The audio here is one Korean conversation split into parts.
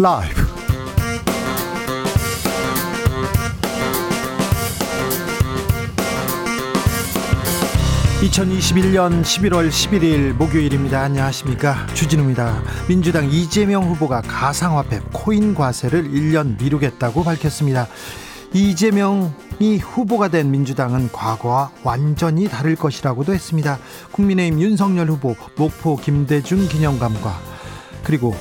라이브. 2021년 11월 11일 목요일입니다. 안녕하십니까. 주진우입니다. 민주당 이재명 후보가 가상화폐 코인 과세를 1년 미루겠다고 밝혔습니다. 이재명이 후보가 된 민주당은 과거와 완전히 다를 것이라고도 했습니다. 국민의힘 윤석열 후보 목포 김대중 기념관과 그리고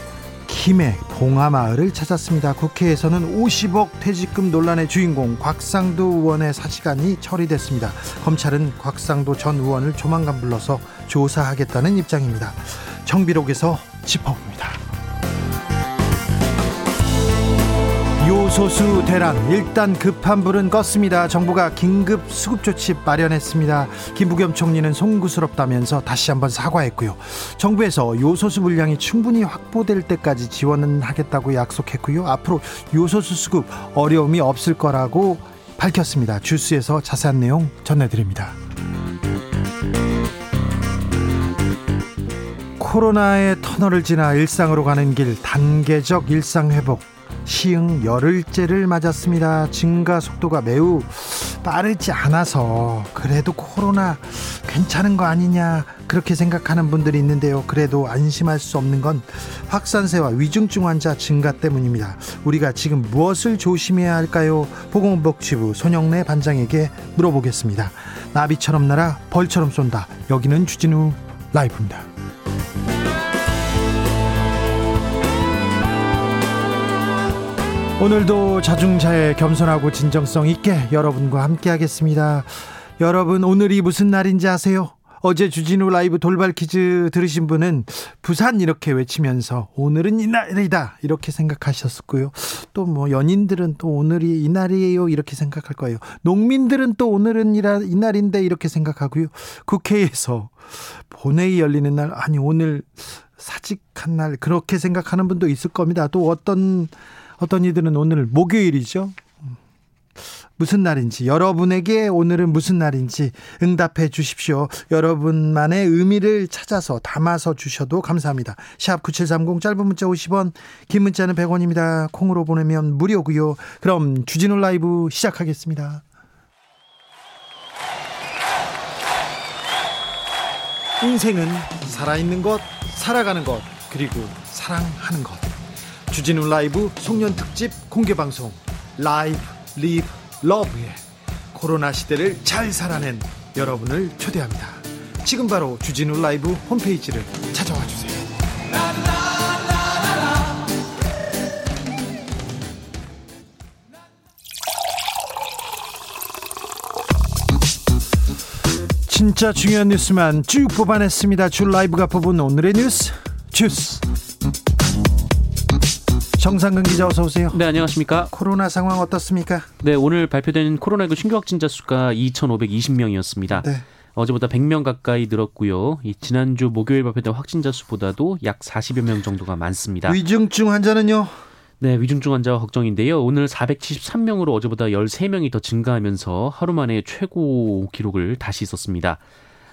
김해 봉하마을을 찾았습니다. 국회에서는 50억 퇴직금 논란의 주인공 곽상도 의원의 사시간이 처리됐습니다. 검찰은 곽상도 전 의원을 조만간 불러서 조사하겠다는 입장입니다. 정비록에서 짚어봅니다. 요소수 대란 일단 급한 불은 껐습니다. 정부가 긴급 수급 조치 마련했습니다. 김부겸 총리는 송구스럽다면서 다시 한번 사과했고요. 정부에서 요소수 물량이 충분히 확보될 때까지 지원은 하겠다고 약속했고요. 앞으로 요소수 수급 어려움이 없을 거라고 밝혔습니다. 주스에서 자세한 내용 전해드립니다. 코로나의 터널을 지나 일상으로 가는 길 단계적 일상 회복 시흥 열흘째를 맞았습니다. 증가 속도가 매우 빠르지 않아서 그래도 코로나 괜찮은 거 아니냐 그렇게 생각하는 분들이 있는데요. 그래도 안심할 수 없는 건 확산세와 위중증 환자 증가 때문입니다. 우리가 지금 무엇을 조심해야 할까요? 보건복지부 손영래 반장에게 물어보겠습니다. 나비처럼 날아 벌처럼 쏜다. 여기는 주진우 라이브입니다. 오늘도 자중자애 겸손하고 진정성 있게 여러분과 함께 하겠습니다. 여러분 오늘이 무슨 날인지 아세요? 어제 주진우 라이브 돌발 퀴즈 들으신 분은 부산 이렇게 외치면서 오늘은 이날이다 이렇게 생각하셨고요. 또 뭐 연인들은 또 오늘이 이날이에요 이렇게 생각할 거예요. 농민들은 또 오늘은 이날인데 이렇게 생각하고요. 국회에서 본회의 열리는 날 아니 오늘 사직한 날 그렇게 생각하는 분도 있을 겁니다. 또 어떤 어떤 이들은 오늘 목요일이죠. 무슨 날인지 여러분에게 오늘은 무슨 날인지 응답해 주십시오. 여러분만의 의미를 찾아서 담아서 주셔도 감사합니다. 샵 9730 짧은 문자 50원 긴 문자는 100원입니다. 콩으로 보내면 무료고요. 그럼 주진우 라이브 시작하겠습니다. 인생은 살아있는 것, 살아가는 것, 그리고 사랑하는 것. 주진우 라이브 송년 특집 공개 방송 live live love의 코로나 시대를 잘 살아낸 여러분을 초대합니다. 지금 바로 주진우 라이브 홈페이지를 찾아와 주세요. 진짜 중요한 뉴스만 쭉 뽑아냈습니다. 주 라이브가 뽑은 오늘의 뉴스 주스. 정상근 기자 어서 오세요. 네, 안녕하십니까? 코로나 상황 어떻습니까? 네, 오늘 발표된 코로나19 신규 확진자 수가 2,520명이었습니다. 네. 어제보다 100명 가까이 늘었고요. 이 지난주 목요일 발표된 확진자 수보다도 약 40여 명 정도가 많습니다. 위중증 환자는요? 네, 위중증 환자가 걱정인데요. 오늘 473명으로 어제보다 13명이 더 증가하면서 하루 만에 최고 기록을 다시 썼습니다.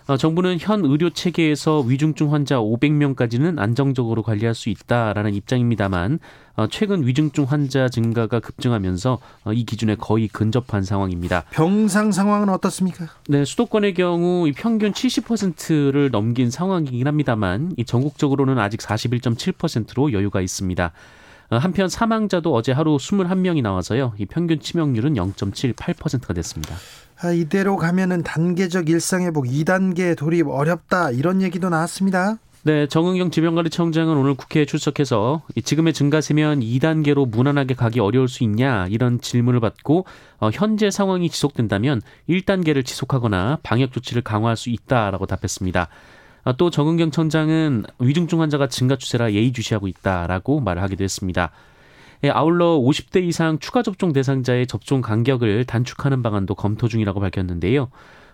어, 정부는 현 의료 체계에서 위중증 환자 500명까지는 안정적으로 관리할 수 있다라는 입장입니다만 어, 최근 위중증 환자 증가가 급증하면서 어, 이 기준에 거의 근접한 상황입니다. 병상 상황은 어떻습니까? 네, 수도권의 경우 평균 70%를 넘긴 상황이긴 합니다만 전국적으로는 아직 41.7%로 여유가 있습니다. 한편 사망자도 어제 하루 21명이 나와서요. 이 평균 치명률은 0.78%가 됐습니다. 아, 이대로 가면은 단계적 일상회복 2단계 돌입 어렵다 이런 얘기도 나왔습니다. 네, 정은경 질병관리청장은 오늘 국회에 출석해서 지금의 증가세면 2단계로 무난하게 가기 어려울 수 있냐 이런 질문을 받고 어, 현재 상황이 지속된다면 1단계를 지속하거나 방역 조치를 강화할 수 있다라고 답했습니다. 어, 또 정은경 청장은 위중증 환자가 증가 추세라 예의주시하고 있다라고 말을 하기도 했습니다. 예, 아울러 50대 이상 추가 접종 대상자의 접종 간격을 단축하는 방안도 검토 중이라고 밝혔는데요.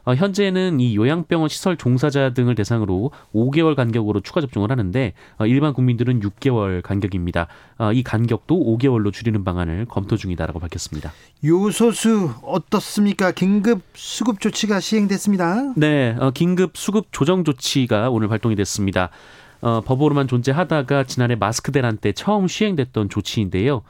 어, 현재는 이 요양병원 시설 종사자 등을 대상으로 5개월 간격으로 추가 접종을 하는데 어, 일반 국민들은 6개월 간격입니다. 어, 이 간격도 5개월로 줄이는 방안을 검토 중이다라고 밝혔습니다. 요소수 어떻습니까? 긴급 수급 조치가 시행됐습니다. 네, 어, 긴급 수급 조정 조치가 오늘 발동이 됐습니다. 어, 법으로만 존재하다가 지난해 마스크 대란 때 처음 시행됐던 조치인데요.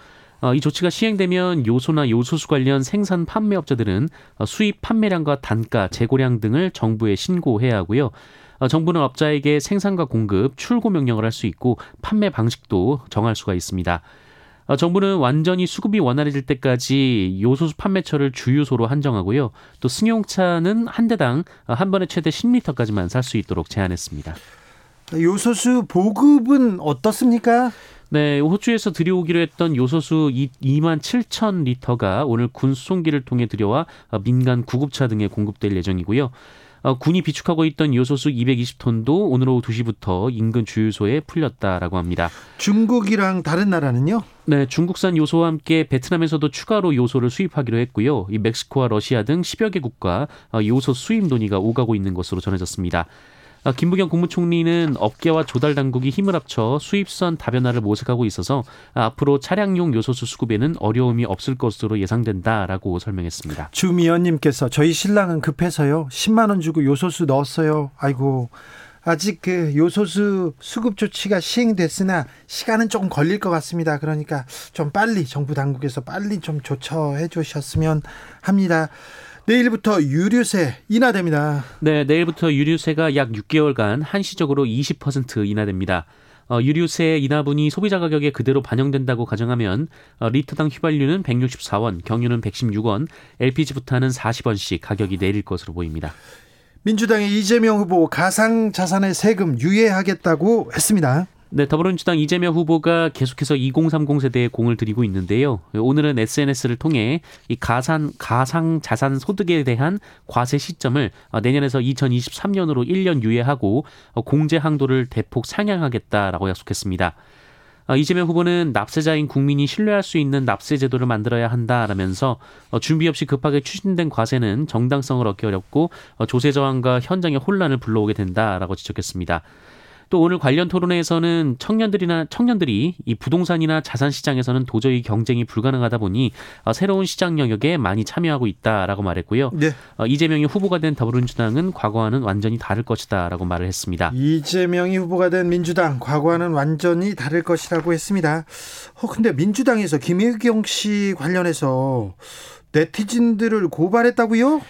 어, 이 조치가 시행되면 요소나 요소수 관련 생산 판매업자들은 어, 수입 판매량과 단가, 재고량 등을 정부에 신고해야 하고요. 어, 정부는 업자에게 생산과 공급, 출고 명령을 할 수 있고 판매 방식도 정할 수가 있습니다. 어, 정부는 완전히 수급이 원활해질 때까지 요소수 판매처를 주유소로 한정하고요. 또 승용차는 한 대당 한 번에 최대 10리터까지만 살 수 있도록 제한했습니다. 요소수 보급은 어떻습니까? 네, 호주에서 들여오기로 했던 요소수 2만 7천 리터가 오늘 군 수송기를 통해 들여와 민간 구급차 등에 공급될 예정이고요. 어, 군이 비축하고 있던 요소수 220톤도 오늘 오후 2시부터 인근 주유소에 풀렸다라고 합니다. 중국이랑 다른 나라는요? 네, 중국산 요소와 함께 베트남에서도 추가로 요소를 수입하기로 했고요. 이 멕시코와 러시아 등 10여 개국과 어, 요소 수입 논의가 오가고 있는 것으로 전해졌습니다. 아, 김부겸 국무총리는 업계와 조달 당국이 힘을 합쳐 수입선 다변화를 모색하고 있어서 앞으로 차량용 요소수 수급에는 어려움이 없을 것으로 예상된다라고 설명했습니다. 주미연님께서 저희 신랑은 급해서요 10만 원 주고 요소수 넣었어요. 아이고 아직 그 요소수 수급 조치가 시행됐으나 시간은 조금 걸릴 것 같습니다. 그러니까 좀 빨리 정부 당국에서 빨리 좀 조처해 주셨으면 합니다. 내일부터 유류세 인하됩니다. 네, 내일부터 유류세가 약 6개월간 한시적으로 20% 인하됩니다. 어, 유류세 인하분이 소비자 가격에 그대로 반영된다고 가정하면 어, 리터당 휘발유는 164원, 경유는 116원, LPG 부탄은 40원씩 가격이 내릴 것으로 보입니다. 민주당의 이재명 후보 가상 자산의 세금 유예하겠다고 했습니다. 네, 더불어민주당 이재명 후보가 계속해서 2030 세대에 공을 들이고 있는데요. 오늘은 SNS를 통해 이 가산 가상 자산 소득에 대한 과세 시점을 내년에서 2023년으로 1년 유예하고 공제 항도를 대폭 상향하겠다라고 약속했습니다. 어, 이재명 후보는 납세자인 국민이 신뢰할 수 있는 납세 제도를 만들어야 한다라면서 어, 준비 없이 급하게 추진된 과세는 정당성을 얻기 어렵고 어, 조세 저항과 현장의 혼란을 불러오게 된다라고 지적했습니다. 또 오늘 관련 토론회에서는 청년들이나 청년들이 이 부동산이나 자산 시장에서는 도저히 경쟁이 불가능하다 보니 어, 새로운 시장 영역에 많이 참여하고 있다라고 말했고요. 네. 어, 이재명이 후보가 된 더불어민주당은 과거와는 완전히 다를 것이다라고 말을 했습니다. 이재명이 후보가 된 민주당 과거와는 완전히 다를 것이라고 했습니다. 어 근데 민주당에서 김혜경 씨 관련해서 네티즌들을 고발했다고요?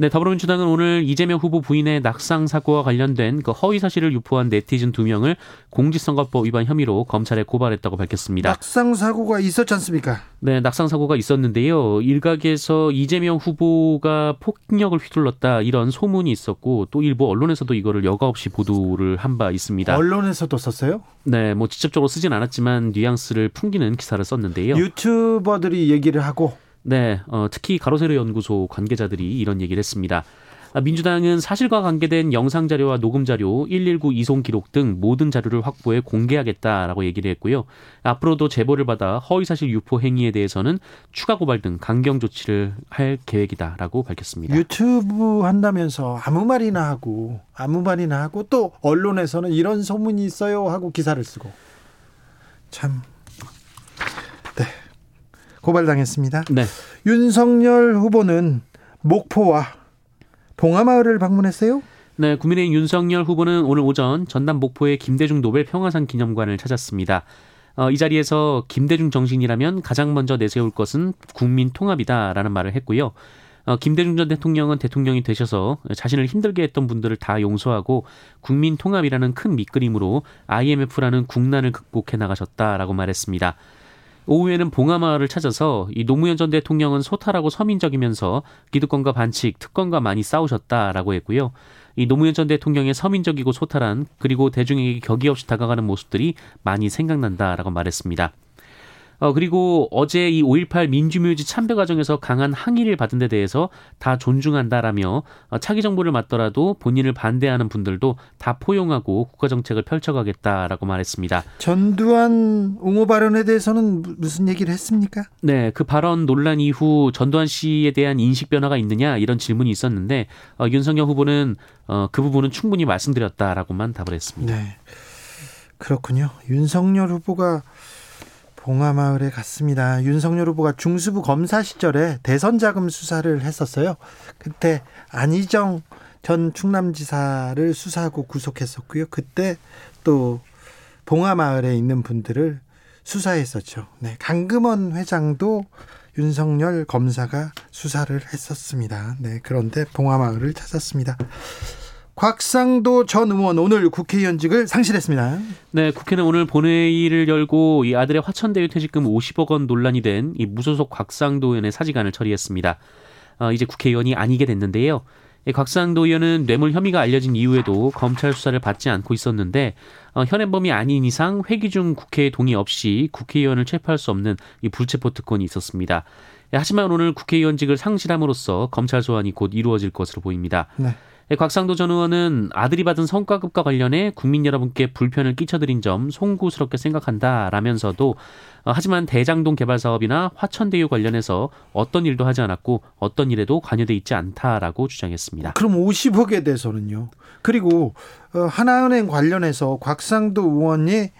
네, 더불어민주당은 오늘 이재명 후보 부인의 낙상 사고와 관련된 그 허위 사실을 유포한 네티즌 두 명을 공직선거법 위반 혐의로 검찰에 고발했다고 밝혔습니다. 낙상 사고가 있었지 않습니까? 네, 낙상 사고가 있었는데요. 일각에서 이재명 후보가 폭력을 휘둘렀다 이런 소문이 있었고 또 일부 언론에서도 이거를 여과 없이 보도를 한 바 있습니다. 언론에서도 썼어요? 네, 뭐 직접적으로 쓰진 않았지만 뉘앙스를 풍기는 기사를 썼는데요. 유튜버들이 얘기를 하고 네, 어, 특히 가로세로 연구소 관계자들이 이런 얘기를 했습니다. 아, 민주당은 사실과 관계된 영상 자료와 녹음 자료, 119 이송 기록 등 모든 자료를 확보해 공개하겠다라고 얘기를 했고요. 앞으로도 제보를 받아 허위 사실 유포 행위에 대해서는 추가 고발 등 강경 조치를 할 계획이다라고 밝혔습니다. 유튜브 한다면서 아무 말이나 하고 아무 말이나 하고 또 언론에서는 이런 소문이 있어요 하고 기사를 쓰고 참 고발당했습니다. 네. 윤석열 후보는 목포와 봉하마을을 방문했어요? 네, 국민의힘 윤석열 후보는 오늘 오전 전남 목포의 김대중 노벨 평화상 기념관을 찾았습니다. 어, 이 자리에서 김대중 정신이라면 가장 먼저 내세울 것은 국민 통합이다라는 말을 했고요. 어, 김대중 전 대통령은 대통령이 되셔서 자신을 힘들게 했던 분들을 다 용서하고 국민 통합이라는 큰 밑그림으로 IMF라는 국난을 극복해 나가셨다라고 말했습니다. 오후에는 봉하마을을 찾아서 이 노무현 전 대통령은 소탈하고 서민적이면서 기득권과 반칙, 특권과 많이 싸우셨다라고 했고요. 이 노무현 전 대통령의 서민적이고 소탈한 그리고 대중에게 격이 없이 다가가는 모습들이 많이 생각난다라고 말했습니다. 어, 그리고 어제 이 5.18 민주묘지 참배 과정에서 강한 항의를 받은 데 대해서 다 존중한다라며 어, 차기 정부를 맡더라도 본인을 반대하는 분들도 다 포용하고 국가 정책을 펼쳐가겠다라고 말했습니다. 전두환 옹호 발언에 대해서는 무슨 얘기를 했습니까? 네, 그 발언 논란 이후 전두환 씨에 대한 인식 변화가 있느냐 이런 질문이 있었는데 어, 윤석열 후보는 어, 그 부분은 충분히 말씀드렸다라고만 답을 했습니다. 네. 그렇군요. 윤석열 후보가 봉하마을에 갔습니다. 윤석열 후보가 중수부 검사 시절에 대선 자금 수사를 했었어요. 그때 안희정 전 충남지사를 수사하고 구속했었고요. 그때 또 봉하마을에 있는 분들을 수사했었죠. 네, 강금원 회장도 윤석열 검사가 수사를 했었습니다. 네, 그런데 봉하마을을 찾았습니다. 곽상도 전 의원 오늘 국회의원직을 상실했습니다. 네, 국회는 오늘 본회의를 열고 이 아들의 화천대유 퇴직금 50억 원 논란이 된 이 무소속 곽상도 의원의 사직안을 처리했습니다. 어, 이제 국회의원이 아니게 됐는데요. 이 곽상도 의원은 뇌물 혐의가 알려진 이후에도 검찰 수사를 받지 않고 있었는데 어, 현행범이 아닌 이상 회기 중 국회의 동의 없이 국회의원을 체포할 수 없는 이 불체포 특권이 있었습니다. 하지만 오늘 국회의원직을 상실함으로써 검찰 소환이 곧 이루어질 것으로 보입니다. 네. 예, 곽상도 전 의원은 아들이 받은 성과급과 관련해 국민 여러분께 불편을 끼쳐드린 점 송구스럽게 생각한다라면서도 어, 하지만 대장동 개발 사업이나 화천대유 관련해서 어떤 일도 하지 않았고 어떤 일에도 관여돼 있지 않다라고 주장했습니다. 그럼 50억에 대해서는요. 그리고 어, 하나은행 관련해서 곽상도 의원이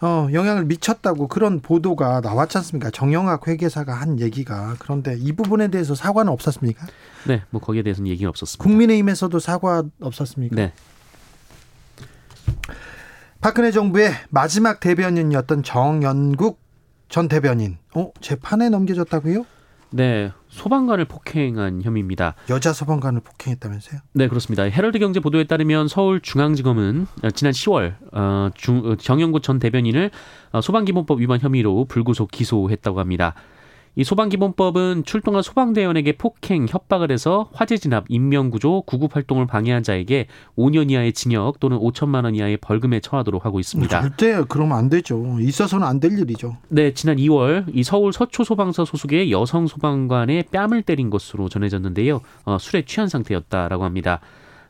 어, 영향을 미쳤다고 그런 보도가 나왔지 않습니까? 정영학 회계사가 한 얘기가 그런데 이 부분에 대해서 사과는 없었습니까? 네, 뭐 거기에 대해서는 얘기는 없었습니다. 국민의힘에서도 사과 없었습니까? 네. 박근혜 정부의 마지막 대변인이었던 정연국 전 대변인, 어 재판에 넘겨졌다고요? 네, 소방관을 폭행한 혐의입니다. 여자 소방관을 폭행했다면서요? 네, 그렇습니다. 헤럴드 경제 보도에 따르면 서울중앙지검은 지난 10월 어, 중, 어, 정영구 전 대변인을 어, 소방기본법 위반 혐의로 불구속 기소했다고 합니다. 이 소방기본법은 출동한 소방대원에게 폭행, 협박을 해서 화재 진압, 인명구조, 구급 활동을 방해한 자에게 5년 이하의 징역 또는 5천만 원 이하의 벌금에 처하도록 하고 있습니다. 절대 그러면 안 되죠. 있어서는 안 될 일이죠. 네, 지난 2월 이 서울 서초 소방서 소속의 여성 소방관의 뺨을 때린 것으로 전해졌는데요. 어, 술에 취한 상태였다라고 합니다.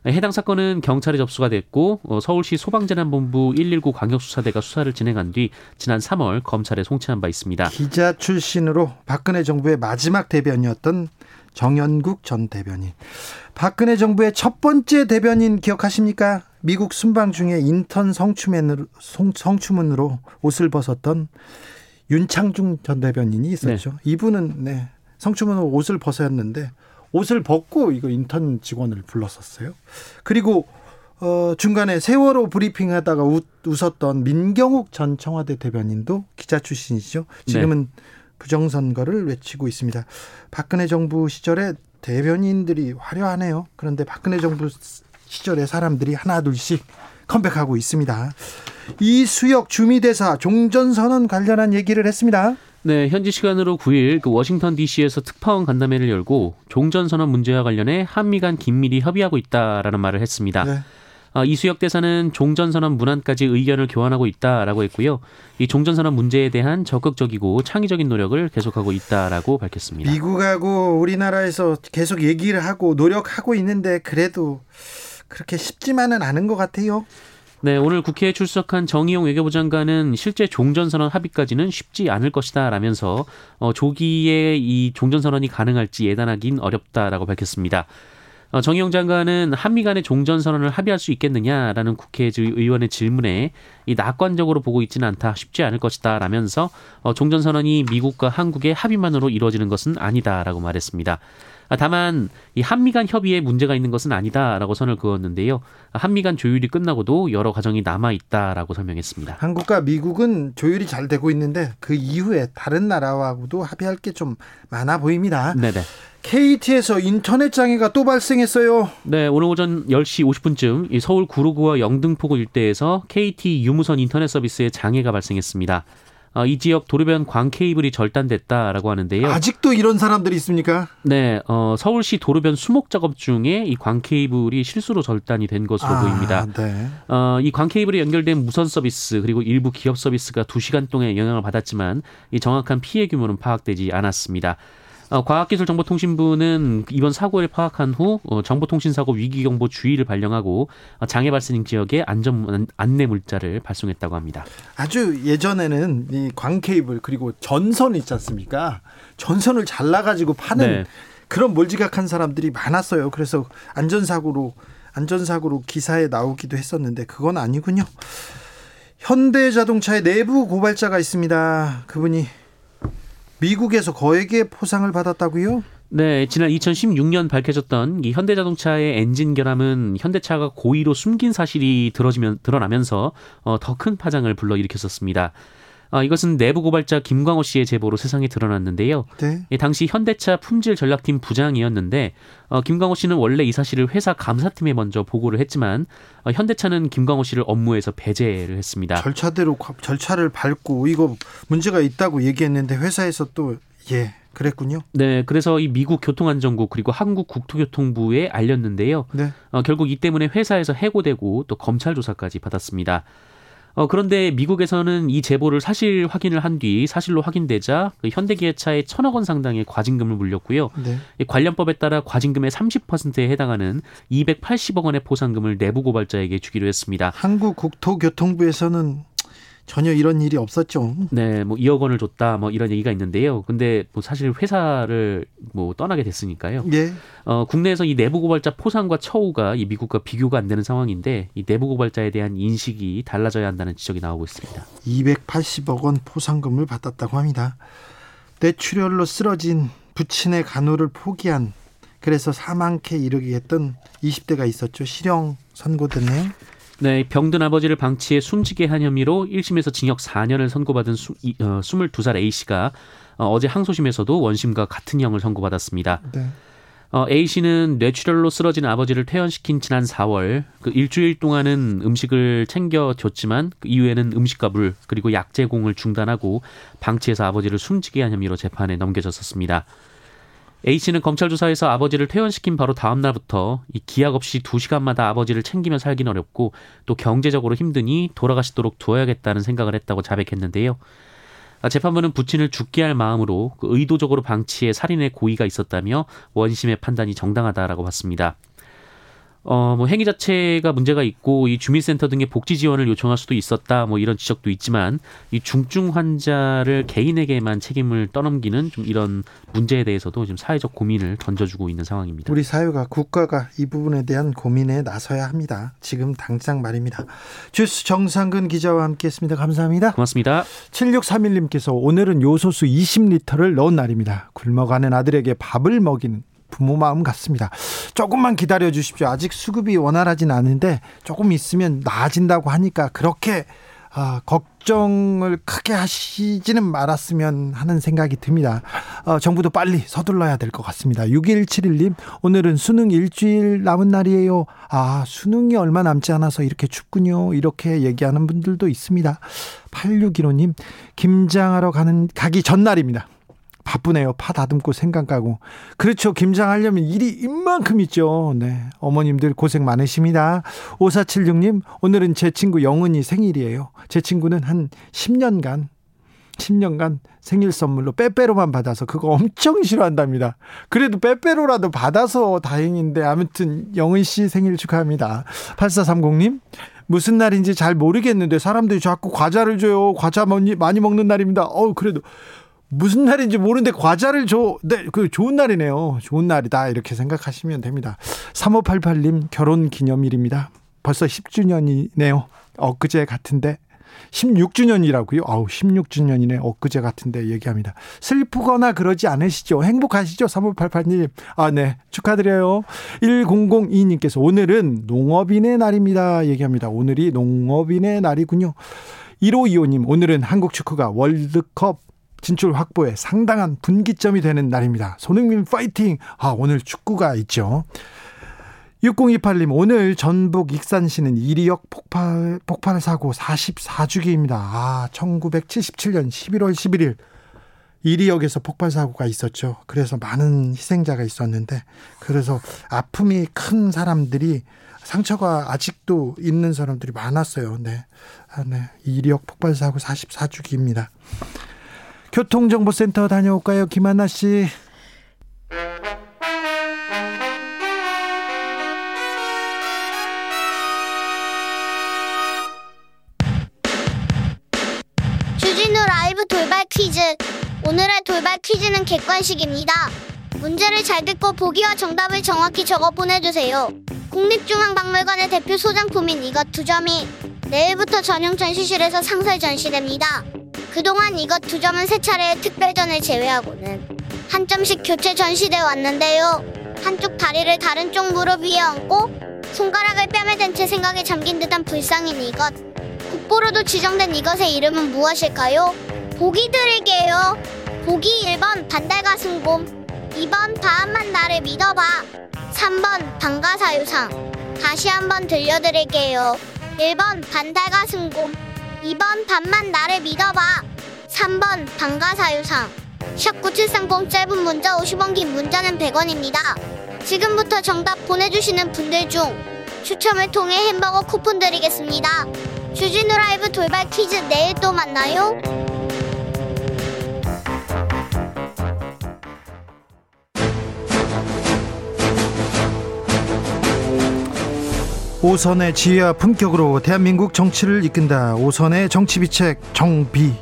해당 사건은 경찰에 접수가 됐고 어, 서울시 소방재난본부 119 광역수사대가 수사를 진행한 뒤 지난 3월 검찰에 송치한 바 있습니다. 기자 출신으로 박근혜 정부의 마지막 대변이었던 정연국 전 대변인. 박근혜 정부의 첫 번째 대변인 기억하십니까? 미국 순방 중에 인턴 성추맨으로, 성추문으로 옷을 벗었던 윤창중 전 대변인이 있었죠. 네. 이분은 네, 성추문으로 옷을 벗었는데 옷을 벗고 이거 인턴 직원을 불렀었어요. 그리고 어, 중간에 세월호 브리핑 하다가 웃, 웃었던 민경욱 전 청와대 대변인도 기자 출신이시죠. 지금은 네. 부정선거를 외치고 있습니다. 박근혜 정부 시절에 대변인들이 화려하네요. 그런데 박근혜 정부 시절에 사람들이 하나둘씩 컴백하고 있습니다. 이수혁 주미대사 종전선언 관련한 얘기를 했습니다. 네, 현지 시간으로 9일 그 워싱턴 DC에서 특파원 간담회를 열고 종전 선언 문제와 관련해 한미 간 긴밀히 협의하고 있다라는 말을 했습니다. 네. 아, 이수혁 대사는 종전선언 문안까지 의견을 교환하고 있다라고 했고요. 이 종전선언 문제에 대한 적극적이고 창의적인 노력을 계속하고 있다라고 밝혔습니다. 미국하고 우리나라에서 계속 얘기를 하고 노력하고 있는데 그래도 그렇게 쉽지만은 않은 것 같아요. 네, 오늘 국회에 출석한 정의용 외교부 장관은 실제 종전선언 합의까지는 쉽지 않을 것이다 라면서 어, 조기에 이 종전선언이 가능할지 예단하긴 어렵다라고 밝혔습니다. 어, 정의용 장관은 한미 간의 종전선언을 합의할 수 있겠느냐라는 국회 의원의 질문에 이 낙관적으로 보고 있지는 않다 쉽지 않을 것이다 라면서 어, 종전선언이 미국과 한국의 합의만으로 이루어지는 것은 아니다라고 말했습니다. 아, 다만 이 한미 간 협의에 문제가 있는 것은 아니다라고 선을 그었는데요. 한미 간 조율이 끝나고도 여러 과정이 남아 있다라고 설명했습니다. 한국과 미국은 조율이 잘 되고 있는데 그 이후에 다른 나라하고도 합의할 게 좀 많아 보입니다. 네네. KT에서 인터넷 장애가 또 발생했어요. 네, 오늘 오전 10시 50분쯤 서울 구로구와 영등포구 일대에서 KT 유무선 인터넷 서비스에 장애가 발생했습니다. 어, 이 지역 도로변 광 케이블이 절단됐다라고 하는데요. 아직도 이런 사람들이 있습니까? 네, 어, 서울시 도로변 수목 작업 중에 이 광 케이블이 실수로 절단이 된 것으로 아, 보입니다. 네. 어, 이광 케이블에 연결된 무선 서비스 그리고 일부 기업 서비스가 2시간 동안 영향을 받았지만 이 정확한 피해 규모는 파악되지 않았습니다. 어, 과학기술정보통신부는 이번 사고를 파악한 후 어, 정보통신사고 위기경보 주의를 발령하고 어, 장애 발생 지역에 안전 안내 물자를 발송했다고 합니다. 아주 예전에는 이 광케이블 그리고 전선 있지 않습니까? 전선을 잘라가지고 파는 네. 그런 몰지각한 사람들이 많았어요. 그래서 안전사고로 안전사고로 기사에 나오기도 했었는데 그건 아니군요. 현대자동차의 내부 고발자가 있습니다. 그분이 미국에서 거액의 포상을 받았다고요? 네, 지난 2016년 밝혀졌던 이 현대자동차의 엔진 결함은 현대차가 고의로 숨긴 사실이 드러지면 드러나면서 어, 더 큰 파장을 불러일으켰었습니다. 아, 이것은 내부 고발자 김광호 씨의 제보로 세상에 드러났는데요. 네. 예, 당시 현대차 품질 전략팀 부장이었는데 어, 김광호 씨는 원래 이 사실을 회사 감사팀에 먼저 보고를 했지만 어, 현대차는 김광호 씨를 업무에서 배제를 했습니다. 절차대로 절차를 밟고 이거 문제가 있다고 얘기했는데 회사에서 또 예. 그랬군요. 네, 그래서 이 미국 교통안전국 그리고 한국 국토교통부에 알렸는데요. 네. 어, 결국 이 때문에 회사에서 해고되고 또 검찰 조사까지 받았습니다. 어, 그런데 미국에서는 이 제보를 사실 확인을 한 뒤 사실로 확인되자 그 현대기아차에 천억 원 상당의 과징금을 물렸고요. 네. 이 관련법에 따라 과징금의 30%에 해당하는 280억 원의 포상금을 내부 고발자에게 주기로 했습니다. 한국 국토교통부에서는 전혀 이런 일이 없었죠. 네, 뭐 2억 원을 줬다, 뭐 이런 얘기가 있는데요. 근데 뭐 사실 회사를 뭐 떠나게 됐으니까요. 예. 어, 국내에서 이 내부 고발자 포상과 처우가 이 미국과 비교가 안 되는 상황인데 이 내부 고발자에 대한 인식이 달라져야 한다는 지적이 나오고 있습니다. 280억 원 포상금을 받았다고 합니다. 뇌출혈로 쓰러진 부친의 간호를 포기한 그래서 사망케 이르게 했던 20대가 있었죠. 실형 선고됐네요. 네, 병든 아버지를 방치해 숨지게 한 혐의로 1심에서 징역 4년을 선고받은 수, 어, 22살 A씨가 어, 제 항소심에서도 원심과 같은 형을 선고받았습니다. 네. 어, A씨는 뇌출혈로 쓰러진 아버지를 퇴원시킨 지난 4월 그 일주일 동안은 음식을 챙겨줬지만 그 이후에는 음식과 물 그리고 약 제공을 중단하고 방치해서 아버지를 숨지게 한 혐의로 재판에 넘겨졌었습니다. A씨는 검찰 조사에서 아버지를 퇴원시킨 바로 다음 날부터 이 기약 없이 두 시간마다 아버지를 챙기며 살긴 어렵고 또 경제적으로 힘드니 돌아가시도록 두어야겠다는 생각을 했다고 자백했는데요. 아, 재판부는 부친을 죽게 할 마음으로 그 의도적으로 방치해 살인의 고의가 있었다며 원심의 판단이 정당하다라고 봤습니다. 어, 뭐 행위 자체가 문제가 있고 이 주민센터 등의 복지 지원을 요청할 수도 있었다. 뭐 이런 지적도 있지만 이 중증 환자를 개인에게만 책임을 떠넘기는 좀 이런 문제에 대해서도 지금 사회적 고민을 던져주고 있는 상황입니다. 우리 사회가 국가가 이 부분에 대한 고민에 나서야 합니다. 지금 당장 말입니다. 주스 정상근 기자와 함께했습니다. 감사합니다. 고맙습니다. 7631님께서 오늘은 요소수 20리터를 넣은 날입니다. 굶어가는 아들에게 밥을 먹이는 부모 마음 같습니다. 조금만 기다려 주십시오. 아직 수급이 원활하진 않은데 조금 있으면 나아진다고 하니까 그렇게 아, 걱정을 크게 하시지는 말았으면 하는 생각이 듭니다. 어, 정부도 빨리 서둘러야 될 것 같습니다. 6171님, 오늘은 수능 일주일 남은 날이에요. 아, 수능이 얼마 남지 않아서 이렇게 춥군요. 이렇게 얘기하는 분들도 있습니다. 8615님, 김장하러 가는, 가기 전날입니다. 바쁘네요. 파 다듬고 생강 까고. 그렇죠. 김장하려면 일이 이만큼 있죠. 네. 어머님들 고생 많으십니다. 5476님, 오늘은 제 친구 영은이 생일이에요. 제 친구는 한 10년간 10년간 생일 선물로 빼빼로만 받아서 그거 엄청 싫어한답니다. 그래도 빼빼로라도 받아서 다행인데 아무튼 영은 씨 생일 축하합니다. 8430님 무슨 날인지 잘 모르겠는데 사람들이 자꾸 과자를 줘요. 과자 많이 먹는 날입니다. 어 그래도 무슨 날인지 모르는데 과자를 줘. 네, 그 좋은 날이네요. 좋은 날이다. 이렇게 생각하시면 됩니다. 3588님 결혼 기념일입니다. 벌써 10주년이네요. 엊그제 같은데 16주년이라고요? 아우, 16주년이네. 엊그제 같은데 얘기합니다. 슬프거나 그러지 않으시죠? 행복하시죠? 3588님. 아, 네. 축하드려요. 1002님께서 오늘은 농업인의 날입니다. 얘기합니다. 오늘이 농업인의 날이군요. 1525님, 오늘은 한국 축구가 월드컵 진출 확보에 상당한 분기점이 되는 날입니다. 손흥민 파이팅! 아, 오늘 축구가 있죠. 6028님, 오늘 전북 익산시는 이리역 폭발, 폭발 사고 44주기입니다. 아, 1977년 11월 11일 이리역에서 폭발 사고가 있었죠. 그래서 많은 희생자가 있었는데, 그래서 아픔이 큰 사람들이 상처가 아직도 있는 사람들이 많았어요. 네. 아, 네. 이리역 폭발 사고 44주기입니다. 교통정보센터 다녀올까요, 김한나 씨? 주진우 라이브 돌발 퀴즈. 오늘의 돌발 퀴즈는 객관식입니다. 문제를 잘 듣고 보기와 정답을 정확히 적어 보내주세요. 국립중앙박물관의 대표 소장품인 이것 두 점이 내일부터 전용 전시실에서 상설 전시됩니다. 그동안 이것 두 점은 세 차례의 특별전을 제외하고는 한 점씩 교체 전시돼 왔는데요. 한쪽 다리를 다른 쪽 무릎 위에 얹고 손가락을 뺨에 댄 채 생각에 잠긴 듯한 불쌍인 이것. 국보로도 지정된 이것의 이름은 무엇일까요? 보기 드릴게요. 보기 1번 반달가슴곰 2번 다음만 나를 믿어봐 3번 방가사유상 다시 한번 들려드릴게요 1번 반달가슴곰 2번 반만 나를 믿어봐. 3번 방가사유상. 샵9730 짧은 문자 50원 긴 문자는 100원입니다. 지금부터 정답 보내주시는 분들 중 추첨을 통해 햄버거 쿠폰 드리겠습니다. 주진우 라이브 돌발 퀴즈 내일 또 만나요 오선의 지혜와 품격으로 대한민국 정치를 이끈다. 오선의 정치비책 정비록.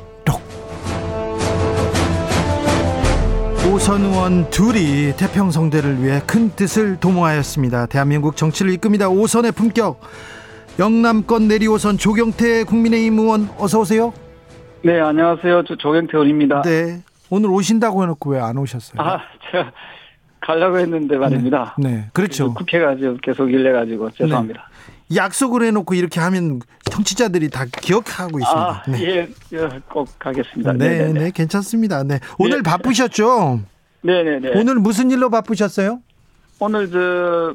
오선 의원 둘이 태평성대를 위해 큰 뜻을 도모하였습니다. 대한민국 정치를 이끕니다. 오선의 품격. 영남권 내리오선 조경태 국민의힘 의원 어서 오세요. 네, 안녕하세요. 저 조경태 의원입니다. 네. 오늘 오신다고 해놓고 왜 안 오셨어요? 아, 제가 가려고 했는데 말입니다. 네, 네. 그렇죠. 국회가 지금 계속 일래가지고 죄송합니다. 네. 약속을 해놓고 이렇게 하면 청취자들이 다 기억하고 있습니다. 아, 네. 예, 예, 꼭 가겠습니다. 네, 네네네. 네, 괜찮습니다. 네. 오늘 바쁘셨죠? 네 네 네. 오늘 무슨 일로 바쁘셨어요? 오늘 저,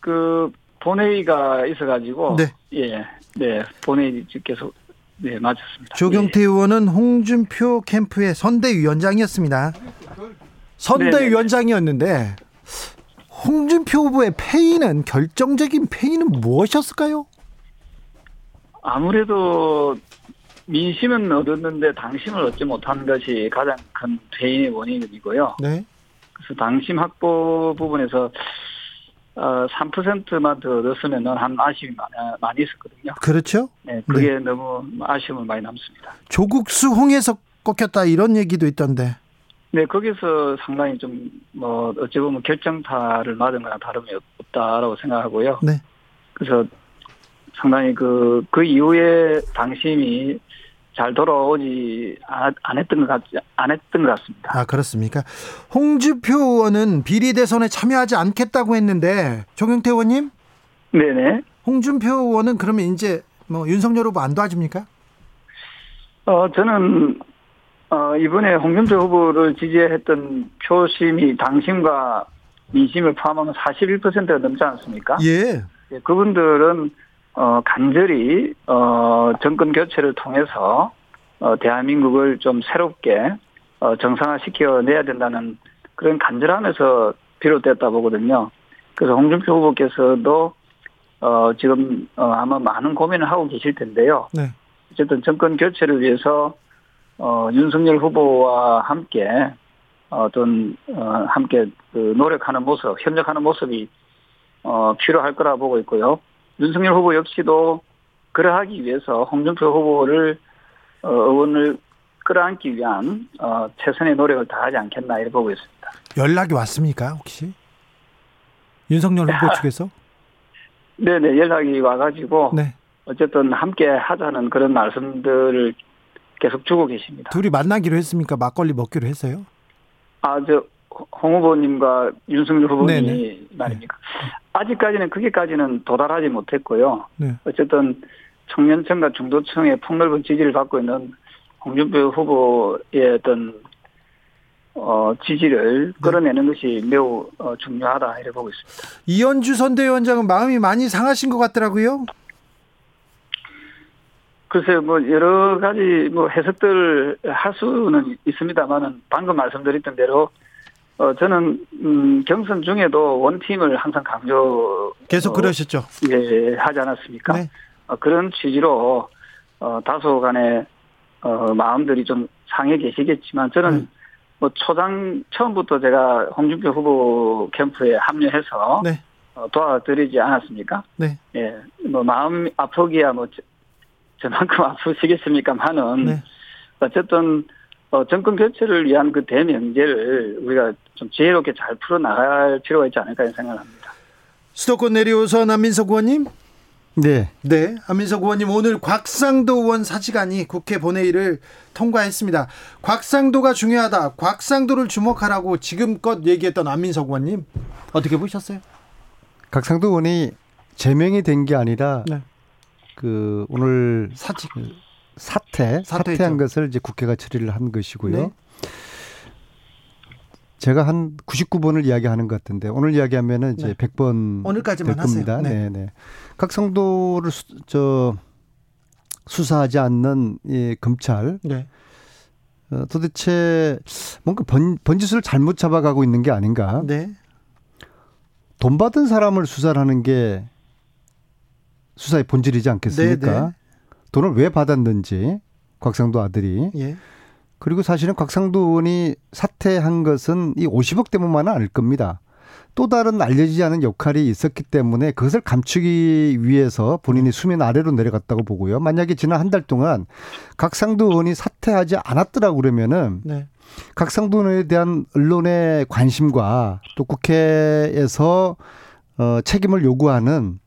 그, 본회의가 있어가지고. 네. 예, 네. 본회의 계속, 네, 마쳤습니다. 조경태 의원은 홍준표 캠프의 선대위원장이었습니다. 선대위원장이었는데 홍준표 후보의 패인은 결정적인 패인은 무엇이었을까요? 아무래도 민심은 얻었는데 당심을 얻지 못한 것이 가장 큰 퇴인의 원인이고요. 네. 그래서 당심 확보 부분에서 어, 3%만 더 얻었으면 한 아쉬움이 많이, 있었거든요. 그렇죠. 네, 그게 너무 아쉬움을 많이 남습니다. 조국 수 홍해석 꺾였다 이런 얘기도 있던데. 네, 거기서 상당히 좀, 뭐, 어찌 보면 결정타를 맞은 거나 다름이 없다라고 생각하고요. 네. 그래서 상당히 그, 그 이후에 당심이 잘 돌아오지 안, 했던 것 같지, 안 했던 것 같습니다. 아 그렇습니까? 홍준표 의원은 비리 대선에 참여하지 않겠다고 했는데 조경태 의원님, 네네. 홍준표 의원은 그러면 이제 뭐 윤석열 후보 안 도와줍니까? 어, 저는, 어, 이번에 홍준표 후보를 지지했던 표심이 당심과 민심을 포함하면 41%가 넘지 않습니까? 예. 예, 그분들은 어, 간절히 어, 정권 교체를 통해서 어, 대한민국을 좀 새롭게 어, 정상화시켜 내야 된다는 그런 간절함에서 비롯됐다 보거든요. 그래서 홍준표 후보께서도 어, 지금 어, 아마 많은 고민을 하고 계실 텐데요. 네. 어쨌든 정권 교체를 위해서 어, 윤석열 후보와 함께 어떤 어, 함께 그 노력하는 모습, 협력하는 모습이 어, 필요할 거라 보고 있고요. 윤석열 후보 역시도 그러하기 위해서 홍준표 후보를 어, 의원을 끌어안기 위한 어, 최선의 노력을 다하지 않겠나 이렇게 보고 있습니다. 연락이 왔습니까 혹시? 윤석열 후보 측에서? 네네 연락이 와가지고 네. 어쨌든 함께 하자는 그런 말씀들을 계속 주고 계십니다. 둘이 만나기로 했습니까? 막걸리 먹기로 했어요? 아, 저, 홍 후보님과 윤석열 후보님이 네네. 말입니까? 아직까지는 그게까지는 도달하지 못했고요. 네. 어쨌든 청년층과 중도층의 폭넓은 지지를 받고 있는 홍준표 후보의 어떤 어, 지지를 네. 끌어내는 것이 매우 어, 중요하다 이렇게 보고 있습니다. 이현주 선대위원장은 마음이 많이 상하신 것 같더라고요. 글쎄요, 뭐 여러 가지 뭐 해석들 할 수는 있습니다만은 방금 말씀드렸던 대로 어 저는 음 경선 중에도 원팀을 항상 강조 계속 어, 그러셨죠. 예, 하지 않았습니까? 네. 어, 그런 취지로 어 다소간의 어 마음들이 좀 상해 계시겠지만 저는 네. 뭐 초장 처음부터 제가 홍준표 후보 캠프에 합류해서 네. 어, 도와드리지 않았습니까? 네. 예, 뭐 마음 아프기야 뭐 저, 저만큼 아프시겠습니까만은 네. 어쨌든 어, 정권 교체를 위한 그 대명제를 우리가 좀 지혜롭게 잘 풀어 나갈 필요가 있지 않을까 생각합니다. 수도권 내리오선 안민석 의원님. 네. 네. 안민석 의원님 오늘 곽상도 의원 사직안이 국회 본회의를 통과했습니다. 곽상도가 중요하다. 곽상도를 주목하라고 지금껏 얘기했던 안민석 의원님 어떻게 보셨어요? 곽상도 의원이 제명이 된 게 아니라 네. 그 오늘 사직 사퇴 사퇴한 것을 이제 국회가 처리를 한 것이고요. 네. 제가 한 99번을 이야기하는 것 같은데 오늘 이야기하면은 이제 네. 100번 오늘까지만 될 겁니다. 하세요. 네, 네. 각 성도를 수, 저 수사하지 않는 이 검찰 네. 어, 도대체 뭔가 번, 번짓을 잘못 잡아가고 있는 게 아닌가? 네. 돈 받은 사람을 수사를 하는 게 수사의 본질이지 않겠습니까? 네, 네. 돈을 왜 받았는지 곽상도 아들이 예. 그리고 사실은 곽상도 의원이 사퇴한 것은 이 50억 때문만은 아닐 겁니다. 또 다른 알려지지 않은 역할이 있었기 때문에 그것을 감추기 위해서 본인이 수면 아래로 내려갔다고 보고요. 만약에 지난 한 달 동안 각상도 의원이 사퇴하지 않았더라고 그러면은 네. 각상도 의원에 대한 언론의 관심과 또 국회에서 어 책임을 요구하는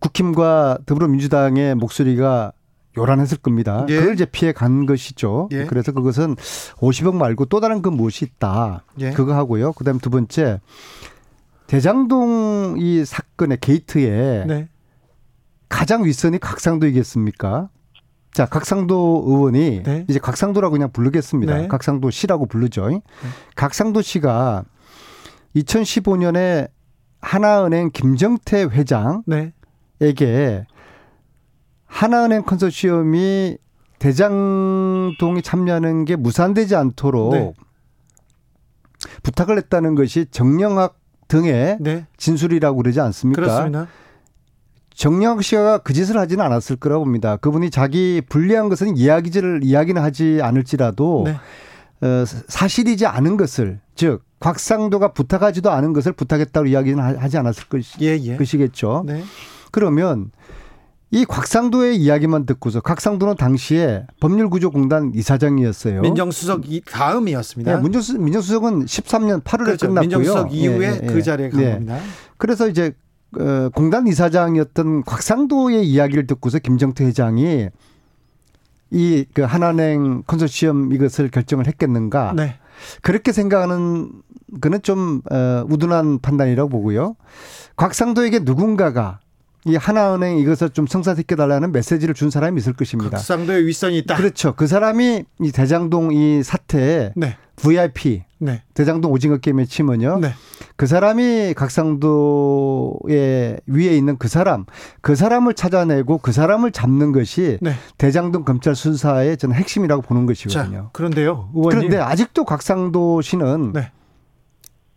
국힘과 더불어민주당의 목소리가 요란했을 겁니다. 예. 그걸 이제 피해 간 것이죠. 예. 그래서 그것은 50억 말고 또 다른 그 무엇이 있다. 예. 그거 하고요. 그다음 두 번째 대장동 이 사건의 게이트에 네. 가장 윗선이 각상도이겠습니까? 자, 각상도 의원이 네. 이제 각상도라고 그냥 부르겠습니다. 네. 각상도 씨라고 부르죠. 네. 각상도 씨가 2015년에 하나은행 김정태 회장 에게 네. 하나은행 컨소시엄이 대장동이 참여하는 게 무산되지 않도록 네. 부탁을 했다는 것이 정영학 등의 네. 진술이라고 그러지 않습니까? 그렇습니다. 정영학 씨가 그 짓을 하지는 않았을 거라고 봅니다. 그분이 자기 불리한 것은 이야기를 이야기는 하지 않을지라도 네. 어, 사실이지 않은 것을 즉 곽상도가 부탁하지도 않은 것을 부탁했다고 이야기는 하지 않았을 것이, 예, 예. 것이겠죠. 네. 그러면 이 곽상도의 이야기만 듣고서 곽상도는 당시에 법률구조공단 이사장이었어요. 민정수석 다음이었습니다. 네, 민정수, 민정수석은 13년 8월에 그렇죠. 끝났고요. 민정수석 이후에 네, 네, 그 자리에 간 네. 겁니다. 그래서 이제 어, 공단 이사장이었던 곽상도의 이야기를 듣고서 김정태 회장이 이 그 한한행 컨소시엄 이것을 결정을 했겠는가? 네. 그렇게 생각하는 그는 좀 어, 우둔한 판단이라고 보고요. 곽상도에게 누군가가 이 하나은행 이것을 좀 성사시켜 달라는 메시지를 준 사람이 있을 것입니다. 각상도의 윗선이 있다. 그렇죠. 그 사람이 이 대장동 이 사태에 네. VIP 네. 대장동 오징어 게임에 치면요. 네. 그 사람이 각상도의 위에 있는 그 사람, 그 사람을 찾아내고 그 사람을 잡는 것이 네. 대장동 검찰 수사의 저는 핵심이라고 보는 것이거든요. 자, 그런데요, 의원님. 그런데 아직도 각상도 씨는 네.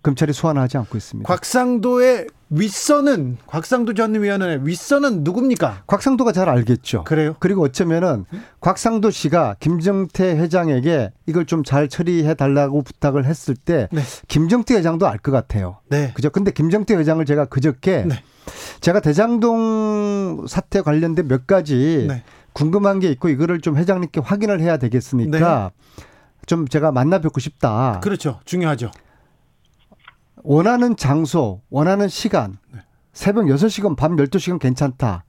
검찰이 소환하지 않고 있습니다. 곽상도의 윗선은 곽상도 전 의원의 윗선은 누굽니까? 곽상도가 잘 알겠죠. 그래요? 그리고 어쩌면은 곽상도 씨가 김정태 회장에게 이걸 좀 잘 처리해 달라고 부탁을 했을 때 네. 김정태 회장도 알 것 같아요. 네. 그죠? 근데 김정태 회장을 제가 그저께 네. 제가 대장동 사태 관련된 몇 가지 네. 궁금한 게 있고 이거를 좀 회장님께 확인을 해야 되겠으니까 네. 좀 제가 만나 뵙고 싶다. 그렇죠. 중요하죠. 원하는 장소, 원하는 시간, 네. 새벽 6시간, 밤 12시간 괜찮다.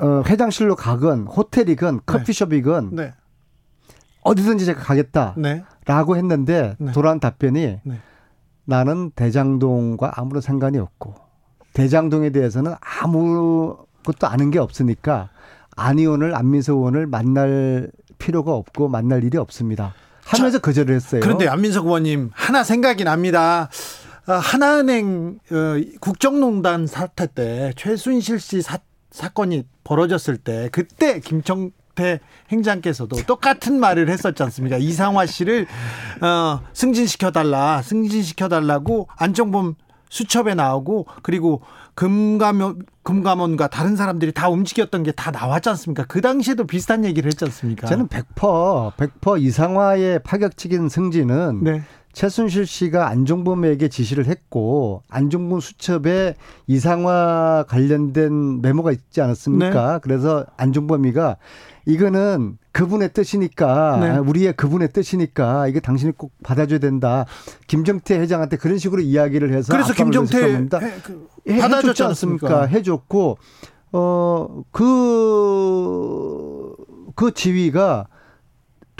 어, 회장실로 가건, 호텔이건, 네. 커피숍이건, 네. 어디든지 제가 가겠다. 네. 라고 했는데, 네. 돌아온 답변이 네. 나는 대장동과 아무런 상관이 없고, 대장동에 대해서는 아무것도 아는 게 없으니까, 안 의원을, 안민석 의원을 만날 필요가 없고, 만날 일이 없습니다. 하면서 자, 거절을 했어요. 그런데 안민석 의원님 하나 생각이 납니다. 아, 하나은행 어, 국정농단 사태 때 최순실 씨 사, 사건이 벌어졌을 때 그때 김청태 행장께서도 똑같은 말을 했었지 않습니까? 이상화 씨를 어, 승진시켜 달라, 승진시켜 달라고 안정범 수첩에 나오고 그리고 금감원 금감원과 다른 사람들이 다 움직였던 게 다 나왔지 않습니까? 그 당시에도 비슷한 얘기를 했지 않습니까? 저는 100% 100% 이상화의 파격적인 승진은 네. 최순실 씨가 안종범에게 지시를 했고 안종범 수첩에 이상화 관련된 메모가 있지 않았습니까? 네. 그래서 안종범이가 이거는 그분의 뜻이니까 네. 우리의 그분의 뜻이니까 이게 당신이 꼭 받아줘야 된다. 김정태 회장한테 그런 식으로 이야기를 해서 그래서 김정태 그 해줬지 않습니까? 해줬고 어그그 그 지위가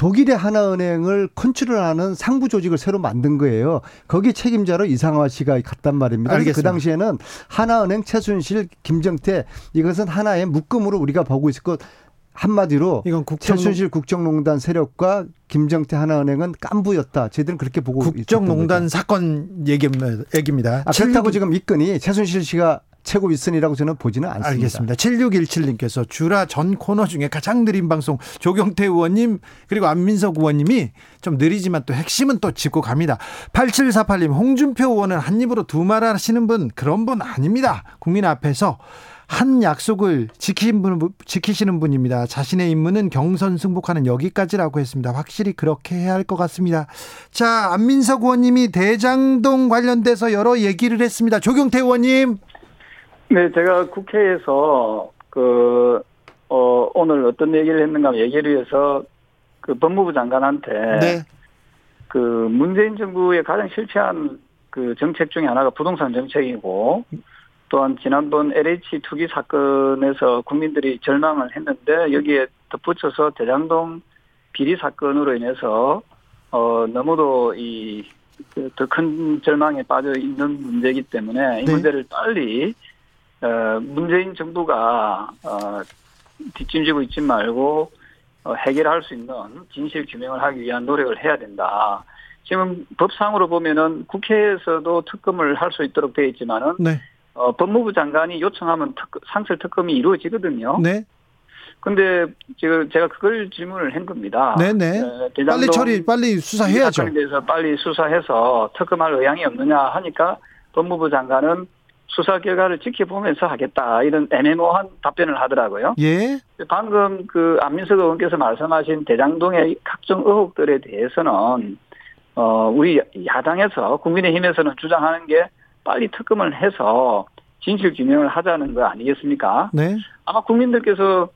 독일의 하나은행을 컨트롤하는 상부 조직을 새로 만든 거예요. 거기 책임자로 이상화 씨가 갔단 말입니다. 그 당시에는 하나은행 최순실, 김정태 이것은 하나의 묶음으로 우리가 보고 있었고 한마디로 이건 국정... 최순실 국정농단 세력과 김정태 하나은행은 깐부였다. 저희들은 그렇게 보고 국정농단 사건 얘기입니다. 아, 그렇다고 지금 이건이 최순실 씨가 최고 윗선이라고 저는 보지는 않습니다. 알겠습니다. 7617님께서 주라 전 코너 중에 가장 느린 방송 조경태 의원님 그리고 안민석 의원님이 좀 느리지만 또 핵심은 또 짚고 갑니다. 8748님 홍준표 의원은 한 입으로 두 말 하시는 분 그런 분 아닙니다. 국민 앞에서 한 약속을 지키신 분, 지키시는 분입니다. 자신의 임무는 경선 승복하는 여기까지라고 했습니다. 확실히 그렇게 해야 할 것 같습니다. 자, 안민석 의원님이 대장동 관련돼서 여러 얘기를 했습니다. 조경태 의원님. 네, 제가 국회에서 그, 어, 오늘 어떤 얘기를 했는가 얘기를 위해서 그 법무부 장관한테 네. 그 문재인 정부의 가장 실패한 그 정책 중에 하나가 부동산 정책이고 또한 지난번 LH 투기 사건에서 국민들이 절망을 했는데 여기에 덧붙여서 대장동 비리 사건으로 인해서 어 너무도 이 더큰 그 절망에 빠져 있는 문제이기 때문에 이 네. 문제를 빨리 어 문재인 정부가 어 뒷짐지고 있지 말고 어 해결할 수 있는 진실 규명을 하기 위한 노력을 해야 된다. 지금 법상으로 보면은 국회에서도 특검을 할 수 있도록 되어 있지만은 네. 어, 법무부 장관이 요청하면 특, 상설 특검이 이루어지거든요. 네. 근데 지금 제가 그걸 질문을 한 겁니다. 네네. 네, 빨리 처리, 빨리 수사해야죠. 대해서 빨리 수사해서 특검할 의향이 없느냐 하니까 법무부 장관은 수사 결과를 지켜보면서 하겠다 이런 애매모호한 답변을 하더라고요. 예. 방금 그 안민석 의원께서 말씀하신 대장동의 각종 의혹들에 대해서는 어 우리 야당에서 국민의힘에서는 주장하는 게 빨리 특검을 해서 진실 규명을 하자는 거 아니겠습니까? 네. 아마 국민들께서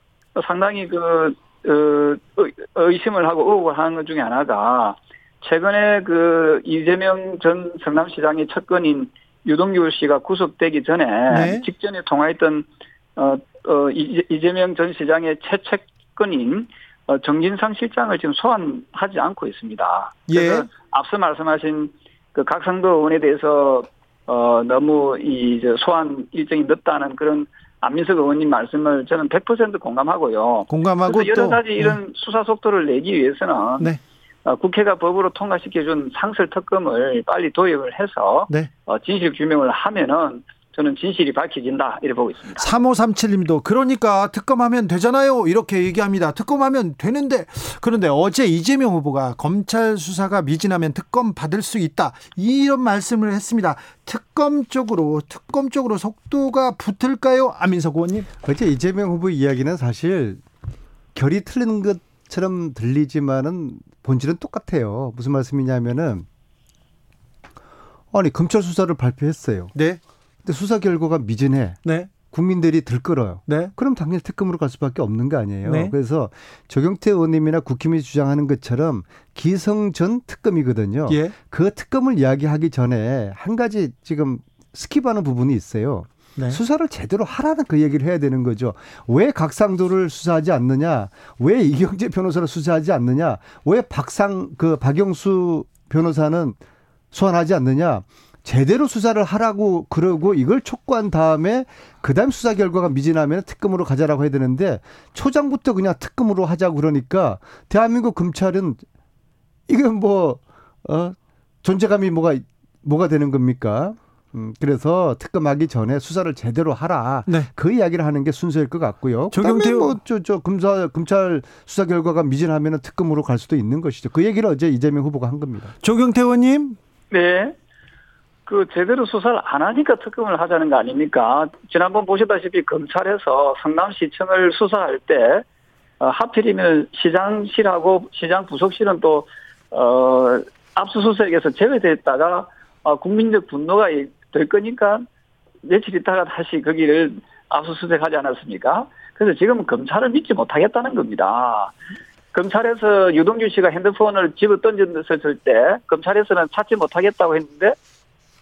상당히 그, 어, 의심을 하고 의혹을 하는 것 중에 하나가 최근에 그 이재명 전 성남시장의 첫 건인 유동규 씨가 구속되기 전에 네. 직전에 통화했던 어, 어 이재명 전 시장의 최측근인 어, 정진상 실장을 지금 소환하지 않고 있습니다. 예. 그래서 예. 앞서 말씀하신 그 각상도 의원에 대해서 어, 너무 이 소환 일정이 늦다는 그런 안민석 의원님 말씀을 저는 100% 공감하고요. 공감하고 여러 가지 또, 이런 네. 수사 속도를 내기 위해서는 네. 어, 국회가 법으로 통과시켜준 상설 특검을 빨리 도입을 해서 네. 어, 진실 규명을 하면은 저는 진실이 밝혀진다 이렇게 보고 있습니다. 3537님도 그러니까 특검하면 되잖아요 이렇게 얘기합니다. 특검하면 되는데 그런데 어제 이재명 후보가 검찰 수사가 미진하면 특검 받을 수 있다 이런 말씀을 했습니다. 특검 쪽으로 특검 쪽으로 속도가 붙을까요, 안민석 의원님? 어제 이재명 후보 이야기는 사실 결이 틀린 것처럼 들리지만은 본질은 똑같아요. 무슨 말씀이냐면은 아니 검찰 수사를 발표했어요. 네. 근데 수사 결과가 미진해. 네. 국민들이 들끓어요. 네. 그럼 당연히 특검으로 갈 수밖에 없는 거 아니에요. 네. 그래서 조경태 의원님이나 국힘이 주장하는 것처럼 기승전 특검이거든요. 예. 그 특검을 이야기하기 전에 한 가지 지금 skip하는 부분이 있어요. 네. 수사를 제대로 하라는 그 얘기를 해야 되는 거죠. 왜 곽상도를 수사하지 않느냐? 왜 이경재 변호사를 수사하지 않느냐? 왜 박상 그 박영수 변호사는 소환하지 않느냐? 제대로 수사를 하라고 그러고 이걸 촉구한 다음에 그다음 수사 결과가 미진하면 특검으로 가자라고 해야 되는데 초장부터 그냥 특검으로 하자고 그러니까 대한민국 검찰은 이건 뭐 어, 존재감이 뭐가 뭐가 되는 겁니까? 음, 그래서 특검하기 전에 수사를 제대로 하라. 네. 그 이야기를 하는 게 순서일 것 같고요. 조경태 뭐저 저 검사 검찰 수사 결과가 미진하면 특검으로 갈 수도 있는 것이죠. 그 얘기를 어제 이재명 후보가 한 겁니다. 조경태 의원님. 네. 그 제대로 수사를 안 하니까 특검을 하자는 거 아닙니까? 지난번 보시다시피 검찰에서 성남시청을 수사할 때 어, 하필이면 시장실하고 시장 부속실은 또 어, 압수수색에서 제외됐다가 어, 국민적 분노가 될 거니까 며칠 있다가 다시 거기를 압수수색하지 않았습니까? 그래서 지금 검찰을 믿지 못하겠다는 겁니다. 검찰에서 유동규 씨가 핸드폰을 집어 던졌을 때 검찰에서는 찾지 못하겠다고 했는데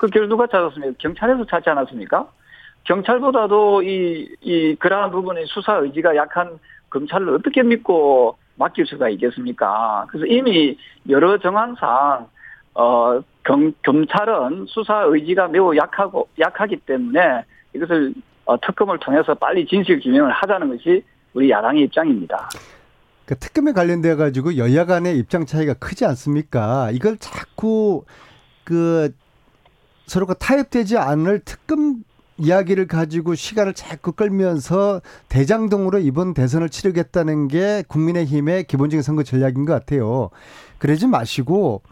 그 결 누가 찾았습니까? 경찰에서 찾지 않았습니까? 경찰보다도 이, 이, 그러한 부분의 수사 의지가 약한 검찰을 어떻게 믿고 맡길 수가 있겠습니까? 그래서 이미 여러 정황상, 어, 검, 검찰은 수사 의지가 매우 약하고, 약하기 때문에 이것을 어, 특검을 통해서 빨리 진실 규명을 하자는 것이 우리 야당의 입장입니다. 그 특검에 관련돼 가지고 여야 간의 입장 차이가 크지 않습니까? 이걸 자꾸 그 서로가 타협되지 않을 특검 이야기를 가지고 시간을 자꾸 끌면서 대장동으로 이번 대선을 치르겠다는 게 국민의힘의 기본적인 선거 전략인 것 같아요. 그러지 마시고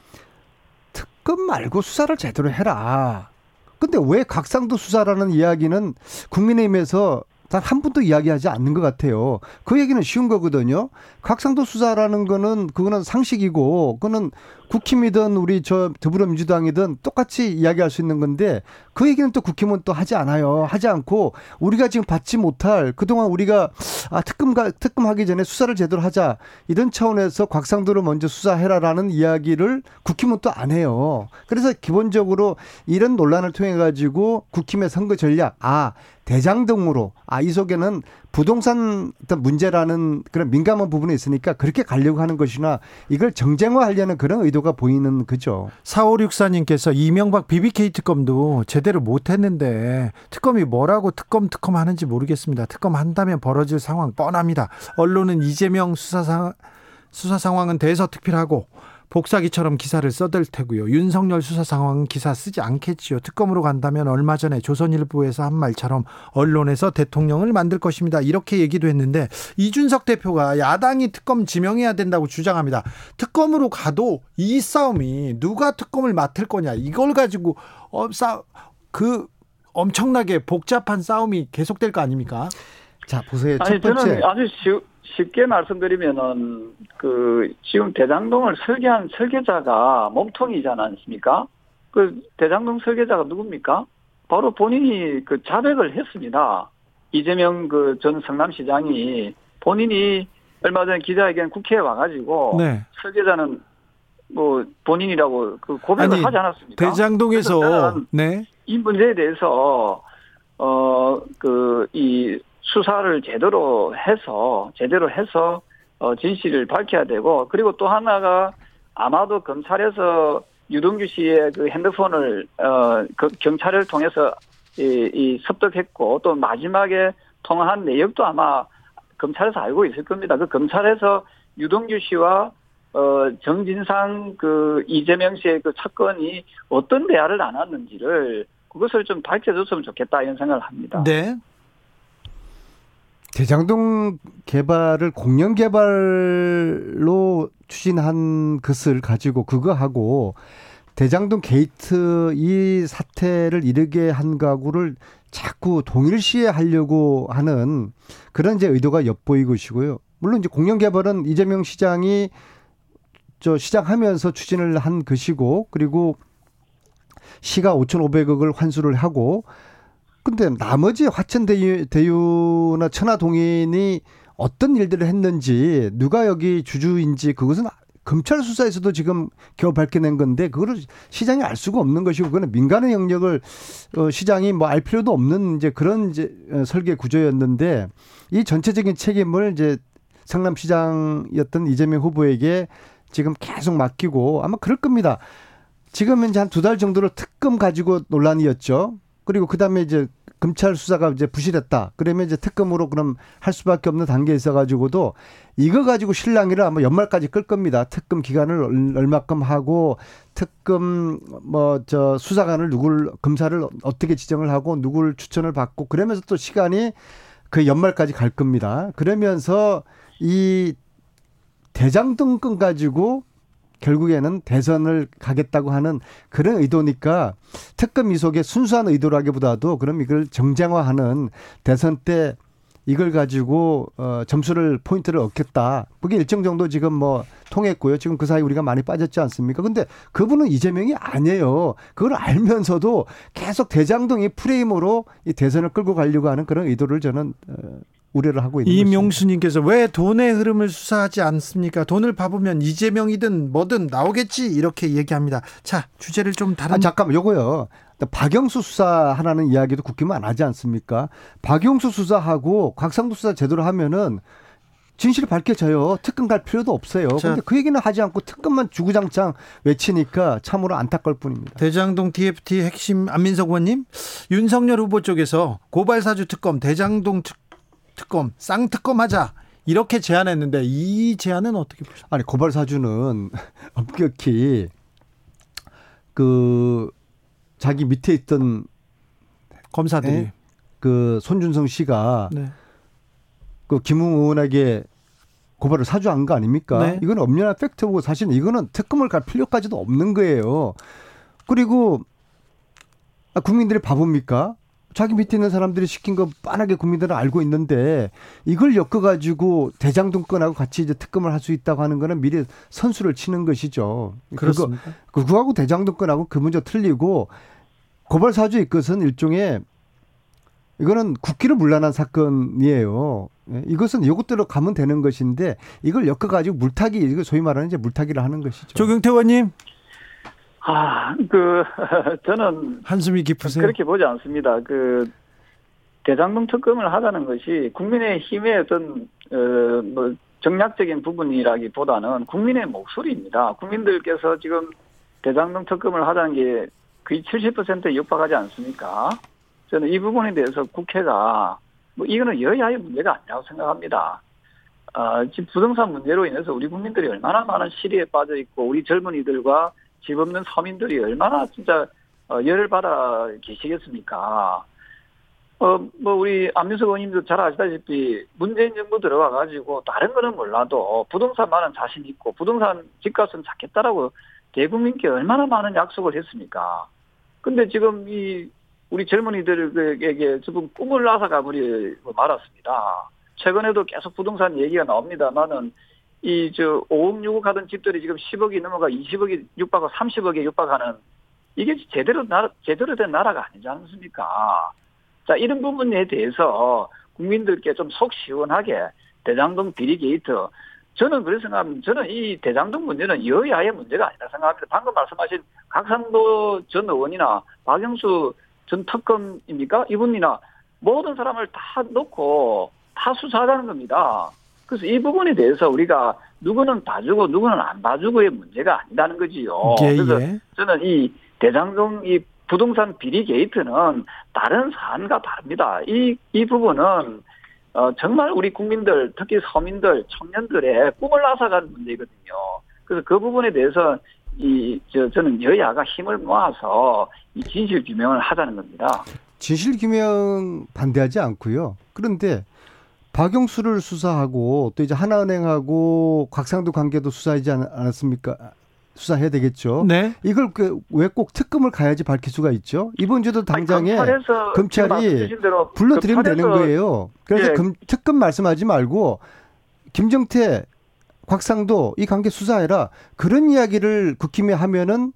특검 말고 수사를 제대로 해라. 근데 왜 각상도 수사라는 이야기는 국민의힘에서 단 한 분도 이야기하지 않는 것 같아요. 그 얘기는 쉬운 거거든요. 각상도 수사라는 거는 그거는 상식이고 그거는 국힘이든 우리 저 더불어민주당이든 똑같이 이야기할 수 있는 건데 그 얘기는 또 국힘은 또 하지 않아요. 하지 않고 우리가 지금 받지 못할 그동안 우리가 아 특검가 특검하기 전에 수사를 제대로 하자 이런 차원에서 곽상도를 먼저 수사해라라는 이야기를 국힘은 또 안 해요. 그래서 기본적으로 이런 논란을 통해 가지고 국힘의 선거 전략 아 대장동으로 아 이 속에는 부동산 어떤 문제라는 그런 민감한 부분이 있으니까 그렇게 가려고 하는 것이나 이걸 정쟁화하려는 그런 의도가 보이는 거죠. 4564님께서 이명박 BBK 특검도 제대로 못했는데 특검이 뭐라고 특검 특검 하는지 모르겠습니다. 특검 한다면 벌어질 상황 뻔합니다. 언론은 이재명 수사 상 수사 상황은 대서 특필하고 복사기처럼 기사를 써댈 테고요. 윤석열 수사 상황은 기사 쓰지 않겠지요. 특검으로 간다면 얼마 전에 조선일보에서 한 말처럼 언론에서 대통령을 만들 것입니다. 이렇게 얘기도 했는데 이준석 대표가 야당이 특검 지명해야 된다고 주장합니다. 특검으로 가도 이 싸움이 누가 특검을 맡을 거냐 이걸 가지고 어, 싸, 그 엄청나게 복잡한 싸움이 계속될 거 아닙니까? 자 보세요. 아니 저는 아주 쉽게 말씀드리면은 그 지금 대장동을 설계한 설계자가 몸통이잖아 않습니까? 그 대장동 설계자가 누굽니까? 바로 본인이 그 자백을 했습니다. 이재명 그 전 성남시장이 본인이 얼마 전에 기자회견 국회에 와가지고 네. 설계자는 뭐 본인이라고 그 고백을 아니, 하지 않았습니까? 대장동에서 네. 이 문제에 대해서 어그이 수사를 제대로 해서 제대로 해서 어, 진실을 밝혀야 되고 그리고 또 하나가 아마도 검찰에서 유동규 씨의 그 핸드폰을 어, 그 경찰을 통해서 이, 이 습득했고 또 마지막에 통화한 내역도 아마 검찰에서 알고 있을 겁니다. 그 검찰에서 유동규 씨와 어, 정진상 그 이재명 씨의 그 사건이 어떤 대화를 나눴는지를 그것을 좀 밝혀줬으면 좋겠다 이런 생각을 합니다. 네. 대장동 개발을 공영 개발로 추진한 것을 가지고 그거 하고 대장동 게이트 이 사태를 이르게 한 가구를 자꾸 동일시에 하려고 하는 그런 이제 의도가 엿보이고 있고요. 물론 이제 공영 개발은 이재명 시장이 저 시작하면서 추진을 한 것이고 그리고 시가 5,500억을 환수를 하고 근데 나머지 화천대유 대유 나 천하동인이 어떤 일들을 했는지 누가 여기 주주인지 그것은 검찰 수사에서도 지금 겨우 밝혀낸 건데 그거를 시장이 알 수가 없는 것이고 그거는 민간의 영역을 어 시장이 뭐 알 필요도 없는 이제 그런 이제 어, 설계 구조였는데 이 전체적인 책임을 이제 성남시장이었던 이재명 후보에게 지금 계속 맡기고 아마 그럴 겁니다. 지금 이제 한 두 달 정도로 특검 가지고 논란이었죠. 그리고 그다음에 이제 검찰 수사가 이제 부실했다. 그러면 이제 특검으로 그럼 할 수밖에 없는 단계에 있어 가지고도 이거 가지고 신랑이를 아마 연말까지 끌 겁니다. 특검 기간을 얼마큼 하고 특검 뭐 저 수사관을 누굴 검사를 어떻게 지정을 하고 누굴 추천을 받고 그러면서 또 시간이 그 연말까지 갈 겁니다. 그러면서 이 대장동 건 가지고 결국에는 대선을 가겠다고 하는 그런 의도니까 특검 이속의 순수한 의도라기보다도 그럼 이걸 정쟁화하는 대선 때 이걸 가지고 어 점수를 포인트를 얻겠다. 그게 일정 정도 지금 뭐 통했고요. 지금 그 사이 우리가 많이 빠졌지 않습니까? 근데 그분은 이재명이 아니에요. 그걸 알면서도 계속 대장동의 프레임으로 이 대선을 끌고 가려고 하는 그런 의도를 저는 어, 우려를 하고 있는 이명수님께서 왜 돈의 흐름을 수사하지 않습니까? 돈을 봐보면 이재명이든 뭐든 나오겠지 이렇게 얘기합니다. 자 주제를 좀 다른. 아, 잠깐만 요거요. 박영수 수사 하라는 이야기도 국힘은 안 하지 않습니까? 박영수 수사하고 곽상도 수사 제대로 하면은 진실이 밝혀져요. 특검 갈 필요도 없어요. 그런데 그 얘기는 하지 않고 특검만 주구장창 외치니까 참으로 안타까울 뿐입니다. 대장동 TFT 핵심 안민석 의원님, 윤석열 후보 쪽에서 고발사주 특검, 대장동 특검, 쌍특검 하자. 이렇게 제안했는데 이 제안은 어떻게 보십니까? 아니 고발 사주는 엄격히 그 자기 밑에 있던 검사들이 네? 그 손준성 씨가 네. 그 김웅 의원에게 고발을 사주한 거 아닙니까? 네. 이건 엄연한 팩트고 사실은 이거는 특검을 갈 필요까지도 없는 거예요. 그리고 아, 국민들이 바보입니까? 자기 밑에 있는 사람들이 시킨 거 빤하게 국민들은 알고 있는데 이걸 엮어가지고 대장동 건하고 같이 이제 특검을 할 수 있다고 하는 거는 미리 선수를 치는 것이죠. 그렇습니다. 그거, 그거하고 대장동 건하고 그 문제 틀리고 고발 사주의 것은 일종의 이거는 국기를 물란한 사건이에요. 예, 이것은 이것대로 가면 되는 것인데 이걸 엮어가지고 물타기, 이거 소위 말하는 이제 물타기를 하는 것이죠. 조경태 의원님. 아, 그, 저는. 한숨이 깊으세요? 그렇게 보지 않습니다. 그, 대장동 특검을 하자는 것이 국민의 힘의 어떤, 어, 뭐, 정략적인 부분이라기 보다는 국민의 목소리입니다. 국민들께서 지금 대장동 특검을 하자는 게 거의 70%에 육박하지 않습니까? 저는 이 부분에 대해서 국회가 뭐 이거는 여야의 문제가 아니라고 생각합니다. 아, 지금 부동산 문제로 인해서 우리 국민들이 얼마나 많은 시리에 빠져 있고 우리 젊은이들과 집 없는 서민들이 얼마나 진짜 어, 열을 받아 계시겠습니까? 어, 뭐, 우리 안민석 의원님도 잘 아시다시피 문재인 정부 들어와 가지고 다른 거는 몰라도 부동산만은 자신 있고 부동산 집값은 잡겠다라고 대국민께 얼마나 많은 약속을 했습니까? 근데 지금 이 우리 젊은이들에게 지금 꿈을 놔서가 버리고 말았습니다. 최근에도 계속 부동산 얘기가 나옵니다만은 이 저 5억 6억 하던 집들이 지금 10억이 넘어가 20억이 육박하고 30억에 육박하는 이게 제대로 나 제대로 된 나라가 아니지 않습니까? 자 이런 부분에 대해서 국민들께 좀 속 시원하게 대장동 비리 게이트 저는 그래서 생각합니다. 저는 이 대장동 문제는 여야의 문제가 아니라 생각합니다. 방금 말씀하신 곽상도 전 의원이나 박영수 전 특검입니까? 이분이나 모든 사람을 다 놓고 다 수사하자는 겁니다. 그래서 이 부분에 대해서 우리가 누구는 봐주고 누구는 안 봐주고의 문제가 아니라는 거지요. 예, 그래서 예. 저는 이 대장동 이 부동산 비리 게이트는 다른 사안과 다릅니다. 이, 이 부분은 어, 정말 우리 국민들, 특히 서민들, 청년들의 꿈을 앗아가는 문제거든요. 그래서 그 부분에 대해서 이, 저, 저는 여야가 힘을 모아서 이 진실 규명을 하자는 겁니다. 진실 규명 반대하지 않고요. 그런데 박영수를 수사하고 또 이제 하나은행하고 곽상도 관계도 수사하지 않았습니까? 수사해야 되겠죠. 네. 이걸 그왜꼭 특검을 가야지 밝힐 수가 있죠? 이번 주도 당장에 아니, 검찰이 불러들이면 되는 거예요. 그래서 예. 금, 특검 말씀하지 말고 김정태 곽상도 이 관계 수사해라 그런 이야기를 국힘에 하면은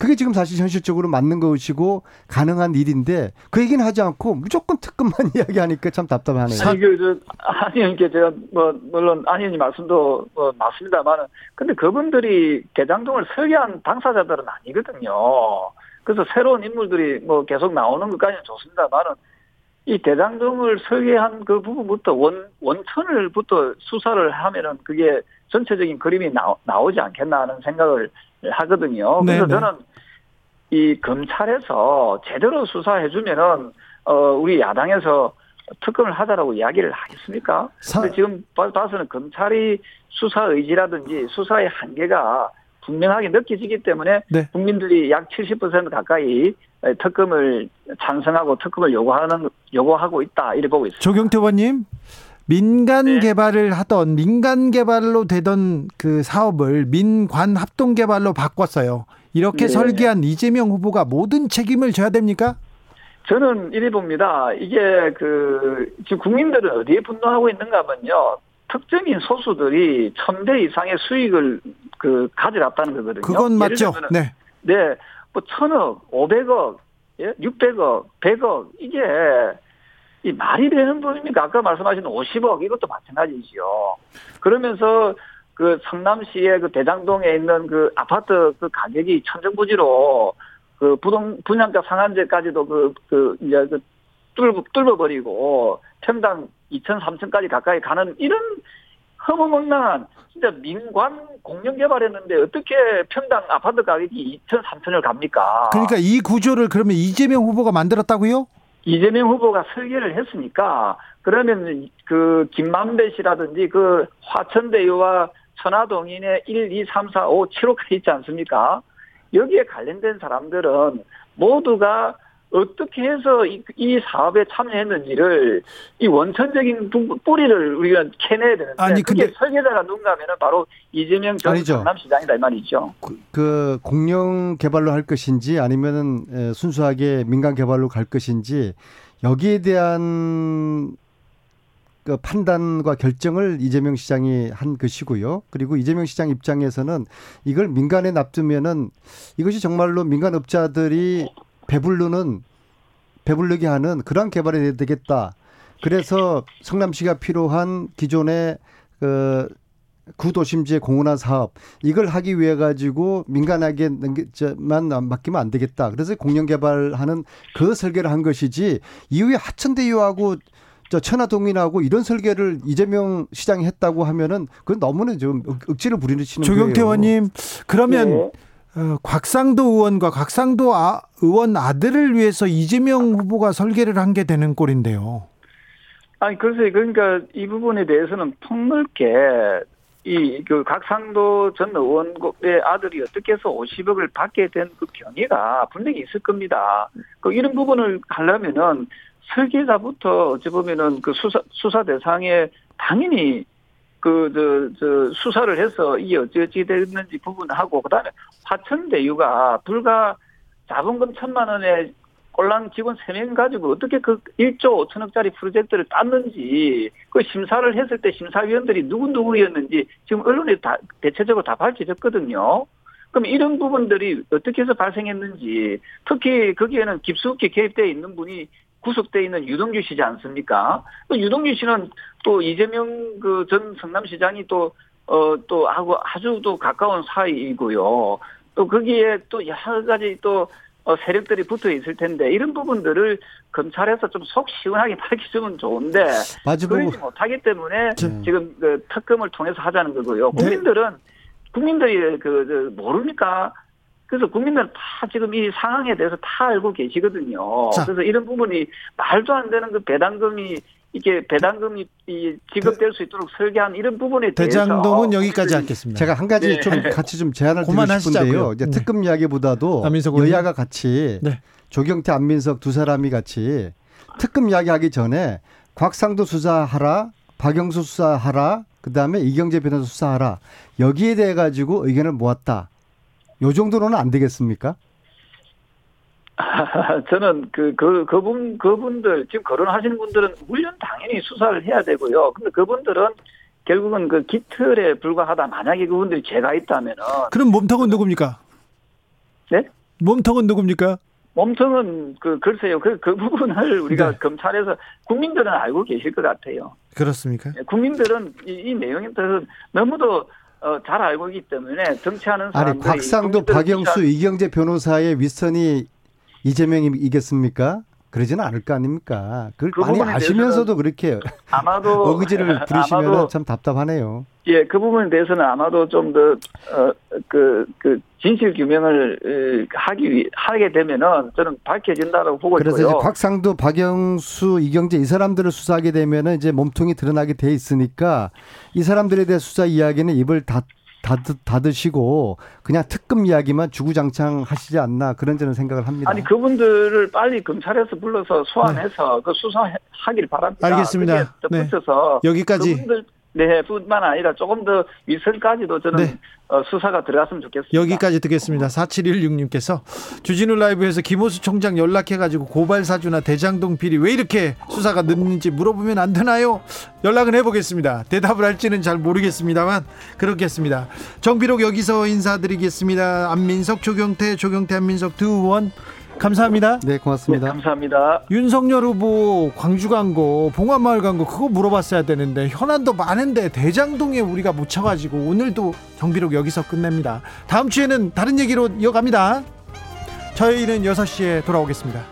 그게 지금 사실 현실적으로 맞는 것이고 가능한 일인데 그 얘기는 하지 않고 무조건 특검만 이야기하니까 참 답답하네요. 아니 그 아니 이게 제가 뭐 물론 안 의원님 말씀도 뭐 맞습니다만은 근데 그분들이 대장동을 설계한 당사자들은 아니거든요. 그래서 새로운 인물들이 뭐 계속 나오는 것까지는 좋습니다만은 이 대장동을 설계한 그 부분부터 원 원천을부터 수사를 하면은 그게 전체적인 그림이 나오, 나오지 않겠나 하는 생각을 하거든요. 그래서 네네. 저는 이 검찰에서 제대로 수사해 주면은 어 우리 야당에서 특검을 하자라고 이야기를 하겠습니까? 사... 근데 지금 봐서는 검찰이 수사 의지라든지 수사의 한계가 분명하게 느껴지기 때문에 네. 국민들이 약 70% 가까이 특검을 찬성하고 특검을 요구하는 요구하고 있다 이렇게 보고 있습니다. 조경태 의원님 민간 네. 개발을 하던 민간 개발로 되던 그 사업을 민관 합동 개발로 바꿨어요. 이렇게 네. 설계한 이재명 후보가 모든 책임을 져야 됩니까? 저는 이리 봅니다. 이게 그 지금 국민들은 어디에 분노하고 있는가 하면요. 특정인 소수들이 천배 이상의 수익을 그 가져갔다는 거거든요. 그건 맞죠. 네. 네. 뭐 천억, 오백억, 예? 육백억, 백억 이게 이 말이 되는 분입니까? 아까 말씀하신 50억 이것도 마찬가지지요. 그러면서 그 성남시의 그 대장동에 있는 그 아파트 그 가격이 천정부지로 그 부동 분양가 상한제까지도 그 그 이제 그 뚫어 뚫어버리고 평당 2천 3천까지 가까이 가는 이런 허무맹랑한 진짜 민관 공영 개발했는데 어떻게 평당 아파트 가격이 2천 3천을 갑니까? 그러니까 이 구조를 그러면 이재명 후보가 만들었다고요? 이재명 후보가 설계를 했으니까 그러면 그 김만배 씨라든지 그 화천대유와 천화동인의 1, 2, 3, 4, 5, 7호가 있지 않습니까? 여기에 관련된 사람들은 모두가 어떻게 해서 이, 이, 사업에 참여했는지를 이 원천적인 뿌리를 우리가 캐내야 되는데 아니 근데 설계자가 누군가 하면 바로 이재명 전 경남시장이다 이 말이죠. 그, 그 공영 개발로 할 것인지 아니면은 순수하게 민간 개발로 갈 것인지 여기에 대한 그 판단과 결정을 이재명 시장이 한 것이고요. 그리고 이재명 시장 입장에서는 이걸 민간에 납두면은 이것이 정말로 민간 업자들이 배불르는 배불르게 하는 그러한 개발이 되겠다. 그래서 성남시가 필요한 기존의 그 구도심지의 공헌화 사업 이걸 하기 위해 가지고 민간에게만 맡기면 안 되겠다. 그래서 공영 개발하는 그 설계를 한 것이지 이후에 하천대유하고 저 천하동인하고 이런 설계를 이재명 시장이 했다고 하면은 그건 너무나 좀 억지를 부리시는 거예요. 조경태 의원님 그러면 네. 어, 곽상도 의원과 곽상도 아, 의원 아들을 위해서 이재명 후보가 설계를 한 게 되는 꼴인데요. 아니 글쎄 그러니까 이 부분에 대해서는 폭넓게 이그 곽상도 전 의원의 아들이 어떻게 해서 50억을 받게 된 그 경위가 분명히 있을 겁니다. 그 이런 부분을 하려면은 설계자부터 어찌 보면은 그 수사 수사 대상에 당연히 그, 저, 저, 수사를 해서 이 어찌어찌 됐는지 부분하고, 그 다음에 화천대유가 불과 자본금 천만 원에 꼴랑 직원 3명 가지고 어떻게 그 1조 5천억짜리 프로젝트를 땄는지, 그 심사를 했을 때 심사위원들이 누구누구였는지 지금 언론에 다, 대체적으로 다 밝혀졌거든요. 그럼 이런 부분들이 어떻게 해서 발생했는지, 특히 거기에는 깊숙이 개입되어 있는 분이 구속돼 있는 유동규 씨지 않습니까? 또 유동규 씨는 또 이재명 그 전 성남시장이 또, 어, 또 하고 아주 또 가까운 사이이고요. 또 거기에 또 여러 가지 또 어, 세력들이 붙어 있을 텐데 이런 부분들을 검찰에서 좀 속 시원하게 밝혀주면 좋은데 그러지 못하기 때문에 네. 지금 그 특검을 통해서 하자는 거고요. 네. 국민들은 국민들이 그 모릅니까? 그래서 국민들은 다 지금 이 상황에 대해서 다 알고 계시거든요. 자. 그래서 이런 부분이 말도 안 되는 그 배당금이 이게 배당금이 지급될 수 있도록 설계한 이런 부분에 대해서 대장동은 여기까지 하겠습니다. 제가 한 가지 네. 좀 같이 좀 제안을 드리고 싶은데요. 이제 네. 특급 이야기보다도 여야가 같이 네. 조경태 안민석 두 사람이 같이 특급 이야기하기 전에 곽상도 수사하라, 박영수 수사하라, 그 다음에 이경재 변호사 수사하라 여기에 대해 가지고 의견을 모았다. 요 정도로는 안 되겠습니까? 저는 그, 그, 그분, 그분들, 지금 거론하시는 분들은 물론 당연히 수사를 해야 되고요. 근데 그분들은 결국은 그 기틀에 불과하다. 만약에 그분들이 죄가 있다면은. 그럼 몸통은 누굽니까? 네? 몸통은 누굽니까? 몸통은 그, 글쎄요. 그, 그 부분을 우리가 네. 검찰에서 국민들은 알고 계실 것 같아요. 그렇습니까? 네, 국민들은 이, 이 내용에 대해서 너무도 어, 잘 알고 있기 때문에 정치하는 사람들이 아니 곽상도 박영수 이경재 변호사의 윗선이 이재명이 이겼습니까? 그러지는 않을 거 아닙니까? 그걸 그 많이 아시면서도 그렇게 아마도 어그지를 부리시면 참 답답하네요. 예, 그 부분에 대해서는 아마도 좀 더, 어, 그, 그, 진실 규명을 하기, 위, 하게 되면은 저는 밝혀진다고 보고 그래서 있고요. 그래서 곽상도, 박영수, 이경재 이 사람들을 수사하게 되면은 이제 몸통이 드러나게 돼 있으니까 이 사람들에 대한 수사 이야기는 입을 닫, 닫, 닫으시고 그냥 특급 이야기만 주구장창 하시지 않나 그런 저는 생각을 합니다. 아니 그분들을 빨리 검찰에서 불러서 소환해서 네. 그 수사하길 바랍니다. 알겠습니다. 네. 여기까지 그분들 네, 뿐만 아니라 조금 더 위선까지도 저는 네. 어, 수사가 들어갔으면 좋겠습니다. 여기까지 듣겠습니다. 4716님께서 주진우 라이브에서 김호수 총장 연락해가지고 고발 사주나 대장동 비리 왜 이렇게 수사가 늦는지 물어보면 안 되나요? 연락은 해보겠습니다. 대답을 할지는 잘 모르겠습니다만 그렇겠습니다. 정비록 여기서 인사드리겠습니다. 안민석, 조경태, 조경태, 안민석 두 의원 감사합니다. 네, 고맙습니다. 네, 감사합니다. 윤석열 후보 광주 간거 봉화마을 간거 그거 물어봤어야 되는데 현안도 많은데 대장동에 우리가 묻혀가지고 오늘도 정비록 여기서 끝냅니다. 다음 주에는 다른 얘기로 이어갑니다. 저희는 6시에 돌아오겠습니다.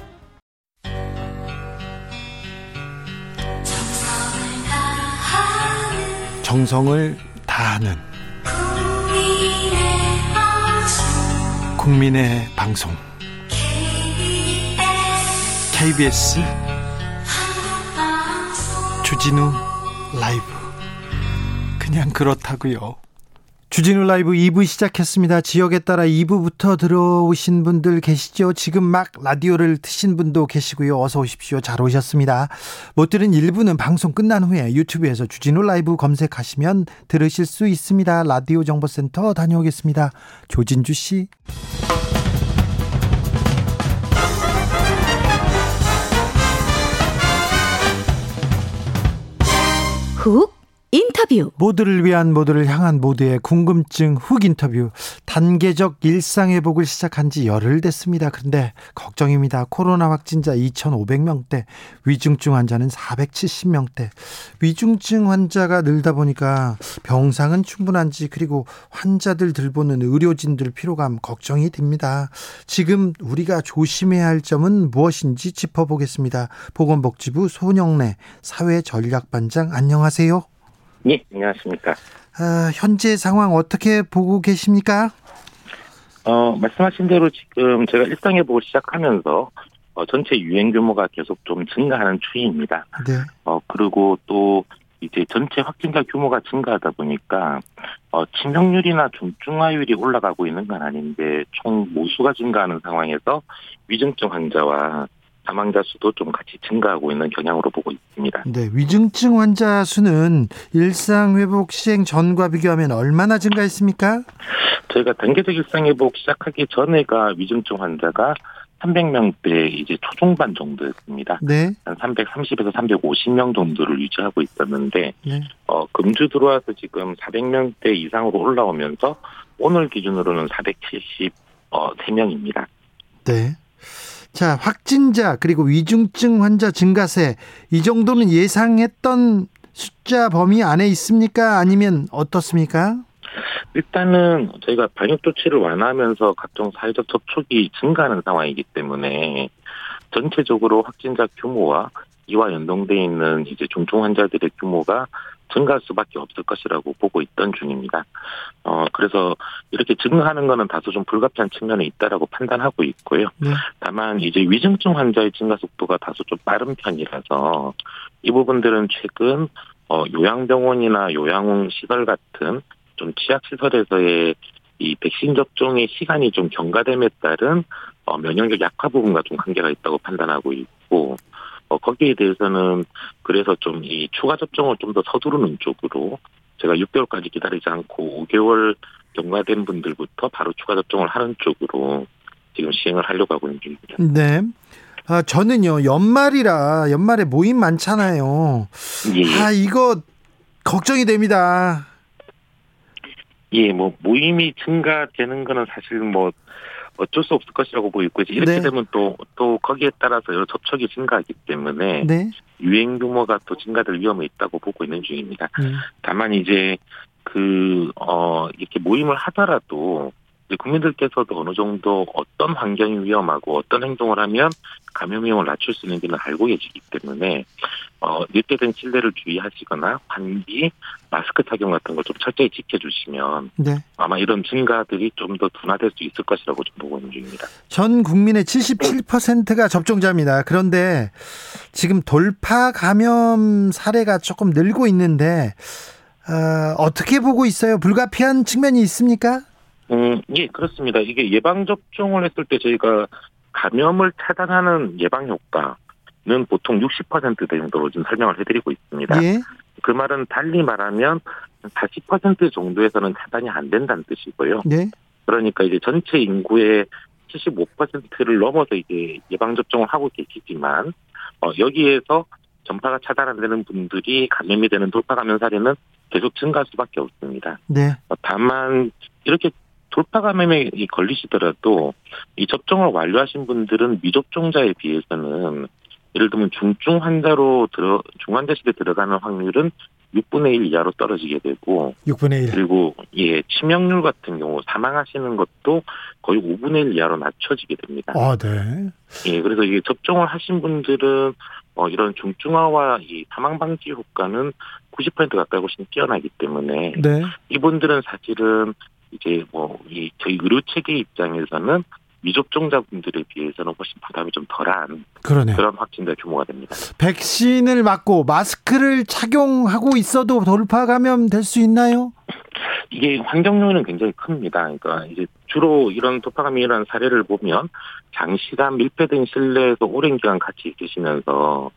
정성을 다하는 국민의 방송 KBS 주진우 라이브 그냥 그렇다고요. 주진우 라이브 2부 시작했습니다. 지역에 따라 2부부터 들어오신 분들 계시죠? 지금 막 라디오를 트신 분도 계시고요. 어서 오십시오. 잘 오셨습니다. 못 들은 1부는 방송 끝난 후에 유튜브에서 주진우 라이브 검색하시면 들으실 수 있습니다. 라디오 정보센터 다녀오겠습니다. 조진주 씨. 훅 인터뷰 모두를 위한 모두를 향한 모두의 궁금증 훅 인터뷰 단계적 일상회복을 시작한 지 열흘 됐습니다. 그런데 걱정입니다. 코로나 확진자 2,500명대 위중증 환자는 470명대 위중증 환자가 늘다 보니까 병상은 충분한지 그리고 환자들 들보는 의료진들 피로감 걱정이 됩니다. 지금 우리가 조심해야 할 점은 무엇인지 짚어보겠습니다. 보건복지부 손영래 사회전략반장 안녕하세요. 예, 안녕하십니까. 아, 현재 상황 어떻게 보고 계십니까? 어, 말씀하신 대로 지금 제가 일상 회복을 시작하면서 어, 전체 유행 규모가 계속 좀 증가하는 추이입니다. 네. 어, 그리고 또 이제 전체 확진자 규모가 증가하다 보니까 어, 치명률이나 중증화율이 올라가고 있는 건 아닌데 총 모수가 증가하는 상황에서 위중증 환자와 사망자 수도 좀 같이 증가하고 있는 경향으로 보고 있습니다. 네, 위중증 환자 수는 일상 회복 시행 전과 비교하면 얼마나 증가했습니까? 저희가 단계적 일상 회복 시작하기 전에가 위중증 환자가 300명대 이제 초중반 정도였습니다. 네. 한 330에서 350명 정도를 유지하고 있었는데 네. 어, 금주 들어와서 지금 400명대 이상으로 올라오면서 오늘 기준으로는 473명입니다. 네. 자, 확진자 그리고 위중증 환자 증가세 이 정도는 예상했던 숫자 범위 안에 있습니까? 아니면 어떻습니까? 일단은 저희가 방역 조치를 완화하면서 각종 사회적 접촉이 증가하는 상황이기 때문에 전체적으로 확진자 규모와 이와 연동돼 있는 이제 중증 환자들의 규모가 증가할 수밖에 없을 것이라고 보고 있던 중입니다. 어 그래서 이렇게 증가하는 것은 다소 좀 불가피한 측면이 있다라고 판단하고 있고요. 네. 다만 이제 위중증 환자의 증가 속도가 다소 좀 빠른 편이라서 이 부분들은 최근 어 요양병원이나 요양 시설 같은 좀 취약 시설에서의 이 백신 접종의 시간이 좀 경과됨에 따른 어 면역력 약화 부분과 좀 관계가 있다고 판단하고 있고 어, 거기에 대해서는 그래서 좀 이 추가 접종을 좀 더 서두르는 쪽으로 제가 6개월까지 기다리지 않고 5개월 경과된 분들부터 바로 추가 접종을 하는 쪽으로 지금 시행을 하려고 하고 있는 중입니다. 네. 아, 저는요, 연말이라, 연말에 모임 많잖아요. 예, 아, 이거, 걱정이 됩니다. 예, 뭐 모임이 증가되는 거는 사실 뭐 어쩔 수 없을 것이라고 보이고 이렇게 네. 되면 또 또 거기에 따라서 여러 접촉이 증가하기 때문에 네. 유행 규모가 또 증가될 위험이 있다고 보고 있는 중입니다. 음. 다만 이제 그, 어, 이렇게 모임을 하더라도 국민들께서도 어느 정도 어떤 환경이 위험하고 어떤 행동을 하면 감염 위험을 낮출 수 있는지는 알고 계시기 때문에 어, 늦게된 실내를 주의하시거나 환기, 마스크 착용 같은 걸 좀 철저히 지켜주시면 네. 아마 이런 증가들이 좀 더 둔화될 수 있을 것이라고 좀 보고 있는 중입니다. 전 국민의 77%가 접종자입니다. 그런데 지금 돌파 감염 사례가 조금 늘고 있는데, 어, 어떻게 보고 있어요? 불가피한 측면이 있습니까? 음, 예, 그렇습니다. 이게 예방접종을 했을 때 저희가 감염을 차단하는 예방 효과는 보통 60% 정도로 지금 설명을 해드리고 있습니다. 예. 그 말은 달리 말하면 40% 정도에서는 차단이 안 된다는 뜻이고요. 네. 그러니까 이제 전체 인구의 75%를 넘어서 이제 예방접종을 하고 계시지만, 어, 여기에서 전파가 차단 안 되는 분들이 감염이 되는 돌파 감염 사례는 계속 증가할 수밖에 없습니다. 네. 어, 다만 이렇게 돌파 감염에 이 걸리시더라도 이 접종을 완료하신 분들은 미접종자에 비해서는 예를 들면 중증 환자로 들어 중환자실에 들어가는 확률은 6분의 1 이하로 떨어지게 되고 6분의 1 그리고 예 치명률 같은 경우 사망하시는 것도 거의 5분의 1 이하로 낮춰지게 됩니다. 아, 네. 예, 그래서 이게 접종을 하신 분들은 어 이런 중증화와 이 사망 방지 효과는 90% 가까이 훨씬 뛰어나기 때문에 네. 이분들은 사실은 이제 뭐 이 저희 의료 체계 입장에서는 미접종자분들에 비해서는 훨씬 부담이 좀 덜한 그러네요. 그런 확진자 규모가 됩니다. 백신을 맞고 마스크를 착용하고 있어도 돌파 감염 될 수 있나요? 이게 환경 요인은 굉장히 큽니다. 그러니까 이제 주로 이런 도파감이 일어난 사례를 보면 장시간 밀폐된 실내에서 오랜 기간 같이 있으시면서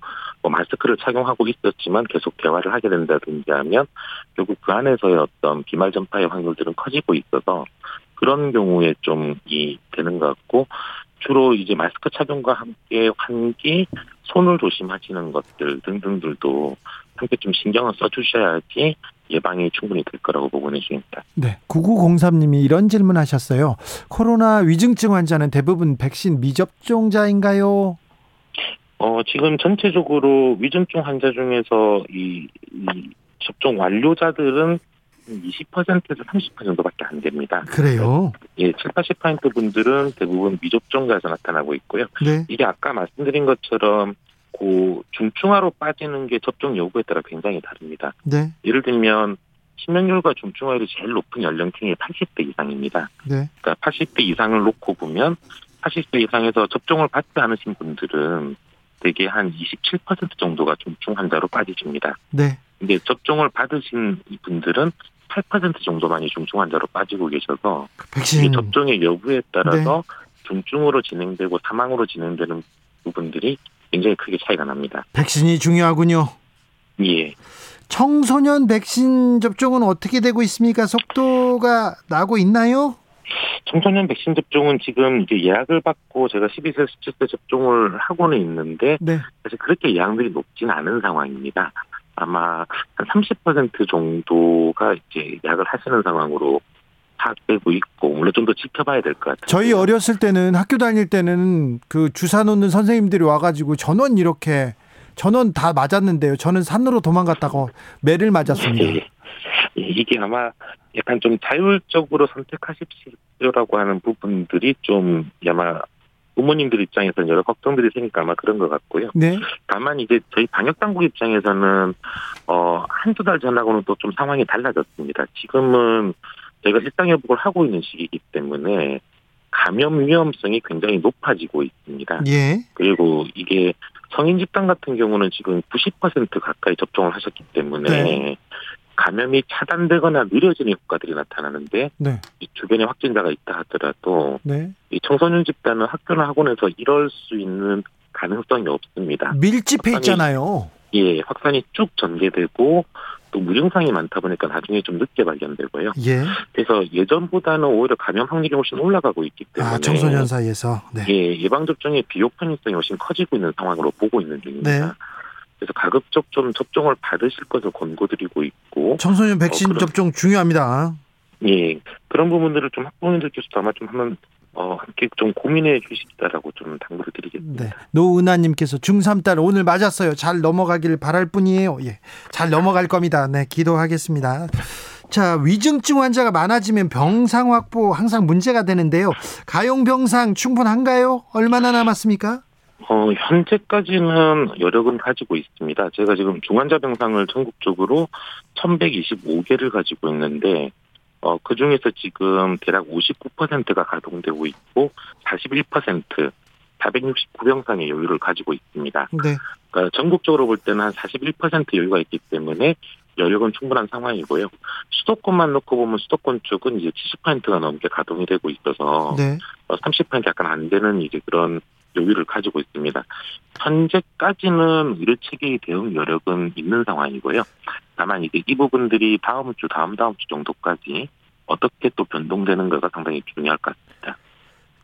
뭐 마스크를 착용하고 있었지만 계속 대화를 하게 된다든지 하면 결국 그 안에서의 어떤 비말 전파의 확률들은 커지고 있어서 그런 경우에 좀 이 되는 것 같고 주로 이제 마스크 착용과 함께 환기, 손을 조심하시는 것들 등등들도 함께 좀 신경을 써주셔야지 예방이 충분히 될 거라고 보고는 중입니다. 네. 9903님이 이런 질문 하셨어요. 코로나 위중증 환자는 대부분 백신 미접종자인가요? 어, 지금 전체적으로 위중증 환자 중에서 이, 이 접종 완료자들은 20%에서 30% 정도밖에 안 됩니다. 그래요? 예, 7, 80% 분들은 대부분 미접종자에서 나타나고 있고요. 네. 이게 아까 말씀드린 것처럼 그 중증화로 빠지는 게 접종 여부에 따라 굉장히 다릅니다. 네. 예를 들면 치명률과 중증화율이 제일 높은 연령층이 80대 이상입니다. 네. 그러니까 80대 이상을 놓고 보면 80대 이상에서 접종을 받지 않으신 분들은 대개 한 27% 정도가 중증 환자로 빠지십니다. 네. 근데 접종을 받으신 분들은 8% 정도만이 중증 환자로 빠지고 계셔서 백신 이 접종의 여부에 따라서 중증으로 진행되고 사망으로 진행되는 부분들이 굉장히 크게 차이가 납니다. 백신이 중요하군요. 예. 청소년 백신 접종은 어떻게 되고 있습니까? 속도가 나고 있나요? 청소년 백신 접종은 지금 이제 예약을 받고 제가 12세, 17세 접종을 하고는 있는데 네. 사실 그렇게 예약률이 높지는 않은 상황입니다. 아마 한 30% 정도가 이제 예약을 하시는 상황으로 파악되고 있고 물론 좀 더 지켜봐야 될 것 같아요. 저희 어렸을 때는 학교 다닐 때는 그 주사 놓는 선생님들이 와가지고 전원 이렇게 전원 다 맞았는데요. 저는 산으로 도망갔다고 매를 맞았습니다. 예. 예, 이게 아마 약간 좀 자율적으로 선택하십시오라고 하는 부분들이 좀 아마 부모님들 입장에서는 여러 걱정들이 생기니까 아마 그런 것 같고요. 네. 다만 이제 저희 방역 당국 입장에서는 어 한두 달 전하고는 또 좀 상황이 달라졌습니다. 지금은 저희가 일상 회복을 하고 있는 시기이기 때문에 감염 위험성이 굉장히 높아지고 있습니다. 예. 그리고 이게 성인 집단 같은 경우는 지금 90% 가까이 접종을 하셨기 때문에 네. 감염이 차단되거나 느려지는 효과들이 나타나는데 네. 이 주변에 확진자가 있다 하더라도 네. 이 청소년 집단은 학교나 학원에서 이럴 수 있는 가능성이 없습니다. 밀집해 확산이- 있잖아요. 예, 확산이 쭉 전개되고 또 무증상이 많다 보니까 나중에 좀 늦게 발견되고요. 예. 그래서 예전보다는 오히려 감염 확률이 훨씬 올라가고 있기 때문에 아, 청소년 사이에서. 네. 예, 예방 접종의 비효 편의성이 훨씬 커지고 있는 상황으로 보고 있는 중입니다. 네. 그래서 가급적 좀 접종을 받으실 것을 권고드리고 있고, 청소년 백신 어, 그럼- 접종 중요합니다. 예, 그런 부분들을 좀 학부모님들께서도 아마 좀 한번 어, 함께 좀 고민해 주시다라고 좀 당부를 드리겠습니다. 네. 노은하님께서 중3딸 오늘 맞았어요. 잘 넘어가길 바랄 뿐이에요. 예. 잘 넘어갈 겁니다. 네. 기도하겠습니다. 자, 위중증 환자가 많아지면 병상 확보 항상 문제가 되는데요. 가용 병상 충분한가요? 얼마나 남았습니까? 어, 현재까지는 여력은 가지고 있습니다. 제가 지금 중환자 병상을 전국적으로 1125개를 가지고 있는데, 어, 그 중에서 지금 대략 59%가 가동되고 있고, 41%, 469병상의 여유를 가지고 있습니다. 네. 그러니까 전국적으로 볼 때는 한 41% 여유가 있기 때문에 여력은 충분한 상황이고요. 수도권만 놓고 보면 수도권 쪽은 이제 70%가 넘게 가동이 되고 있어서 네. 어, 30% 약간 안 되는 이제 그런 여유를 가지고 있습니다. 현재까지는 의료 체계의 대응 여력은 있는 상황이고요. 다만 이제 이 부분들이 다음 주, 다음 다음 주 정도까지 어떻게 또 변동되는가가 상당히 중요할 것 같습니다.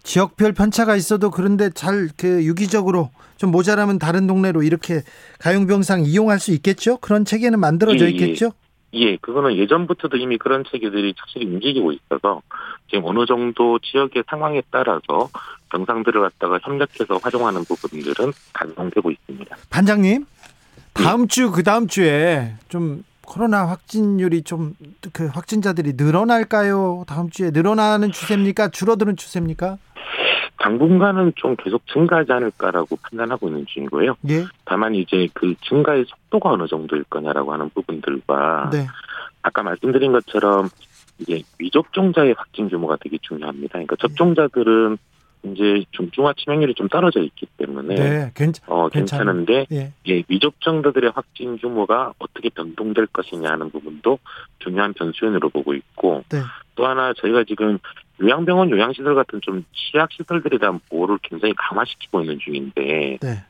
지역별 편차가 있어도 그런데 잘 그 유기적으로 좀 모자라면 다른 동네로 이렇게 가용 병상 이용할 수 있겠죠? 그런 체계는 만들어져 예, 예. 있겠죠? 예, 그거는 예전부터도 이미 그런 체계들이 착실히 움직이고 있어서 지금 어느 정도 지역의 상황에 따라서 병상들을 갖다가 협력해서 활용하는 부분들은 가동되고 있습니다. 반장님, 다음 주, 그 다음 주에 좀 코로나 확진율이 좀 그 확진자들이 늘어날까요? 다음 주에 늘어나는 추세입니까? 줄어드는 추세입니까? 당분간은 좀 계속 증가하지 않을까라고 판단하고 있는 중이고요. 예. 다만 이제 그 증가의 속도가 어느 정도일 거냐라고 하는 부분들과 네. 아까 말씀드린 것처럼 이제 미접종자의 확진 규모가 되게 중요합니다. 그러니까 접종자들은 이제 좀 중화 치명률이 좀 떨어져 있기 때문에 네, 괜찮, 어 괜찮은- 괜찮은데 예. 예, 미접종자들의 확진 규모가 어떻게 변동될 것이냐 하는 부분도 중요한 변수연으로 보고 있고 네. 또 하나 저희가 지금 요양병원 요양시설 같은 좀 취약시설들에 대한 보호를 굉장히 강화시키고 있는 중인데 네.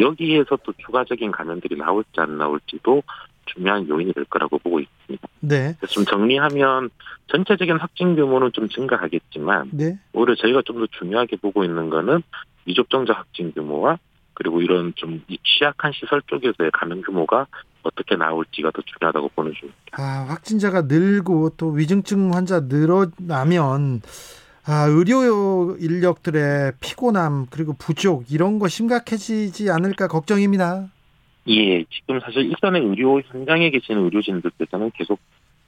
여기에서 또 추가적인 감염들이 나올지 안 나올지도 중요한 요인이 될 거라고 보고 있습니다. 네. 좀 정리하면 전체적인 확진 규모는 좀 증가하겠지만 네. 오히려 저희가 좀 더 중요하게 보고 있는 거는 미접종자 확진 규모와 그리고 이런 좀이 취약한 시설 쪽에서의 감염 규모가 어떻게 나올지가 더 중요하다고 보는 중입니다. 아, 확진자가 늘고 또 위중증 환자 늘어나면 아, 의료 인력들의 피곤함 그리고 부족 이런 거 심각해지지 않을까 걱정입니다. 예, 지금 사실 일선의 의료 현장에 계시는 의료진들께서는 계속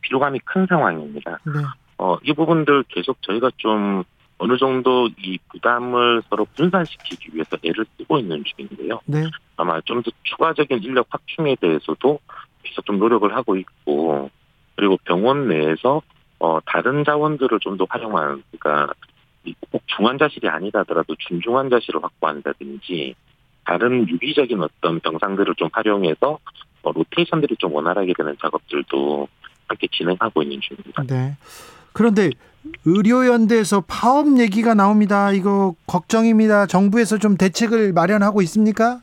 피로감이 큰 상황입니다. 네. 어, 이 부분들 계속 저희가 좀 어느 정도 이 부담을 서로 분산시키기 위해서 애를 쓰고 있는 중인데요. 네. 아마 좀 더 추가적인 인력 확충에 대해서도 계속 좀 노력을 하고 있고 그리고 병원 내에서 어 다른 자원들을 좀 더 활용하는 그러니까 이꼭 중환자실이 아니다 하더라도 중중환자실을 확보한다든지 다른 유기적인 어떤 병상들을 좀 활용해서 어, 로테이션들이 좀 원활하게 되는 작업들도 함께 진행하고 있는 중입니다. 네. 그런데 의료연대에서 파업 얘기가 나옵니다. 이거 걱정입니다. 정부에서 좀 대책을 마련하고 있습니까?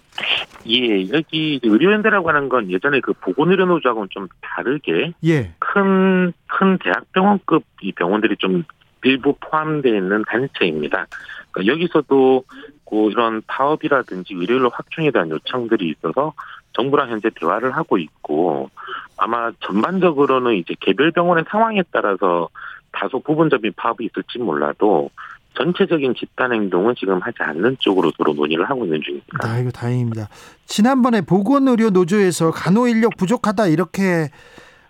예, 여기 의료연대라고 하는 건 예전에 그 보건의료노조하고는 좀 다르게 예. 큰, 큰 대학병원급 이 병원들이 좀 일부 포함되어 있는 단체입니다. 그러니까 여기서도 그 이런 파업이라든지 의료인력 확충에 대한 요청들이 있어서 정부랑 현재 대화를 하고 있고 아마 전반적으로는 이제 개별 병원의 상황에 따라서 다소 부분적인 파업이 있을지 몰라도 전체적인 집단 행동은 지금 하지 않는 쪽으로 서로 논의를 하고 있는 중입니다. 아, 이거 다행입니다. 지난번에 보건의료 노조에서 간호 인력 부족하다 이렇게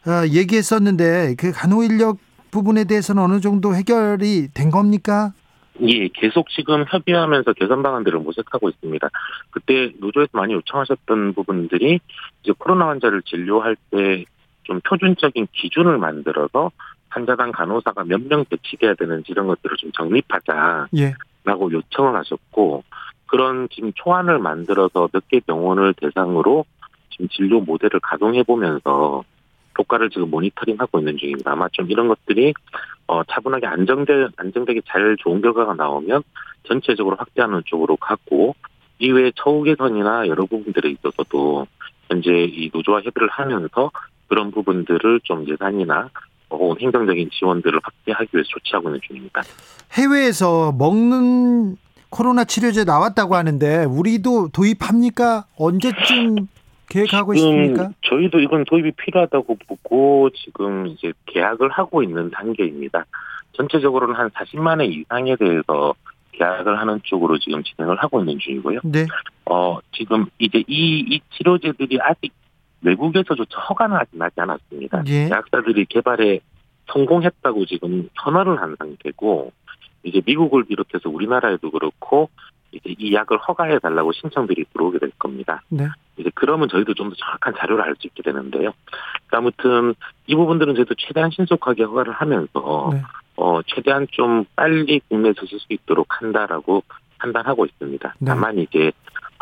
어, 얘기했었는데 그 간호 인력 부분에 대해서는 어느 정도 해결이 된 겁니까? 예, 계속 지금 협의하면서 개선 방안들을 모색하고 있습니다. 그때 노조에서 많이 요청하셨던 부분들이 이제 코로나 환자를 진료할 때 좀 표준적인 기준을 만들어서 환자당 간호사가 몇 명 배치돼야 되는지 이런 것들을 좀 정립하자라고 예. 요청을 하셨고 그런 지금 초안을 만들어서 몇 개 병원을 대상으로 지금 진료 모델을 가동해 보면서 효과를 지금 모니터링하고 있는 중입니다. 아마 좀 이런 것들이 어, 차분하게 안정되, 안정되게 잘 좋은 결과가 나오면 전체적으로 확대하는 쪽으로 가고 이외에 처우 개선이나 여러 부분들에 있어서도 현재 이 노조와 협의를 하면서 그런 부분들을 좀 예산이나 혹은 행정적인 지원들을 확대하기 위해서 조치하고 있는 중입니다. 해외에서 먹는 코로나 치료제 나왔다고 하는데 우리도 도입합니까? 언제쯤 계획하고 있습니까? 저희도 이건 도입이 필요하다고 보고 지금 이제 계약을 하고 있는 단계입니다. 전체적으로는 한 40만 회 이상에 대해서 계약을 하는 쪽으로 지금 진행을 하고 있는 중이고요. 네. 어, 지금 이제 이, 이 치료제들이 아직 외국에서조차 허가는 아직 나지 않았습니다. 예. 약사들이 개발에 성공했다고 지금 선언을 한 상태고, 이제 미국을 비롯해서 우리나라에도 그렇고, 이제 이 약을 허가해 달라고 신청들이 들어오게 될 겁니다. 네. 이제 그러면 저희도 좀 더 정확한 자료를 알 수 있게 되는데요. 그러니까 아무튼 이 부분들은 저희도 최대한 신속하게 허가를 하면서 네. 어 최대한 좀 빨리 국내에서 쓸 수 있도록 한다라고 판단하고 있습니다. 네. 다만 이제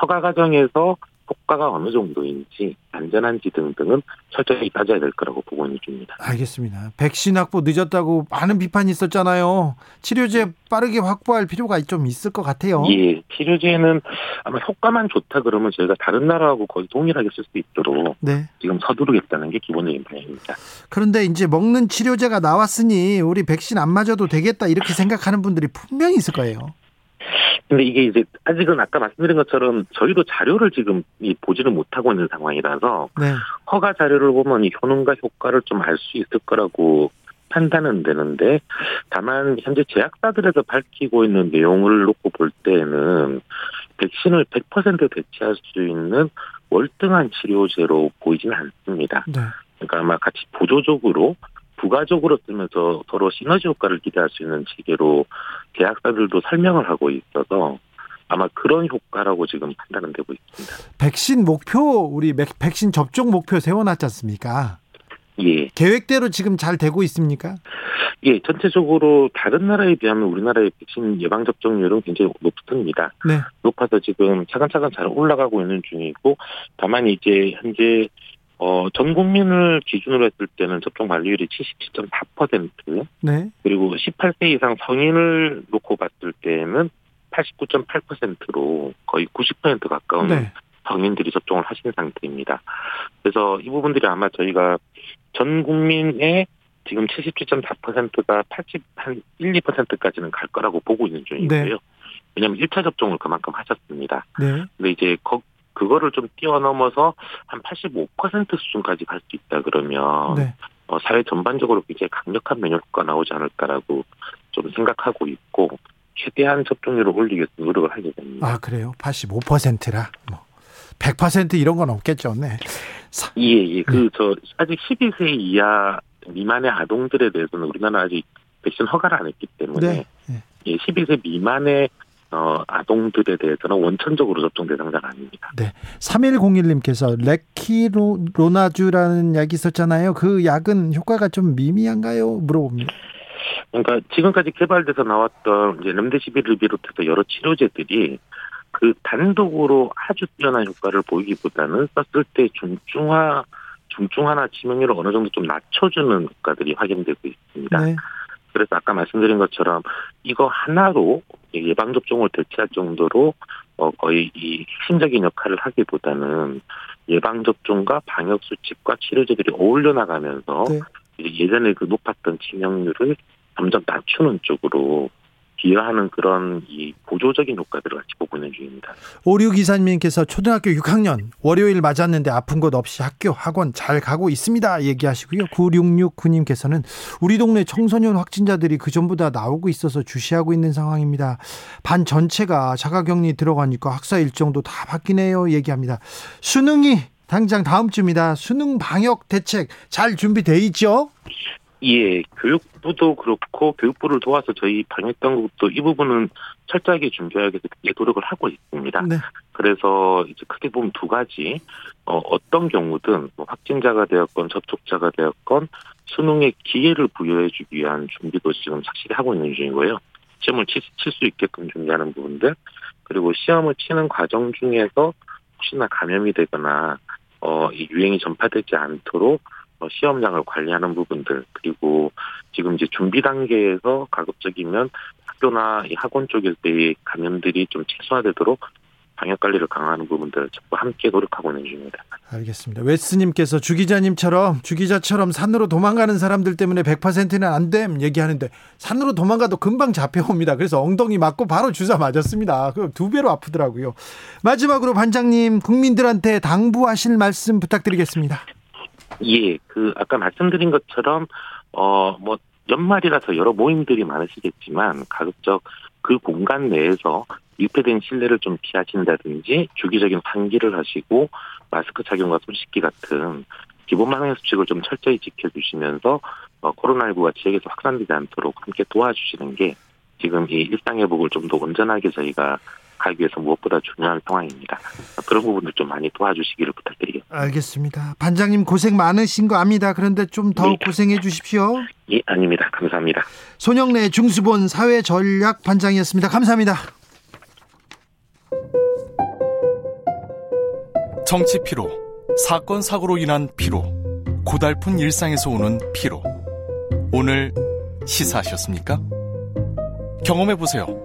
허가 과정에서 효과가 어느 정도인지 안전한지 등등은 철저히 따져야 될 거라고 보고 있는 중입니다. 알겠습니다. 백신 확보 늦었다고 많은 비판이 있었잖아요. 치료제 빠르게 확보할 필요가 좀 있을 것 같아요. 예, 치료제는 아마 효과만 좋다 그러면 저희가 다른 나라하고 거의 동일하게 쓸 수 있도록 네. 지금 서두르겠다는 게 기본적인 방향입니다. 그런데 이제 먹는 치료제가 나왔으니 우리 백신 안 맞아도 되겠다 이렇게 생각하는 분들이 분명히 있을 거예요. 근데 이게 이제 아직은 아까 말씀드린 것처럼 저희도 자료를 지금 이 보지를 못하고 있는 상황이라서 네. 허가 자료를 보면 이 효능과 효과를 좀 알 수 있을 거라고 판단은 되는데 다만 현재 제약사들에서 밝히고 있는 내용을 놓고 볼 때는 백신을 100% 대체할 수 있는 월등한 치료제로 보이지는 않습니다. 네. 그러니까 아마 같이 보조적으로 부가적으로 쓰면서 서로 시너지 효과를 기대할 수 있는 체계로 계약사들도 설명을 하고 있어서 아마 그런 효과라고 지금 판단은 되고 있습니다. 백신 목표 우리 백신 접종 목표 세워놨지 않습니까? 예. 계획대로 지금 잘 되고 있습니까? 예, 전체적으로 다른 나라에 비하면 우리나라의 백신 예방 접종률은 굉장히 높습니다. 네. 높아서 지금 차근차근 잘 올라가고 있는 중이고 다만 이제 현재 어, 전 국민을 기준으로 했을 때는 접종 완료율이 77.4%. 네. 그리고 18세 이상 성인을 놓고 봤을 때는 89.8%로 거의 90% 가까운 네. 성인들이 접종을 하신 상태입니다. 그래서 이 부분들이 아마 저희가 전 국민의 지금 77.4%가 80, 한 1, 2%까지는 갈 거라고 보고 있는 중이고요. 네. 왜냐하면 1차 접종을 그만큼 하셨습니다. 네. 근데 이제 거, 그거를 좀 뛰어넘어서 한 85% 수준까지 갈 수 있다 그러면 네. 어, 사회 전반적으로 굉장히 강력한 면역 효과가 나오지 않을까라고 좀 생각하고 있고 최대한 접종률을 올리기 위해서 노력을 하게 됩니다. 아 그래요? 85%라 뭐 100% 이런 건 없겠죠, 네. 예, 예. 그, 저, 아직 12세 이하 미만의 아동들에 대해서는 우리나라 아직 백신 허가를 안 했기 때문에. 네. 네. 예, 12세 미만의 어, 아동들에 대해서는 원천적으로 접종 대상자가 아닙니다. 네. 3101님께서 레키로나주라는 약이 있었잖아요. 그 약은 효과가 좀 미미한가요? 물어봅니다. 그러니까 지금까지 개발돼서 나왔던 이제 렘데시비를 비롯해서 여러 치료제들이 그 단독으로 아주 뛰어난 효과를 보이기보다는 썼을 때 중증화 중증화나 치명률을 어느 정도 좀 낮춰주는 효과들이 확인되고 있습니다. 네. 그래서 아까 말씀드린 것처럼 이거 하나로 예방 접종을 대체할 정도로 어 거의 이 핵심적인 역할을 하기보다는 예방 접종과 방역 수칙과 치료제들이 어울려 나가면서 네. 예전에 그 높았던 치명률을 점점 낮추는 쪽으로 기여하는 그런 이 보조적인 효과들을 같이 보고 있는 중입니다. 오류 기사님께서 초등학교 6학년 월요일 맞았는데 아픈 것 없이 학교 학원 잘 가고 있습니다. 얘기하시고요. 9669님께서는 우리 동네 청소년 확진자들이 그 전보다 나오고 있어서 주시하고 있는 상황입니다. 반 전체가 자가격리 들어가니까 학사 일정도 다 바뀌네요. 얘기합니다. 수능이 당장 다음 주입니다. 수능 방역 대책 잘 준비돼 있죠? 예, 교육부도 그렇고 교육부를 도와서 저희 방역당국도 이 부분은 철저하게 준비하기 위해 노력을 하고 있습니다. 네. 그래서 이제 크게 보면 두 가지 어, 어떤 경우든 뭐 확진자가 되었건 접촉자가 되었건 수능의 기회를 부여해주기 위한 준비도 지금 확실히 하고 있는 중이고요. 시험을 칠 수 있게끔 준비하는 부분들 그리고 시험을 치는 과정 중에서 혹시나 감염이 되거나 어, 이 유행이 전파되지 않도록 어, 시험장을 관리하는 부분들 그리고 지금 이제 준비 단계에서 가급적이면 학교나 학원 쪽에서의 감염들이 좀 최소화되도록 방역 관리를 강화하는 부분들 전부 함께 노력하고 있는 중입니다. 알겠습니다. 웨스님께서 주 기자님처럼 주 기자처럼 산으로 도망가는 사람들 때문에 100%는 안 됨 얘기하는데 산으로 도망가도 금방 잡혀옵니다. 그래서 엉덩이 맞고 바로 주사 맞았습니다. 그두 배로 아프더라고요. 마지막으로 반장님 국민들한테 당부하실 말씀 부탁드리겠습니다. 예, 그 아까 말씀드린 것처럼 어 뭐 연말이라서 여러 모임들이 많으시겠지만 가급적 그 공간 내에서 밀폐된 실내를 좀 피하신다든지 주기적인 환기를 하시고 마스크 착용과 손 씻기 같은 기본 방역 수칙을 좀 철저히 지켜주시면서 어, 코로나19가 지역에서 확산되지 않도록 함께 도와주시는 게 지금 이 일상 회복을 좀 더 온전하게 저희가 가기 위해서 무엇보다 중요한 상황입니다. 그런 부분들 좀 많이 도와주시기를 부탁드리겠습니다. 알겠습니다. 반장님 고생 많으신 거 압니다. 그런데 좀더 네. 고생해 주십시오. 예, 아닙니다. 감사합니다. 손영래 중수본 사회전략 반장이었습니다. 감사합니다. 정치 피로, 사건 사고로 인한 피로, 고달픈 일상에서 오는 피로. 오늘 시사하셨습니까? 경험해 보세요.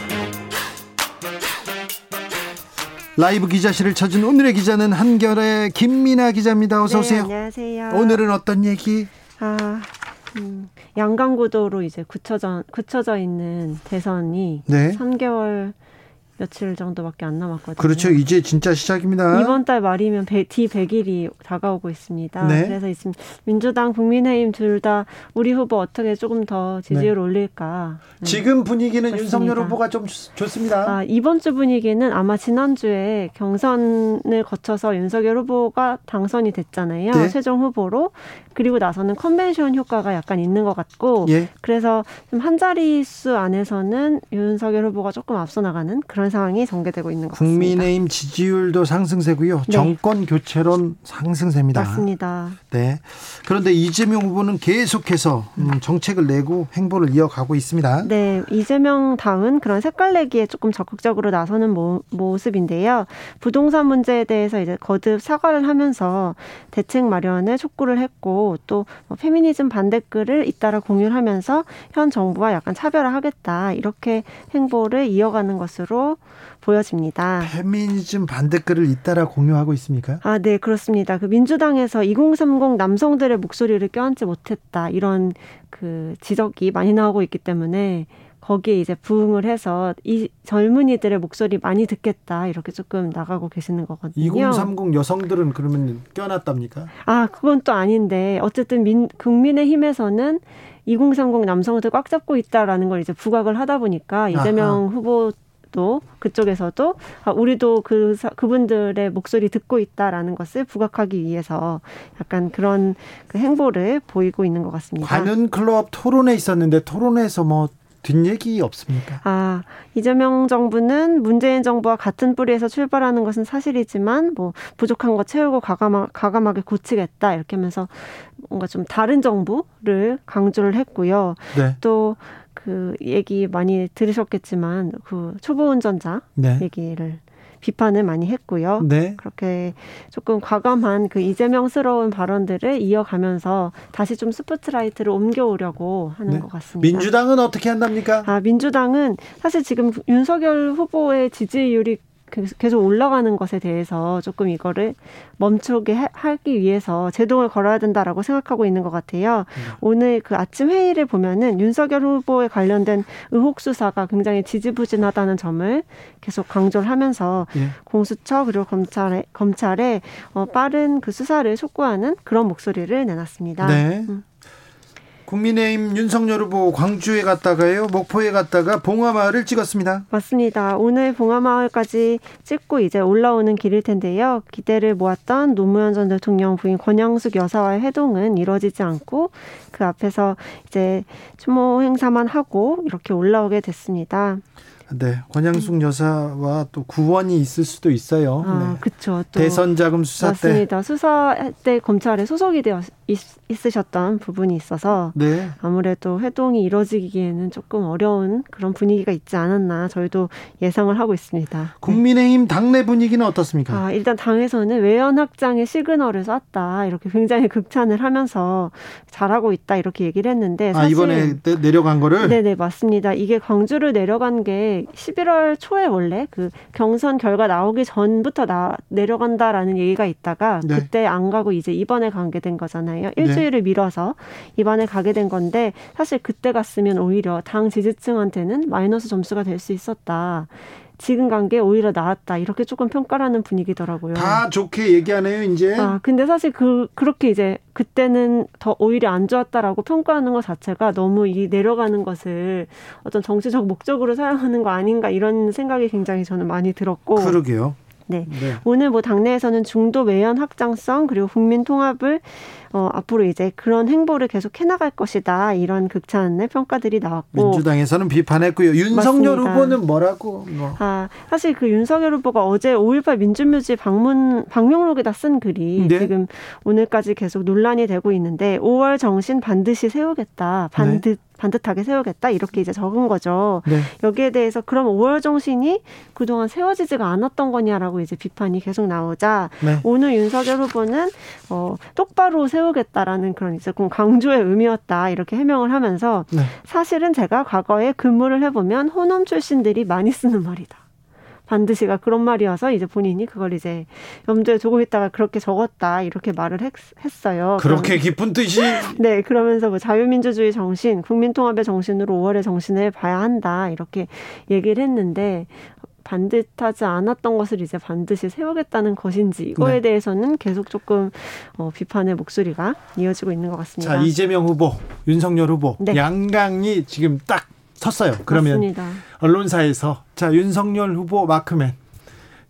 라이브 기자실을 찾은 오늘의 기자는 한결의 김민아 기자입니다. 어서 오세요. 네, 안녕하세요. 오늘은 어떤 얘기? 아, 음, 양강구도로 이제 굳혀져, 굳혀져 있는 대선이 네. 3개월 며칠 정도밖에 안 남았거든요. 그렇죠. 이제 진짜 시작입니다. 이번 달 말이면 D 100일이 다가오고 있습니다. 네. 그래서 지금 민주당, 국민의힘 둘 다 우리 후보 어떻게 조금 더 지지율 네. 올릴까. 네. 지금 분위기는 그렇습니다. 윤석열 후보가 좀 좋습니다. 아, 이번 주 분위기는 아마 지난주에 경선을 거쳐서 윤석열 후보가 당선이 됐잖아요. 네. 최종 후보로. 그리고 나서는 컨벤션 효과가 약간 있는 것 같고 예. 그래서 좀 한 자릿수 안에서는 윤석열 후보가 조금 앞서 나가는 그런 상황이 전개되고 있는 것 같습니다. 국민의힘 지지율도 상승세고요. 네. 정권 교체론 상승세입니다. 맞습니다. 네. 그런데 이재명 후보는 계속해서 음, 정책을 내고 행보를 이어가고 있습니다. 네. 이재명 당은 그런 색깔 내기에 조금 적극적으로 나서는 모, 모습인데요. 부동산 문제에 대해서 이제 거듭 사과를 하면서 대책 마련에 촉구를 했고 또뭐 페미니즘 반대글을 잇따라 공유를 하면서 현 정부와 약간 차별화하겠다 이렇게 행보를 이어가는 것으로 보여집니다. 페미니즘 반대글을 잇따라 공유하고 있습니까? 아, 네, 그렇습니다. 그 민주당에서 2030 남성들의 목소리를 껴안지 못했다 이런 그 지적이 많이 나오고 있기 때문에 거기에 이제 부응을 해서 이 젊은이들의 목소리 많이 듣겠다 이렇게 조금 나가고 계시는 거거든요. 2030 여성들은 그러면 껴놨답니까? 아 그건 또 아닌데 어쨌든 민, 국민의힘에서는 2030 남성들 꽉 잡고 있다라는 걸 이제 부각을 하다 보니까 이재명 아하. 후보 도 그쪽에서도 아, 우리도 그 그분들의 목소리 듣고 있다라는 것을 부각하기 위해서 약간 그런 그 행보를 보이고 있는 것 같습니다. 관훈 클럽 토론회 있었는데 토론회에서 뭐 뒷얘기 없습니까? 아, 이재명 정부는 문재인 정부와 같은 뿌리에서 출발하는 것은 사실이지만 뭐 부족한 거 채우고 가감하, 가감하게 고치겠다 이렇게 하면서 뭔가 좀 다른 정부를 강조를 했고요. 네. 또 그 얘기 많이 들으셨겠지만 그 초보 운전자 네. 얘기를 비판을 많이 했고요. 네. 그렇게 조금 과감한 그 이재명스러운 발언들을 이어가면서 다시 좀 스포트라이트를 옮겨오려고 하는 네. 것 같습니다. 민주당은 어떻게 한답니까? 아, 민주당은 사실 지금 윤석열 후보의 지지율이 계속 올라가는 것에 대해서 조금 이거를 멈추게 하기 위해서 제동을 걸어야 된다라고 생각하고 있는 것 같아요. 음. 오늘 그 아침 회의를 보면은 윤석열 후보에 관련된 의혹 수사가 굉장히 지지부진하다는 점을 계속 강조를 하면서 예. 공수처 그리고 검찰에 검찰에 어, 빠른 그 수사를 촉구하는 그런 목소리를 내놨습니다. 네. 음. 국민의힘 윤석열 후보 광주에 갔다가요, 목포에 갔다가 봉화마을을 찍었습니다. 맞습니다. 오늘 봉화마을까지 찍고 이제 올라오는 길일 텐데요. 기대를 모았던 노무현 전 대통령 부인 권양숙 여사와의 회동은 이뤄지지 않고 그 앞에서 이제 추모 행사만 하고 이렇게 올라오게 됐습니다. 네, 권양숙 음. 여사와 또 구원이 있을 수도 있어요. 아, 네. 그렇죠. 대선 자금 수사 맞습니다. 때 맞습니다. 수사 때 검찰에 소속이 되어 있, 으셨던 부분이 있어서 네. 아무래도 회동이 이뤄지기에는 조금 어려운 그런 분위기가 있지 않았나 저희도 예상을 하고 있습니다. 국민의힘 당내 분위기는 어떻습니까? 아, 일단 당에서는 외연 확장의 시그널을 쐈다 이렇게 굉장히 극찬을 하면서 잘하고 있다 이렇게 얘기를 했는데 아, 이번에 내려간 거를 네네 맞습니다. 이게 광주를 내려간 게 11월 초에 원래 그 경선 결과 나오기 전부터 나 내려간다라는 얘기가 있다가 네. 그때 안 가고 이제 이번에 가게 된 거잖아요. 거잖아요. 일주일을 네. 미뤄서 이번에 가게 된 건데 사실 그때 갔으면 오히려 당 지지층한테는 마이너스 점수가 될 수 있었다. 지금 간 게 오히려 나았다 이렇게 조금 평가라는 분위기더라고요. 다 좋게 얘기하네요 이제. 아 근데 사실 그 그렇게 이제 그때는 더 오히려 안 좋았다라고 평가하는 것 자체가 너무 이 내려가는 것을 어떤 정치적 목적으로 사용하는 거 아닌가 이런 생각이 굉장히 저는 많이 들었고. 그러게요. 네. 네. 오늘 뭐 당내에서는 중도 외연 확장성 그리고 국민 통합을 어, 앞으로 이제 그런 행보를 계속 해나갈 것이다 이런 극찬의 평가들이 나왔고 민주당에서는 비판했고요. 윤석열 맞습니다. 후보는 뭐라고? 뭐. 아 사실 그 윤석열 후보가 어제 5.18 민주묘지 방문 방명록에다 쓴 글이 네? 지금 오늘까지 계속 논란이 되고 있는데 5월 정신 반드시 세우겠다 반드 네? 반듯하게 세우겠다 이렇게 이제 적은 거죠. 네. 여기에 대해서 그럼 5월 정신이 그동안 세워지지가 않았던 거냐라고 이제 비판이 계속 나오자 네. 오늘 윤석열 후보는 어, 똑바로 세우겠다라는 그런 이제 강조의 의미였다 이렇게 해명을 하면서 네. 사실은 제가 과거에 근무를 해보면 호남 출신들이 많이 쓰는 말이다. 반드시가 그런 말이어서 이제 본인이 그걸 이제 염두에 두고 있다가 그렇게 적었다 이렇게 말을 했, 어요 그렇게 깊은 뜻이? 네, 그러면서 뭐 자유민주주의 정신, 국민통합의 정신으로 5월의 정신을 봐야 한다 이렇게 얘기를 했는데 반듯하지 않았던 것을 이제 반드시 세우겠다는 것인지 이거에 네. 대해서는 계속 조금 어, 비판의 목소리가 이어지고 있는 것 같습니다. 자 이재명 후보, 윤석열 후보 네. 양강이 지금 딱 섰어요. 그러면 맞습니다. 언론사에서 자 윤석열 후보 마크맨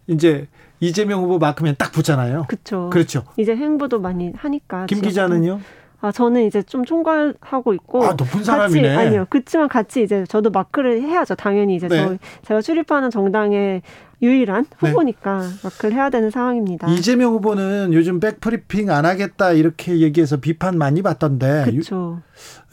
이제 이재명 후보 마크맨 딱 붙잖아요. 그렇죠. 그렇죠. 이제 행보도 많이 하니까. 김 기자는요? 아 저는 이제 좀 총괄하고 있고 아 높은 사람이네. 같이, 아니요. 그렇지만 같이 이제 저도 마크를 해야죠. 당연히 이제 네. 저 제가 출입하는 정당의 유일한 네. 후보니까 네. 마크를 해야 되는 상황입니다. 이재명 후보는 요즘 백브리핑 안 하겠다 이렇게 얘기해서 비판 많이 받던데. 그렇죠.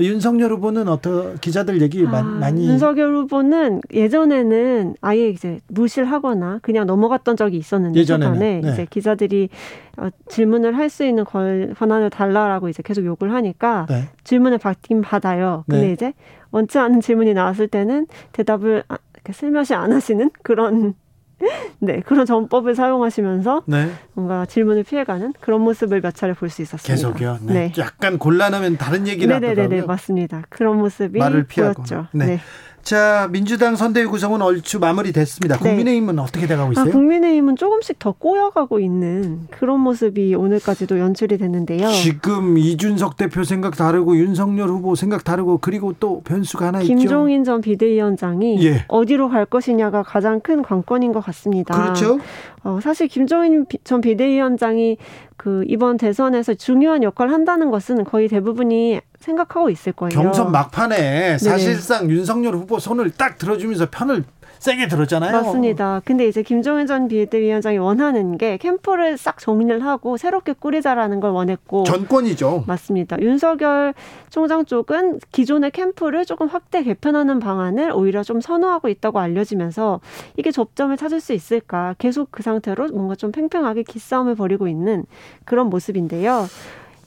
윤석열 후보는 어떤 기자들 얘기 아, 많이 윤석열 후보는 예전에는 아예 이제 무실하거나 그냥 넘어갔던 적이 있었는데 예전에는 네. 이제 기자들이 어, 질문을 할 수 있는 걸, 권한을 달라라고 이제 계속 욕을 하니까 네. 질문을 받긴 받아요. 근데 네. 이제 원치 않은 질문이 나왔을 때는 대답을 아, 슬며시 안 하시는 그런 네, 그런 전법을 사용하시면서 네. 뭔가 질문을 피해가는 그런 모습을 몇 차례 볼 수 있었습니다. 계속요. 네. 네. 약간 곤란하면 다른 얘기를 네네네 하더라고요. 맞습니다. 그런 모습이 말을 피하고. 보였죠. 네. 네. 자, 민주당 선대위 구성은 얼추 마무리됐습니다. 네. 국민의힘은 네. 어떻게 돼가고 있어요? 아, 국민의힘은 조금씩 더 꼬여가고 있는 그런 모습이 오늘까지도 연출이 됐는데요. 지금 이준석 대표 생각 다르고 윤석열 후보 생각 다르고 그리고 또 변수가 하나 김종인 있죠. 김종인 전 비대위원장이 예. 어디로 갈 것이냐가 가장 큰 관건인 것 같습니다. 그렇죠. 어, 사실 김종인 전 비대위원장이 그 이번 대선에서 중요한 역할을 한다는 것은 거의 대부분이 생각하고 있을 거예요. 경선 막판에 네. 사실상 윤석열 후보 손을 딱 들어주면서 편을 세게 들었잖아요. 맞습니다. 근데 이제 김종인 전 비대위원장이 원하는 게 캠프를 싹 정리를 하고 새롭게 꾸리자라는 걸 원했고 전권이죠. 맞습니다. 윤석열 총장 쪽은 기존의 캠프를 조금 확대 개편하는 방안을 오히려 좀 선호하고 있다고 알려지면서 이게 접점을 찾을 수 있을까 계속 그 상태로 뭔가 좀 팽팽하게 기싸움을 벌이고 있는 그런 모습인데요.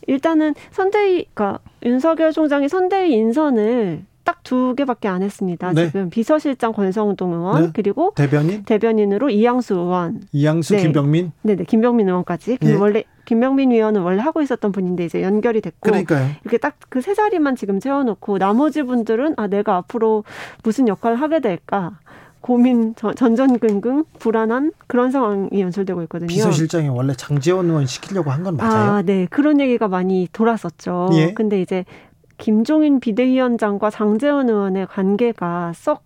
일단은 선대위, 그러니까 윤석열 총장이 선대위 인선을 딱 두 개밖에 안 했습니다. 네. 지금 비서실장 권성동 의원 네. 그리고 대변인 대변인으로 이양수 의원, 이양수 네. 김병민, 네네 김병민 의원까지. 네. 원래 김병민 의원은 원래 하고 있었던 분인데 이제 연결이 됐고 그러니까요. 이렇게 딱 그 세 자리만 지금 채워놓고 나머지 분들은 아 내가 앞으로 무슨 역할을 하게 될까 고민 전전긍긍 불안한 그런 상황이 연출되고 있거든요. 비서실장이 원래 장재원 의원 시키려고 한 건 맞아요? 아, 네. 그런 얘기가 많이 돌았었죠. 예? 근데 이제 김종인 비대위원장과 장재원 의원의 관계가 썩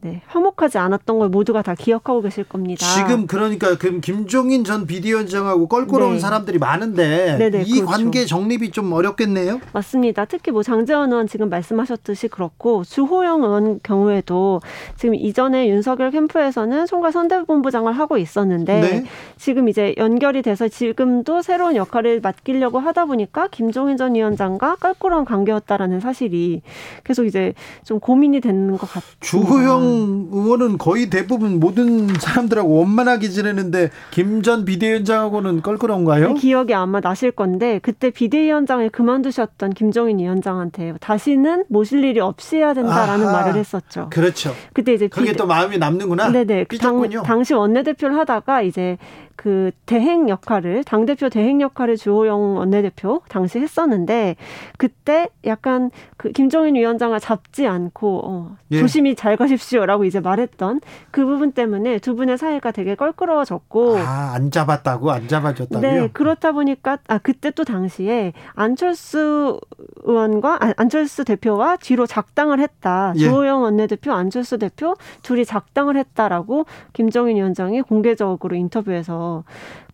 네, 화목하지 않았던 걸 모두가 다 기억하고 계실 겁니다. 지금 그러니까 그 김종인 전 비대위원장하고 껄끄러운 네. 사람들이 많은데 네네, 이 그렇죠. 관계 정립이 좀 어렵겠네요. 맞습니다. 특히 뭐 장재원 의원 지금 말씀하셨듯이 그렇고 주호영 의원 경우에도 지금 이전에 윤석열 캠프에서는 총괄 선대본부장을 하고 있었는데 네. 지금 이제 연결이 돼서 지금도 새로운 역할을 맡기려고 하다 보니까 김종인 전 위원장과 껄끄러운 관계였다라는 사실이 계속 이제 좀 고민이 되는 것 같아요. 주호영 의원은 거의 대부분 모든 사람들하고 원만하게 지내는데 김 전 비대위원장하고는 껄끄러운가요? 네, 기억이 아마 나실 건데 그때 비대위원장을 그만두셨던 김종인 위원장한테 다시는 모실 일이 없이 해야 된다라는 아하, 말을 했었죠. 그렇죠. 그때 이제 그게 비대... 또 마음이 남는구나. 네네. 당, 당시 원내대표를 하다가 이제 그 대행 역할을 당 대표 대행 역할을 주호영 원내대표 당시 했었는데 그때 약간 그 김정인 위원장을 잡지 않고 어, 예. 조심히 잘 가십시오라고 이제 말했던 그 부분 때문에 두 분의 사이가 되게 껄끄러워졌고 아안 잡았다고 안 잡아줬다고요? 네 그렇다 보니까 아 그때 또 당시에 안철수 의원과 아, 안철수 대표와 뒤로 작당을 했다 예. 주호영 원내대표 안철수 대표 둘이 작당을 했다라고 김정인 위원장이 공개적으로 인터뷰에서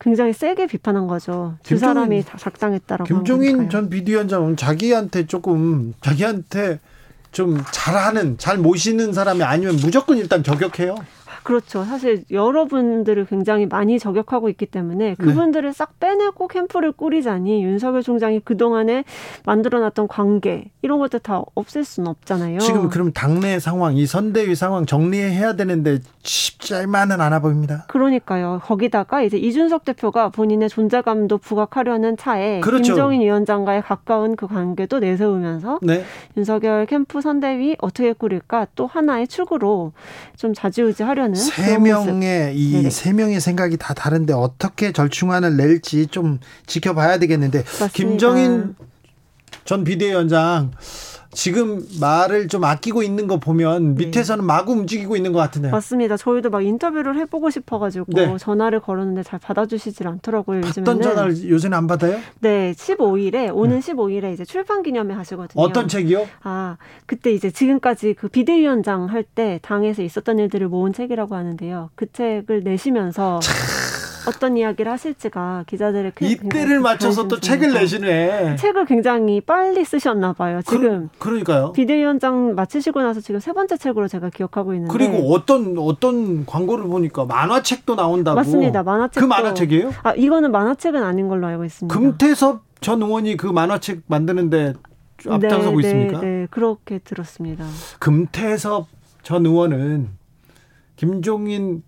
굉장히 세게 비판한 거죠. 두 사람이 다 작당했다라고. 김종인 전 비대위원장은 자기한테 조금 자기한테 좀 잘하는 잘 모시는 사람이 아니면 무조건 일단 저격해요. 그렇죠. 사실 여러분들을 굉장히 많이 저격하고 있기 때문에 네. 그분들을 네. 싹 빼내고 캠프를 꾸리자니 윤석열 총장이 그동안에 만들어놨던 관계 이런 것들 다 없앨 수는 없잖아요. 지금 그럼 당내 상황, 이 선대위 상황 정리해야 되는데 쉽지만은 않아 보입니다. 그러니까요. 거기다가 이제 이준석 대표가 본인의 존재감도 부각하려는 차에 그렇죠. 김정인 위원장과의 가까운 그 관계도 내세우면서 네. 윤석열 캠프 선대위 어떻게 꾸릴까 또 하나의 축으로 좀 자지우지하려는 하는 세 명의 이 세 명의 생각이 다 다른데 어떻게 절충안을 낼지 좀 지켜봐야 되겠는데 맞습니다. 김정인 전 비대위원장 지금 말을 좀 아끼고 있는 거 보면 네. 밑에서는 네. 마구 움직이고 있는 것 같은데요. 맞습니다. 저희도 막 인터뷰를 해보고 싶어가지고 네. 전화를 걸었는데 잘 받아주시질 않더라고요. 요즘에는. 전화를 요새는 안 받아요? 네, 15일에 오는 네. 15일에 이제 출판 기념회 하시거든요. 어떤 책이요? 아 그때 이제 지금까지 그 비대위원장 할 때 당에서 있었던 일들을 모은 책이라고 하는데요. 그 책을 내시면서. 참. 어떤 이야기를 하실지가 기자들의 이때를 맞춰서 또 책을 내시네. 책을 굉장히 빨리 쓰셨나 봐요. 지금 그, 러니까요 비대위원장 마치시고 나서 지금 세 번째 책으로 제가 기억하고 있는데 그리고 어떤 어떤 광고를 보니까 만화책도 나온다고. 맞습니다. 만화책 그 만화책이에요? 아 이거는 만화책은 아닌 걸로 알고 있습니다. 금태섭 전 의원이 그 만화책 만드는데 앞장서고 네, 있습니까? 네, 네, 그렇게 들었습니다. 금태섭 전 의원은 김종인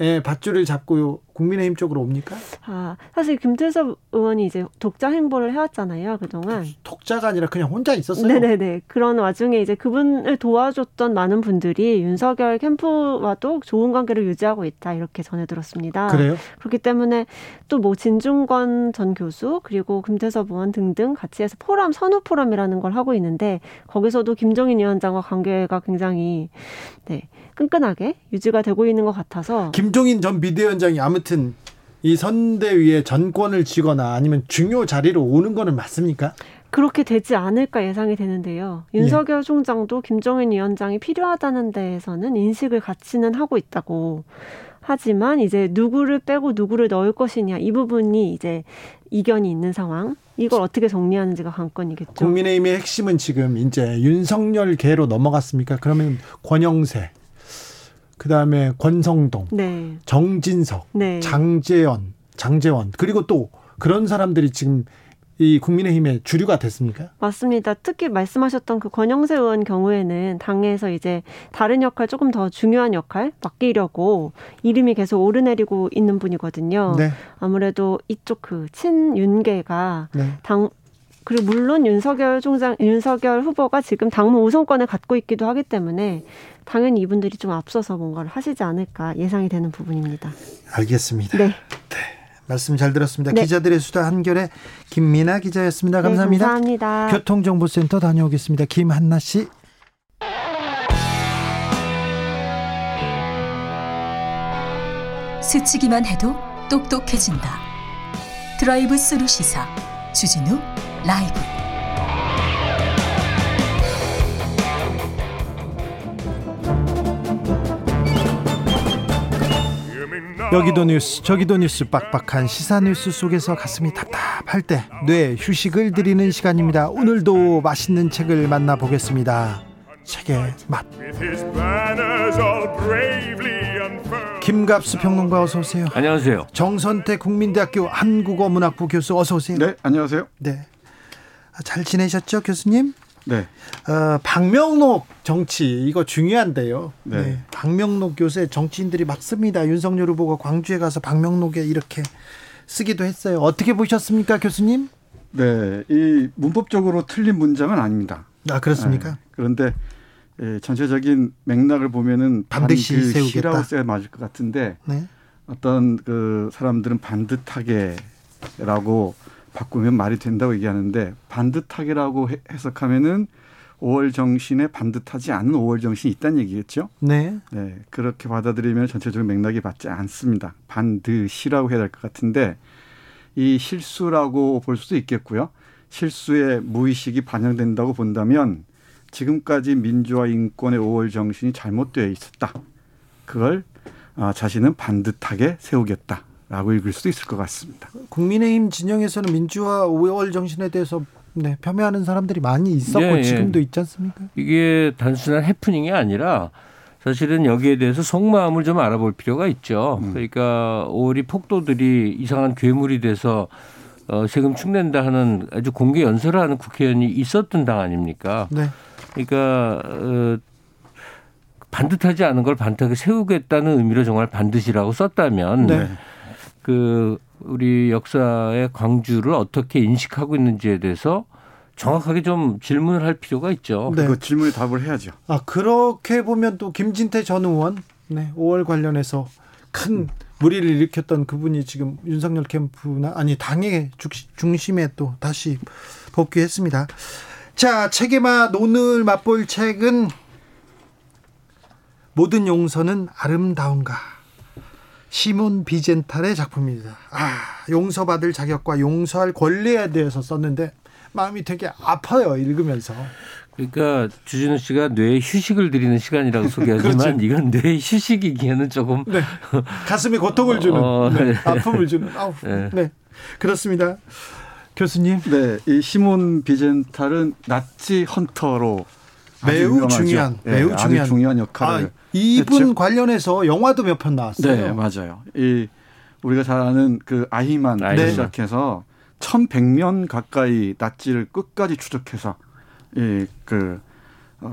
의 밧줄을 잡고 국민의힘 쪽으로 옵니까? 아 사실 김태섭 의원이 이제 독자 행보를 해왔잖아요 그동안. 독자가 아니라 그냥 혼자 있었어요. 네네네. 그런 와중에 이제 그분을 도와줬던 많은 분들이 윤석열 캠프와도 좋은 관계를 유지하고 있다 이렇게 전해 들었습니다. 그래요? 그렇기 때문에 또 뭐 진중권 전 교수 그리고 김태섭 의원 등등 같이 해서 포럼 선후 포럼이라는 걸 하고 있는데 거기서도 김종인 위원장과 관계가 굉장히 네 끈끈하게 유지가 되고 있는 것 같아서. 김종인 전 비대위원장이 아무튼 이 선대위에 전권을 쥐거나 아니면 중요 자리로 오는 거는 맞습니까? 그렇게 되지 않을까 예상이 되는데요. 윤석열 예. 총장도 김정인 위원장이 필요하다는 데에서는 인식을 같이는 하고 있다고. 하지만 이제 누구를 빼고 누구를 넣을 것이냐 이 부분이 이제 이견이 있는 상황. 이걸 어떻게 정리하는지가 관건이겠죠. 국민의힘의 핵심은 지금 이제 윤석열 계로 넘어갔습니까? 그러면 권영세, 그다음에 권성동, 네. 정진석, 네. 장재원, 장재원 그리고 또 그런 사람들이 지금 이 국민의힘의 주류가 됐습니까? 맞습니다. 특히 말씀하셨던 그 권영세 의원 경우에는 당에서 이제 다른 역할 조금 더 중요한 역할 맡기려고 이름이 계속 오르내리고 있는 분이거든요. 네. 아무래도 이쪽 그 친윤계가 네. 당 그리고 물론 윤석열 총장, 윤석열 후보가 지금 당무 우선권을 갖고 있기도 하기 때문에 당연히 이분들이 좀 앞서서 뭔가를 하시지 않을까 예상이 되는 부분입니다. 알겠습니다. 네. 네. 말씀 잘 들었습니다. 네. 기자들의 수다 한결의 김민아 기자였습니다. 감사합니다. 네, 감사합니다. 교통정보센터 다녀오겠습니다. 김한나 씨. 스치기만 해도 똑똑해진다. 드라이브 스루 시사 주진우 라이브. 여기도 뉴스 저기도 뉴스. 빡빡한 시사 뉴스 속에서 가슴이 답답할 때 뇌 휴식을 드리는 시간입니다. 오늘도 맛있는 책을 만나보겠습니다. 책의 맛. 김갑수 평론가 어서 오세요. 안녕하세요. 정선태 국민대학교 한국어문학부 교수 어서 오세요. 네 안녕하세요. 네 잘 지내셨죠, 교수님? 네. 어, 박명록 정치 이거 중요한데요. 네. 네. 박명록 교수의 정치인들이 막 씁니다. 윤석열 후보가 광주에 가서 박명록에 이렇게 쓰기도 했어요. 어떻게 보셨습니까, 교수님? 네, 이 문법적으로 틀린 문장은 아닙니다. 아 그렇습니까? 네. 그런데 예, 전체적인 맥락을 보면은 반드시 반, 그 세우겠다. 써야 맞을 것 같은데 네. 어떤 그 사람들은 반듯하게라고 바꾸면 말이 된다고 얘기하는데 반듯하게라고 해석하면은 5월 정신에 반듯하지 않은 5월 정신이 있다는 얘기겠죠. 네. 네. 그렇게 받아들이면 전체적인 맥락이 맞지 않습니다. 반드시라고 해야 될 것 같은데 이 실수라고 볼 수도 있겠고요. 실수의 무의식이 반영된다고 본다면 지금까지 민주화 인권의 5월 정신이 잘못되어 있었다. 그걸 아, 자신은 반듯하게 세우겠다. 라고 읽을 수도 있을 것 같습니다. 국민의힘 진영에서는 민주화 5월 정신에 대해서 네, 폄훼하는 사람들이 많이 있었고 예, 예. 지금도 있지 않습니까? 이게 단순한 해프닝이 아니라 사실은 여기에 대해서 속마음을 좀 알아볼 필요가 있죠. 음. 그러니까 5월이 폭도들이 이상한 괴물이 돼서 어, 세금 축낸다 하는 아주 공개 연설을 하는 국회의원이 있었던 당 아닙니까? 네. 그러니까 어, 반듯하지 않은 걸 반듯하게 세우겠다는 의미로 정말 반드시라고 썼다면 네. 그 우리 역사의 광주를 어떻게 인식하고 있는지에 대해서 정확하게 좀 질문을 할 필요가 있죠. 네. 그 질문에 답을 해야죠. 아 그렇게 보면 또 김진태 전 의원 네, 5월 관련해서 큰 음. 무리를 일으켰던 그분이 지금 윤석열 캠프나 아니 당의 중심에 또 다시 복귀했습니다. 자, 맛 오늘 맛볼 책은 모든 용서는 아름다운가. 시몬 비젠탈의 작품입니다. 아, 용서받을 자격과 용서할 권리에 대해서 썼는데 마음이 되게 아파요, 읽으면서. 그러니까 주진우 씨가 뇌에 휴식을 드리는 시간이라고 소개하지만 그렇지. 이건 뇌 휴식이기에는 조금 네. 가슴에 고통을 주는 어, 네. 네. 아픔을 주는 아우 네. 네. 그렇습니다 교수님 네이 시몬 비젠탈은 나치 헌터로 매우 중요한 네, 매우 중요한 중요한 역할을 아, 이분 했죠. 관련해서 영화도 몇 편 나왔어요 네 맞아요 이 우리가 잘 아는 그 아히만 네. 시작해서 1100년 가까이 나치를 끝까지 추적해서 이그 어,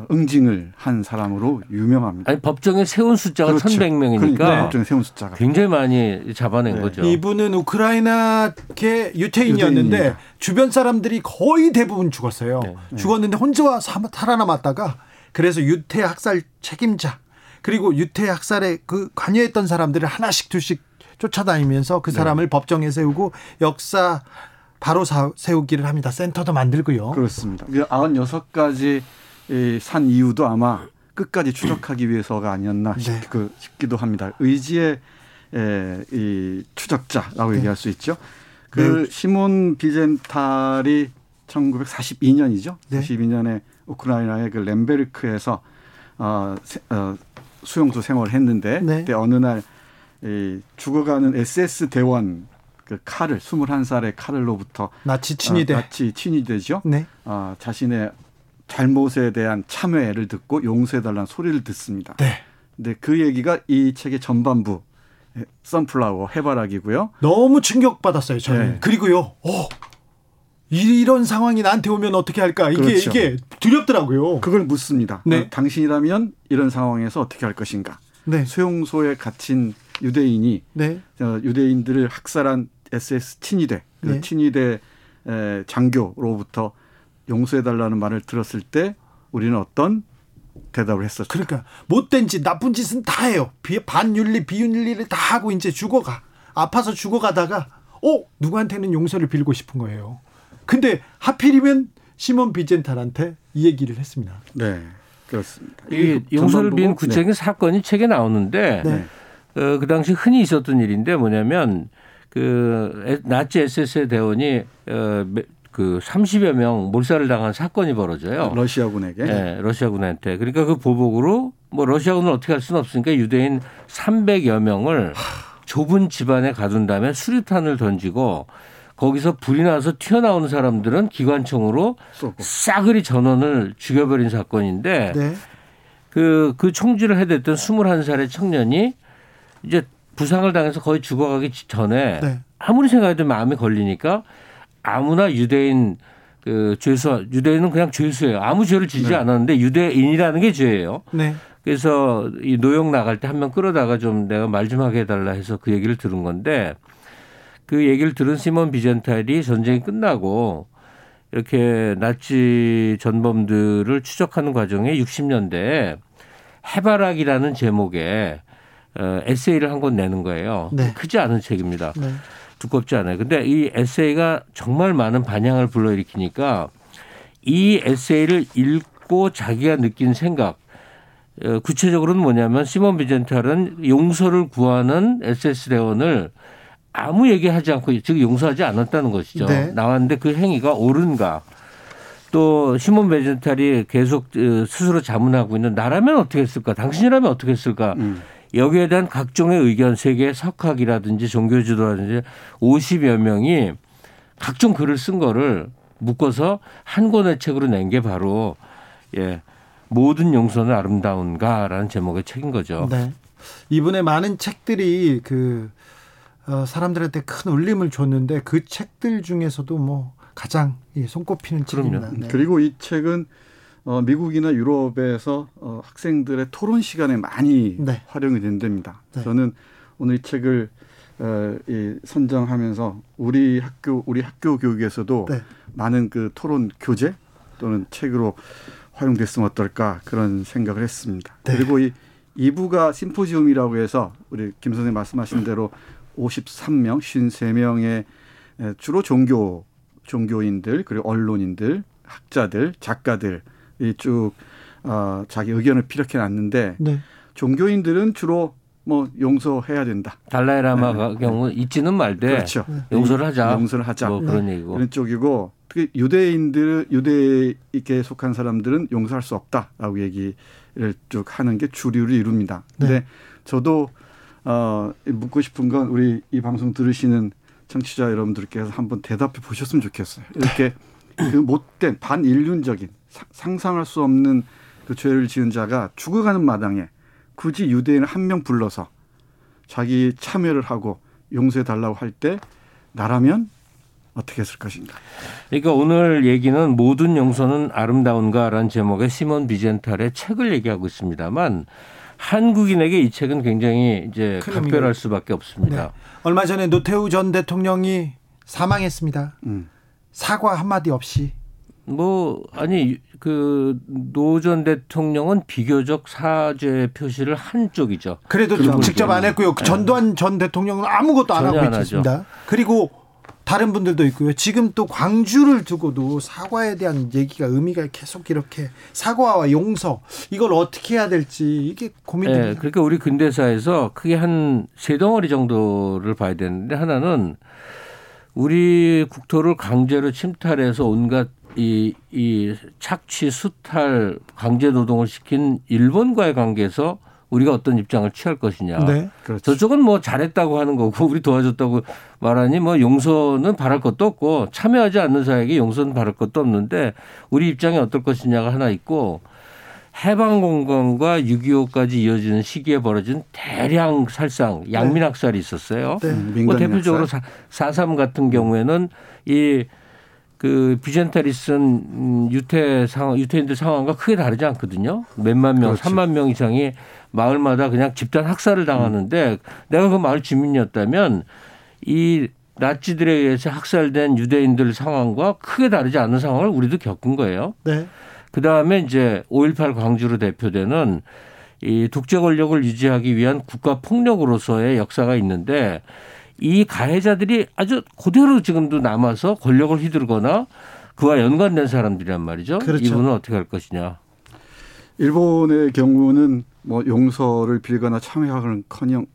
응징을 한 사람으로 유명합니다. 아니 법정에 세운 숫자가 그렇죠. 1,100명이니까 그러니까 법정에 세운 숫자가 굉장히 많이 잡아낸 네. 거죠. 이분은 우크라이나계 유태인이었는데 유태인입니다. 주변 사람들이 거의 대부분 죽었어요. 네. 죽었는데 혼자 살아남았다가 그래서 유태 학살 책임자 그리고 유태 학살에 그 관여했던 사람들을 하나씩 둘씩 쫓아다니면서 그 네. 사람을 네. 법정에 세우고 역사 바로 세우기를 합니다. 센터도 만들고요. 그렇습니다. 96가지 산 이유도 아마 끝까지 추적하기 위해서가 아니었나 네. 그 싶기도 합니다. 의지의 에, 이 추적자라고 네. 얘기할 수 있죠. 그 네. 시몬 비젠탈이 1942년이죠. 네. 42년에 우크라이나의 그 렘베르크에서 어, 어, 수용소 생활을 했는데 네. 그때 어느 날 이 죽어가는 SS 대원 그 칼을 21살의 칼로부터 나치 친위대 어, 나치 친위대죠. 네. 어, 자신의 잘못에 대한 참회를 듣고 용서해달라는 소리를 듣습니다. 네. 근데 그 얘기가 이 책의 전반부 선플라워 해바라기고요. 너무 충격받았어요, 저는. 네. 그리고요. 어. 이런 상황이 나한테 오면 어떻게 할까? 이게 그렇죠. 이게 두렵더라고요. 그걸 묻습니다. 네. 어, 당신이라면 이런 상황에서 어떻게 할 것인가? 네. 수용소에 갇힌 유대인이 네. 어, 유대인들을 학살한 SS 친위대, 그 네. 친위대 장교로부터 용서해달라는 말을 들었을 때 우리는 어떤 대답을 했었죠. 그러니까 못된 짓, 나쁜 짓은 다 해요. 반윤리, 비윤리를 다 하고 이제 죽어가. 아파서 죽어가다가 어 누구한테는 용서를 빌고 싶은 거예요. 근데 하필이면 시몬 비젠탈한테 이 얘기를 했습니다. 네, 그렇습니다. 이 용서를 빈 구체적인 네. 사건이 책에 나오는데 네. 어, 그 당시 흔히 있었던 일인데 뭐냐면 그 나치 SS 대원이 어, 그 30여 명 몰살을 당한 사건이 벌어져요. 러시아군에게. 네, 러시아군한테. 그러니까 그 보복으로 뭐 러시아군을 어떻게 할 수는 없으니까 유대인 300여 명을 좁은 집안에 가둔 다음에 수류탄을 던지고 거기서 불이 나서 튀어나오는 사람들은 기관총으로 쏘고. 싸그리 전원을 죽여버린 사건인데 네. 그, 그 총질을 해댔던 21살의 청년이 이제 부상을 당해서 거의 죽어가기 전에 네. 아무리 생각해도 마음이 걸리니까 아무나 유대인 그 죄수 유대인은 그냥 죄수예요. 아무 죄를 지지 네. 않았는데 유대인이라는 게 죄예요. 네. 그래서 이 노역 나갈 때 한 명 끌어다가 좀 내가 말 좀 하게 해달라 해서 그 얘기를 들은 건데 그 얘기를 들은 시몬 비젠탈이 전쟁이 끝나고 이렇게 나치 전범들을 추적하는 과정에 60년대에 해바락이라는 제목의 어, 에세이를 한 권 내는 거예요. 네. 크지 않은 책입니다. 네. 두껍지 않아요. 근데 이 에세이가 정말 많은 반향을 불러일으키니까 이 에세이를 읽고 자기가 느낀 생각 어, 구체적으로는 뭐냐면 시몬 비젠탈은 용서를 구하는 SS 대원을 아무 얘기하지 않고 즉 용서하지 않았다는 것이죠. 네. 나왔는데 그 행위가 옳은가? 또 시몬 베젠탈이 계속 어, 스스로 자문하고 있는 나라면 어떻게 했을까? 당신이라면 어떻게 했을까? 음. 여기에 대한 각종의 의견 세계 석학이라든지 종교지도라든지 50여 명이 각종 글을 쓴 거를 묶어서 한 권의 책으로 낸 게 바로 예. 모든 용서는 아름다운가라는 제목의 책인 거죠. 네. 이분의 많은 책들이 그 어, 사람들한테 큰 울림을 줬는데 그 책들 중에서도 뭐 가장 손꼽히는 책입니다. 네. 그리고 이 책은 어, 미국이나 유럽에서 어, 학생들의 토론 시간에 많이 네. 활용이 된답니다. 네. 저는 오늘 이 책을 어, 이 선정하면서 우리 학교 우리 학교 교육에서도 네. 많은 그 토론 교재 또는 책으로 활용됐으면 어떨까 그런 생각을 했습니다. 네. 그리고 이 2부가 심포지움이라고 해서 우리 김 선생님 말씀하신 대로 53명, 53명의 주로 종교 종교인들 그리고 언론인들 학자들, 작가들이 쭉 어, 자기 의견을 피력해 놨는데 네. 종교인들은 주로 뭐 용서해야 된다. 달라이라마 네. 경우 있지는 말되 그렇죠. 용서를 하자. 용서를 하자. 뭐 그런 얘기고. 그런 쪽이고 특히 유대인들 유대에게 속한 사람들은 용서할 수 없다라고 얘기를 쭉 하는 게 주류를 이룹니다. 네. 근데 저도 어 묻고 싶은 건 우리 이 방송 들으시는 청취자 여러분들께서 한번 대답해 보셨으면 좋겠어요. 이렇게 그 못된 반인륜적인 상상할 수 없는 그 죄를 지은 자가 죽어가는 마당에 굳이 유대인을 한명 불러서 자기 참여를 하고 용서해 달라고 할 때 나라면 어떻게 했을 것인가. 그러니까 오늘 얘기는 모든 용서는 아름다운가라는 제목의 시몬 비젠탈의 책을 얘기하고 있습니다만 한국인에게 이 책은 굉장히 이제 각별할 수밖에 없습니다. 네. 얼마 전에 노태우 전 대통령이 사망했습니다. 음. 사과 한마디 없이 뭐 아니 그 노 전 대통령은 비교적 사죄 표시를 한 쪽이죠. 그래도 직접 안 했고요. 네. 전두환 전 대통령은 아무것도 안 하고 있습니다. 그리고 다른 분들도 있고요. 지금 또 광주를 두고도 사과에 대한 얘기가 의미가 계속 이렇게 사과와 용서 이걸 어떻게 해야 될지 이게 고민됩니다. 네, 그러니까 우리 근대사에서 크게 한 세 덩어리 정도를 봐야 되는데 하나는 우리 국토를 강제로 침탈해서 온갖 이, 이 착취, 수탈, 강제 노동을 시킨 일본과의 관계에서 우리가 어떤 입장을 취할 것이냐. 네. 그렇죠. 저쪽은 뭐 잘했다고 하는 거고 우리 도와줬다고 말하니 뭐 용서는 바랄 것도 없고 참여하지 않는 사회에게 용서는 바랄 것도 없는데 우리 입장이 어떨 것이냐가 하나 있고 해방공간과 6.25까지 이어지는 시기에 벌어진 대량 살상, 양민학살이 있었어요. 네. 뭐 대표적으로 4.3 같은 경우에는 이 그 비젠타리슨 음, 유태 상황, 유태인들 상황과 크게 다르지 않거든요. 몇만 명, 삼만 명 이상이 마을마다 그냥 집단 학살을 당하는데 음. 내가 그 마을 주민이었다면 이 나치들에 의해서 학살된 유대인들 상황과 크게 다르지 않은 상황을 우리도 겪은 거예요. 네. 그 다음에 이제 5.18 광주로 대표되는 이 독재 권력을 유지하기 위한 국가 폭력으로서의 역사가 있는데 이 가해자들이 아주 그대로 지금도 남아서 권력을 휘두르거나 그와 연관된 사람들이란 말이죠. 그렇죠. 이분은 어떻게 할 것이냐. 일본의 경우는 뭐 용서를 빌거나 참여하는커녕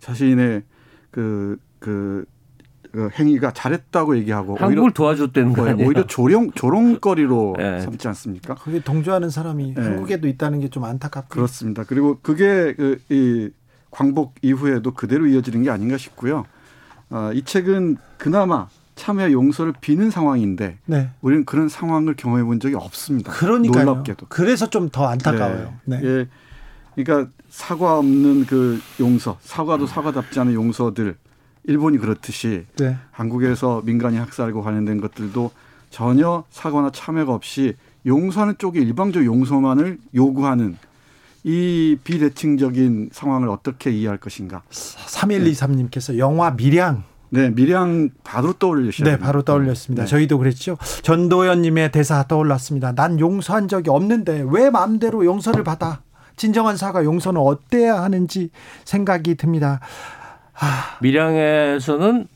자신의 그, 그, 그 행위가 잘했다고 얘기하고 한국을 도와줬다는 거예요. 오히려 조롱 조롱거리로 네. 삼지 않습니까? 그게 동조하는 사람이 네. 한국에도 있다는 게 좀 안타깝고 그렇습니다. 그리고 그게 그 이 광복 이후에도 그대로 이어지는 게 아닌가 싶고요. 어, 이 책은 그나마 참여 용서를 비는 상황인데 네. 우리는 그런 상황을 경험해 본 적이 없습니다. 그러니까요. 놀랍게도. 그래서 좀 더 안타까워요. 네. 네. 예. 그러니까 사과 없는 그 용서, 사과도 사과답지 않은 용서들 일본이 그렇듯이 네. 한국에서 민간이 학살과 관련된 것들도 전혀 사과나 참여가 없이 용서하는 쪽이 일방적 용서만을 요구하는 이 비대칭적인 상황을 어떻게 이해할 것인가. 3123님께서 영화 미량 네, 미량 바로 떠올리셨죠. 네, 바로 떠올렸습니다. 네. 저희도 그랬죠. 전도연님의 대사 떠올랐습니다. 난 용서한 적이 없는데 왜 마음대로 용서를 받아? 진정한 사과 용서는 어때야 하는지 생각이 듭니다. 아. 미량에서는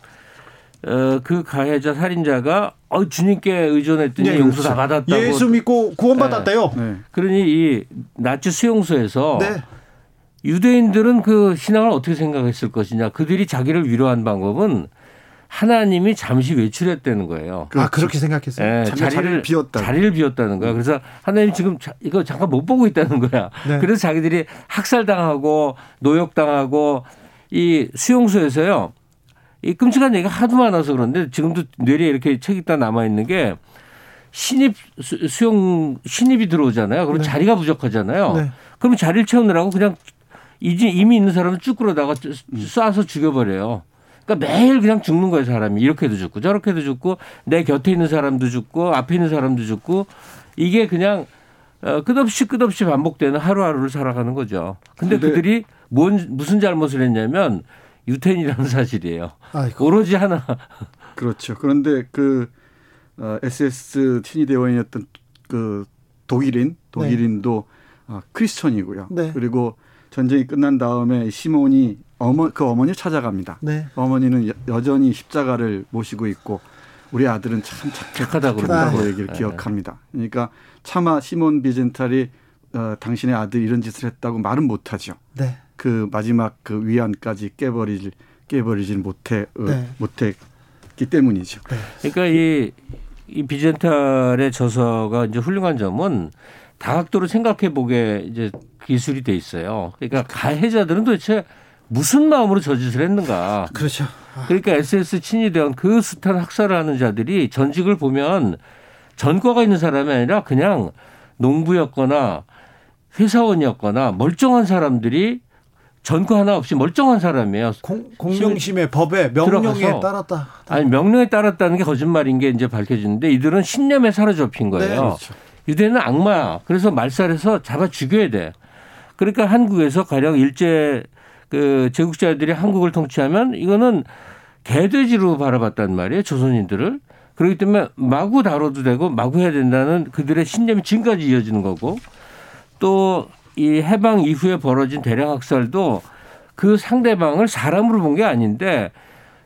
어, 그 가해자 살인자가 어, 주님께 의존했더니 네, 용서 다 그렇죠. 받았다고. 예수 믿고 구원받았대요. 네. 네. 그러니 이 나치 수용소에서 네. 유대인들은 그 신앙을 어떻게 생각했을 것이냐. 그들이 자기를 위로한 방법은 하나님이 잠시 외출했다는 거예요. 아 그렇게 생각했어요. 네, 자리를, 자리를 비웠다. 자리를 비웠다는 거야. 그래서 하나님 지금 이거 잠깐 못 보고 있다는 거야. 네. 그래서 자기들이 학살당하고 노역당하고 이 수용소에서요. 이 끔찍한 얘기가 하도 많아서 그런데 지금도 뇌리에 이렇게 책이 딱 남아 있는 게 신입 수용 신입이 들어오잖아요. 그럼 네. 자리가 부족하잖아요. 네. 그럼 자리를 채우느라고 그냥 이제 이미 있는 사람을 쭉 끌어다가 쏴서 죽여버려요. 그러니까 매일 그냥 죽는 거예요, 사람이. 이렇게도 죽고 저렇게도 죽고 내 곁에 있는 사람도 죽고 앞에 있는 사람도 죽고 이게 그냥 어, 끝없이 끝없이 반복되는 하루하루를 살아가는 거죠. 근데, 근데 그들이 뭔 무슨 잘못을 했냐면 유태인이라는 사실이에요. 아이고. 오로지 하나. 그렇죠. 그런데 그 어, SS 친위 대원이었던 그 독일인 독일인도 네. 어, 크리스천이고요. 네. 그리고 전쟁이 끝난 다음에 시몬이 어머 그 어머니를 찾아갑니다. 네. 어머니는 여, 전히 십자가를 모시고 있고 우리 아들은 참 착하다고 착하다고 얘기를 네. 기억합니다. 그러니까 차마 시몬 비젠탈이 어, 당신의 아들 이런 짓을 했다고 말은 못하죠. 네. 그 마지막 그 위안까지 깨버리질 깨버리질 못해 어, 네. 못했기 때문이죠. 네. 그러니까 이, 이 비젠탈의 저서가 이제 훌륭한 점은 다각도로 생각해 보게 이제 기술이 돼 있어요. 그러니까 가해자들은 도대체 무슨 마음으로 저짓을 했는가. 그렇죠. 아. 그러니까 SS 친위 대원 그 숱한 학살을 하는 자들이 전직을 보면 전과가 있는 사람이 아니라 그냥 농부였거나 회사원이었거나 멀쩡한 사람들이 전과 하나 없이 멀쩡한 사람이에요. 공, 공명심의 법에 명령에 따랐다. 아니 명령에 따랐다는 게 거짓말인 게 이제 밝혀지는데 이들은 신념에 사로잡힌 거예요. 네, 그렇죠. 유대는 악마야. 그래서 말살해서 잡아 죽여야 돼. 그러니까 한국에서 가령 일제 그 제국자들이 한국을 통치하면 이거는 개돼지로 바라봤단 말이에요. 조선인들을. 그렇기 때문에 마구 다뤄도 되고 마구 해야 된다는 그들의 신념이 지금까지 이어지는 거고 또 이 해방 이후에 벌어진 대량 학살도 그 상대방을 사람으로 본 게 아닌데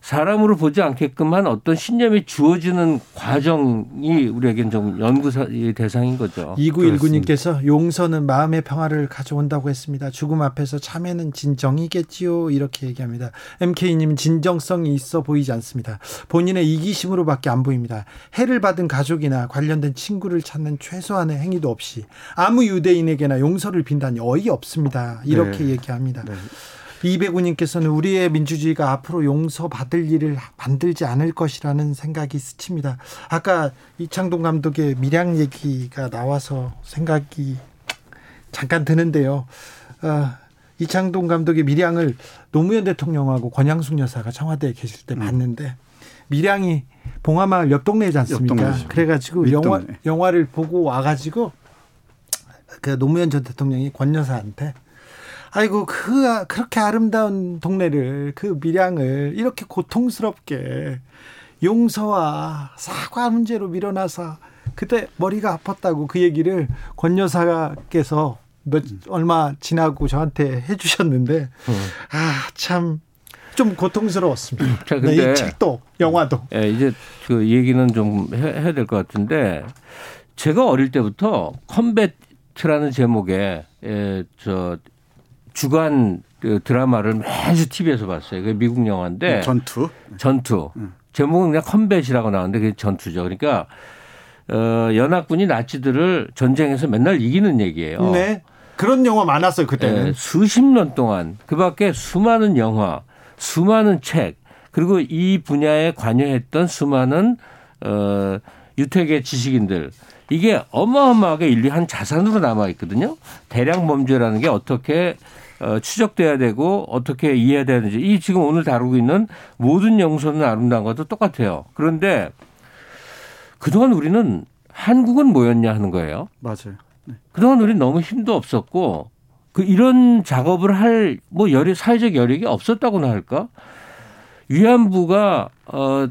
사람으로 보지 않게끔 한 어떤 신념이 주어지는 과정이 우리에겐 좀 연구 대상인 거죠. 2919님께서 용서는 마음의 평화를 가져온다고 했습니다. 죽음 앞에서 참회는 진정이겠지요. 이렇게 얘기합니다. MK님 진정성이 있어 보이지 않습니다. 본인의 이기심으로밖에 안 보입니다. 해를 받은 가족이나 관련된 친구를 찾는 최소한의 행위도 없이 아무 유대인에게나 용서를 빈다니 어이없습니다. 이렇게 네. 얘기합니다. 네. 이배구님께서는 우리의 민주주의가 앞으로 용서받을 일을 만들지 않을 것이라는 생각이 스칩니다. 아까 이창동 감독의 밀양 얘기가 나와서 생각이 잠깐 드는데요. 어, 이창동 감독의 밀양을 노무현 대통령하고 권양숙 여사가 청와대에 계실 때 음. 봤는데 밀양이 봉화마을 옆 동네지 않습니까? 옆 그래가지고 영화 영화를 보고 와가지고 그 노무현 전 대통령이 권 여사한테 아이고 그 그렇게 아름다운 동네를 그 밀양을 이렇게 고통스럽게 용서와 사과 문제로 밀어놔서 그때 머리가 아팠다고 그 얘기를 권 여사께서 몇 얼마 지나고 저한테 해주셨는데 음. 아참 좀 고통스러웠습니다. 자, 근데 네, 이 책도 영화도. 예, 이제 그 얘기는 좀 해야 될 것 같은데 제가 어릴 때부터 컴뱃이라는 제목의 예, 저 주간 그 드라마를 매주 TV에서 봤어요. 그 미국 영화인데 네, 전투. 전투. 음. 제목은 그냥 컴뱃이라고 나오는데 그게 전투죠. 그러니까 어 연합군이 나치들을 전쟁에서 맨날 이기는 얘기예요. 네. 그런 영화 많았어요 그때는. 네, 수십 년 동안 그밖에 수많은 영화, 수많은 책 그리고 이 분야에 관여했던 수많은 어 유택의 지식인들 이게 어마어마하게 인류 한 자산으로 남아 있거든요. 대량 범죄라는 게 어떻게 어, 추적돼야 되고 어떻게 이해해야 되는지 이 지금 오늘 다루고 있는 모든 영소는 아름다운 것도 똑같아요. 그런데 그동안 우리는 한국은 뭐였냐 하는 거예요. 맞아요. 네. 그동안 우리는 너무 힘도 없었고 그 이런 작업을 할 뭐 여력 사회적 여력이 없었다고나 할까? 위안부가 어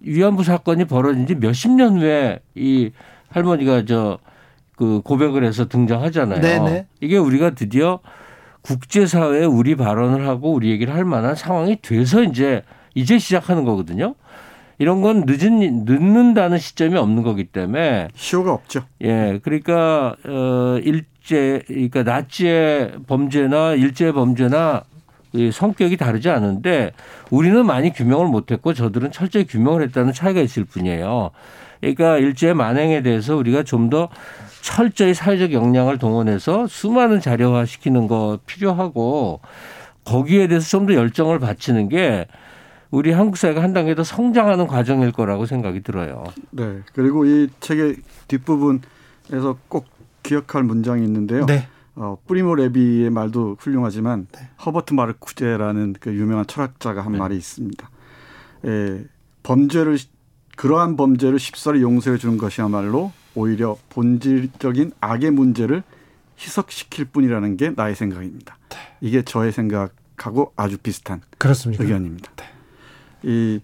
위안부 사건이 벌어진 지 몇십 년 후에 이 할머니가 저 그 고백을 해서 등장하잖아요. 네네. 이게 우리가 드디어 국제사회에 우리 발언을 하고 우리 얘기를 할 만한 상황이 돼서 이제 이제 시작하는 거거든요. 이런 건 늦은 늦는다는 시점이 없는 거기 때문에 시효가 없죠. 예, 그러니까 어 일제 그러니까 나치의 범죄나 일제 범죄나 성격이 다르지 않은데 우리는 많이 규명을 못했고 저들은 철저히 규명을 했다는 차이가 있을 뿐이에요. 그러니까 일제 만행에 대해서 우리가 좀더 철저히 사회적 역량을 동원해서 수많은 자료화 시키는 거 필요하고 거기에 대해서 좀 더 열정을 바치는 게 우리 한국 사회가 한 단계 더 성장하는 과정일 거라고 생각이 들어요. 네. 그리고 이 책의 뒷부분에서 꼭 기억할 문장이 있는데요. 네. 어, 프리모 레비의 말도 훌륭하지만 네. 허버트 마르쿠제라는 그 유명한 철학자가 한 네. 말이 있습니다. 에, 범죄를 그러한 범죄를 쉽사리 용서해 주는 것이야말로 오히려 본질적인 악의 문제를 희석시킬 뿐이라는 게 나의 생각입니다. 네. 이게 저의 생각하고 아주 비슷한 그렇습니까? 의견입니다. 네. 이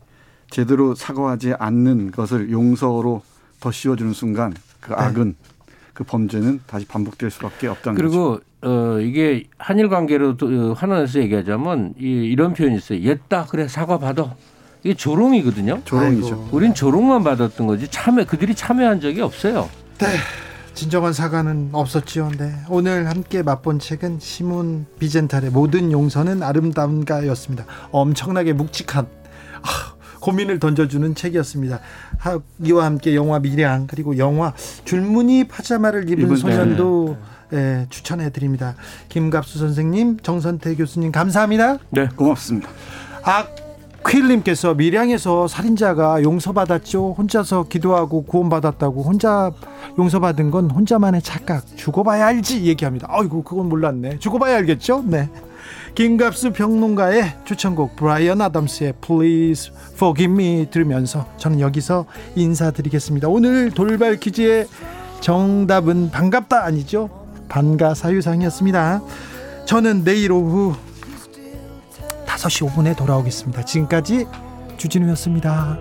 제대로 사과하지 않는 것을 용서로 더 씌워주는 순간 그 네. 악은 그 범죄는 다시 반복될 수밖에 없다는 그리고 거죠. 어 이게 한일 관계로 어, 환원해서 얘기하자면 이, 이런 표현이 있어요. 옛다 그래 사과 받아. 이게 조롱이거든요. 조롱이죠. 아이고. 우린 조롱만 받았던 거지 참여 그들이 참여한 적이 없어요. 네. 진정한 사과는 없었지요. 네. 오늘 함께 맛본 책은 시몬 비젠탈의 모든 용서는 아름다운가였습니다. 엄청나게 묵직한 아, 고민을 던져주는 책이었습니다. 하, 이와 함께 영화 미량 그리고 영화 줄무늬 파자마를 입은 소년도 네. 예, 추천해 드립니다. 김갑수 선생님, 정선태 교수님 감사합니다. 네, 고맙습니다. 아 퀼님께서 밀양에서 살인자가 용서받았죠. 혼자서 기도하고 구원받았다고 혼자 용서받은 건 혼자만의 착각. 죽어봐야 알지 얘기합니다. 아이고 그건 몰랐네. 죽어봐야 알겠죠. 네. 김갑수 평론가의 추천곡 브라이언 아담스의 Please Forgive Me 들으면서 저는 여기서 인사드리겠습니다. 오늘 돌발 퀴즈의 정답은 반갑다 아니죠? 반가 사유상이었습니다. 저는 내일 오후 5시 5분에 돌아오겠습니다. 지금까지 주진우였습니다.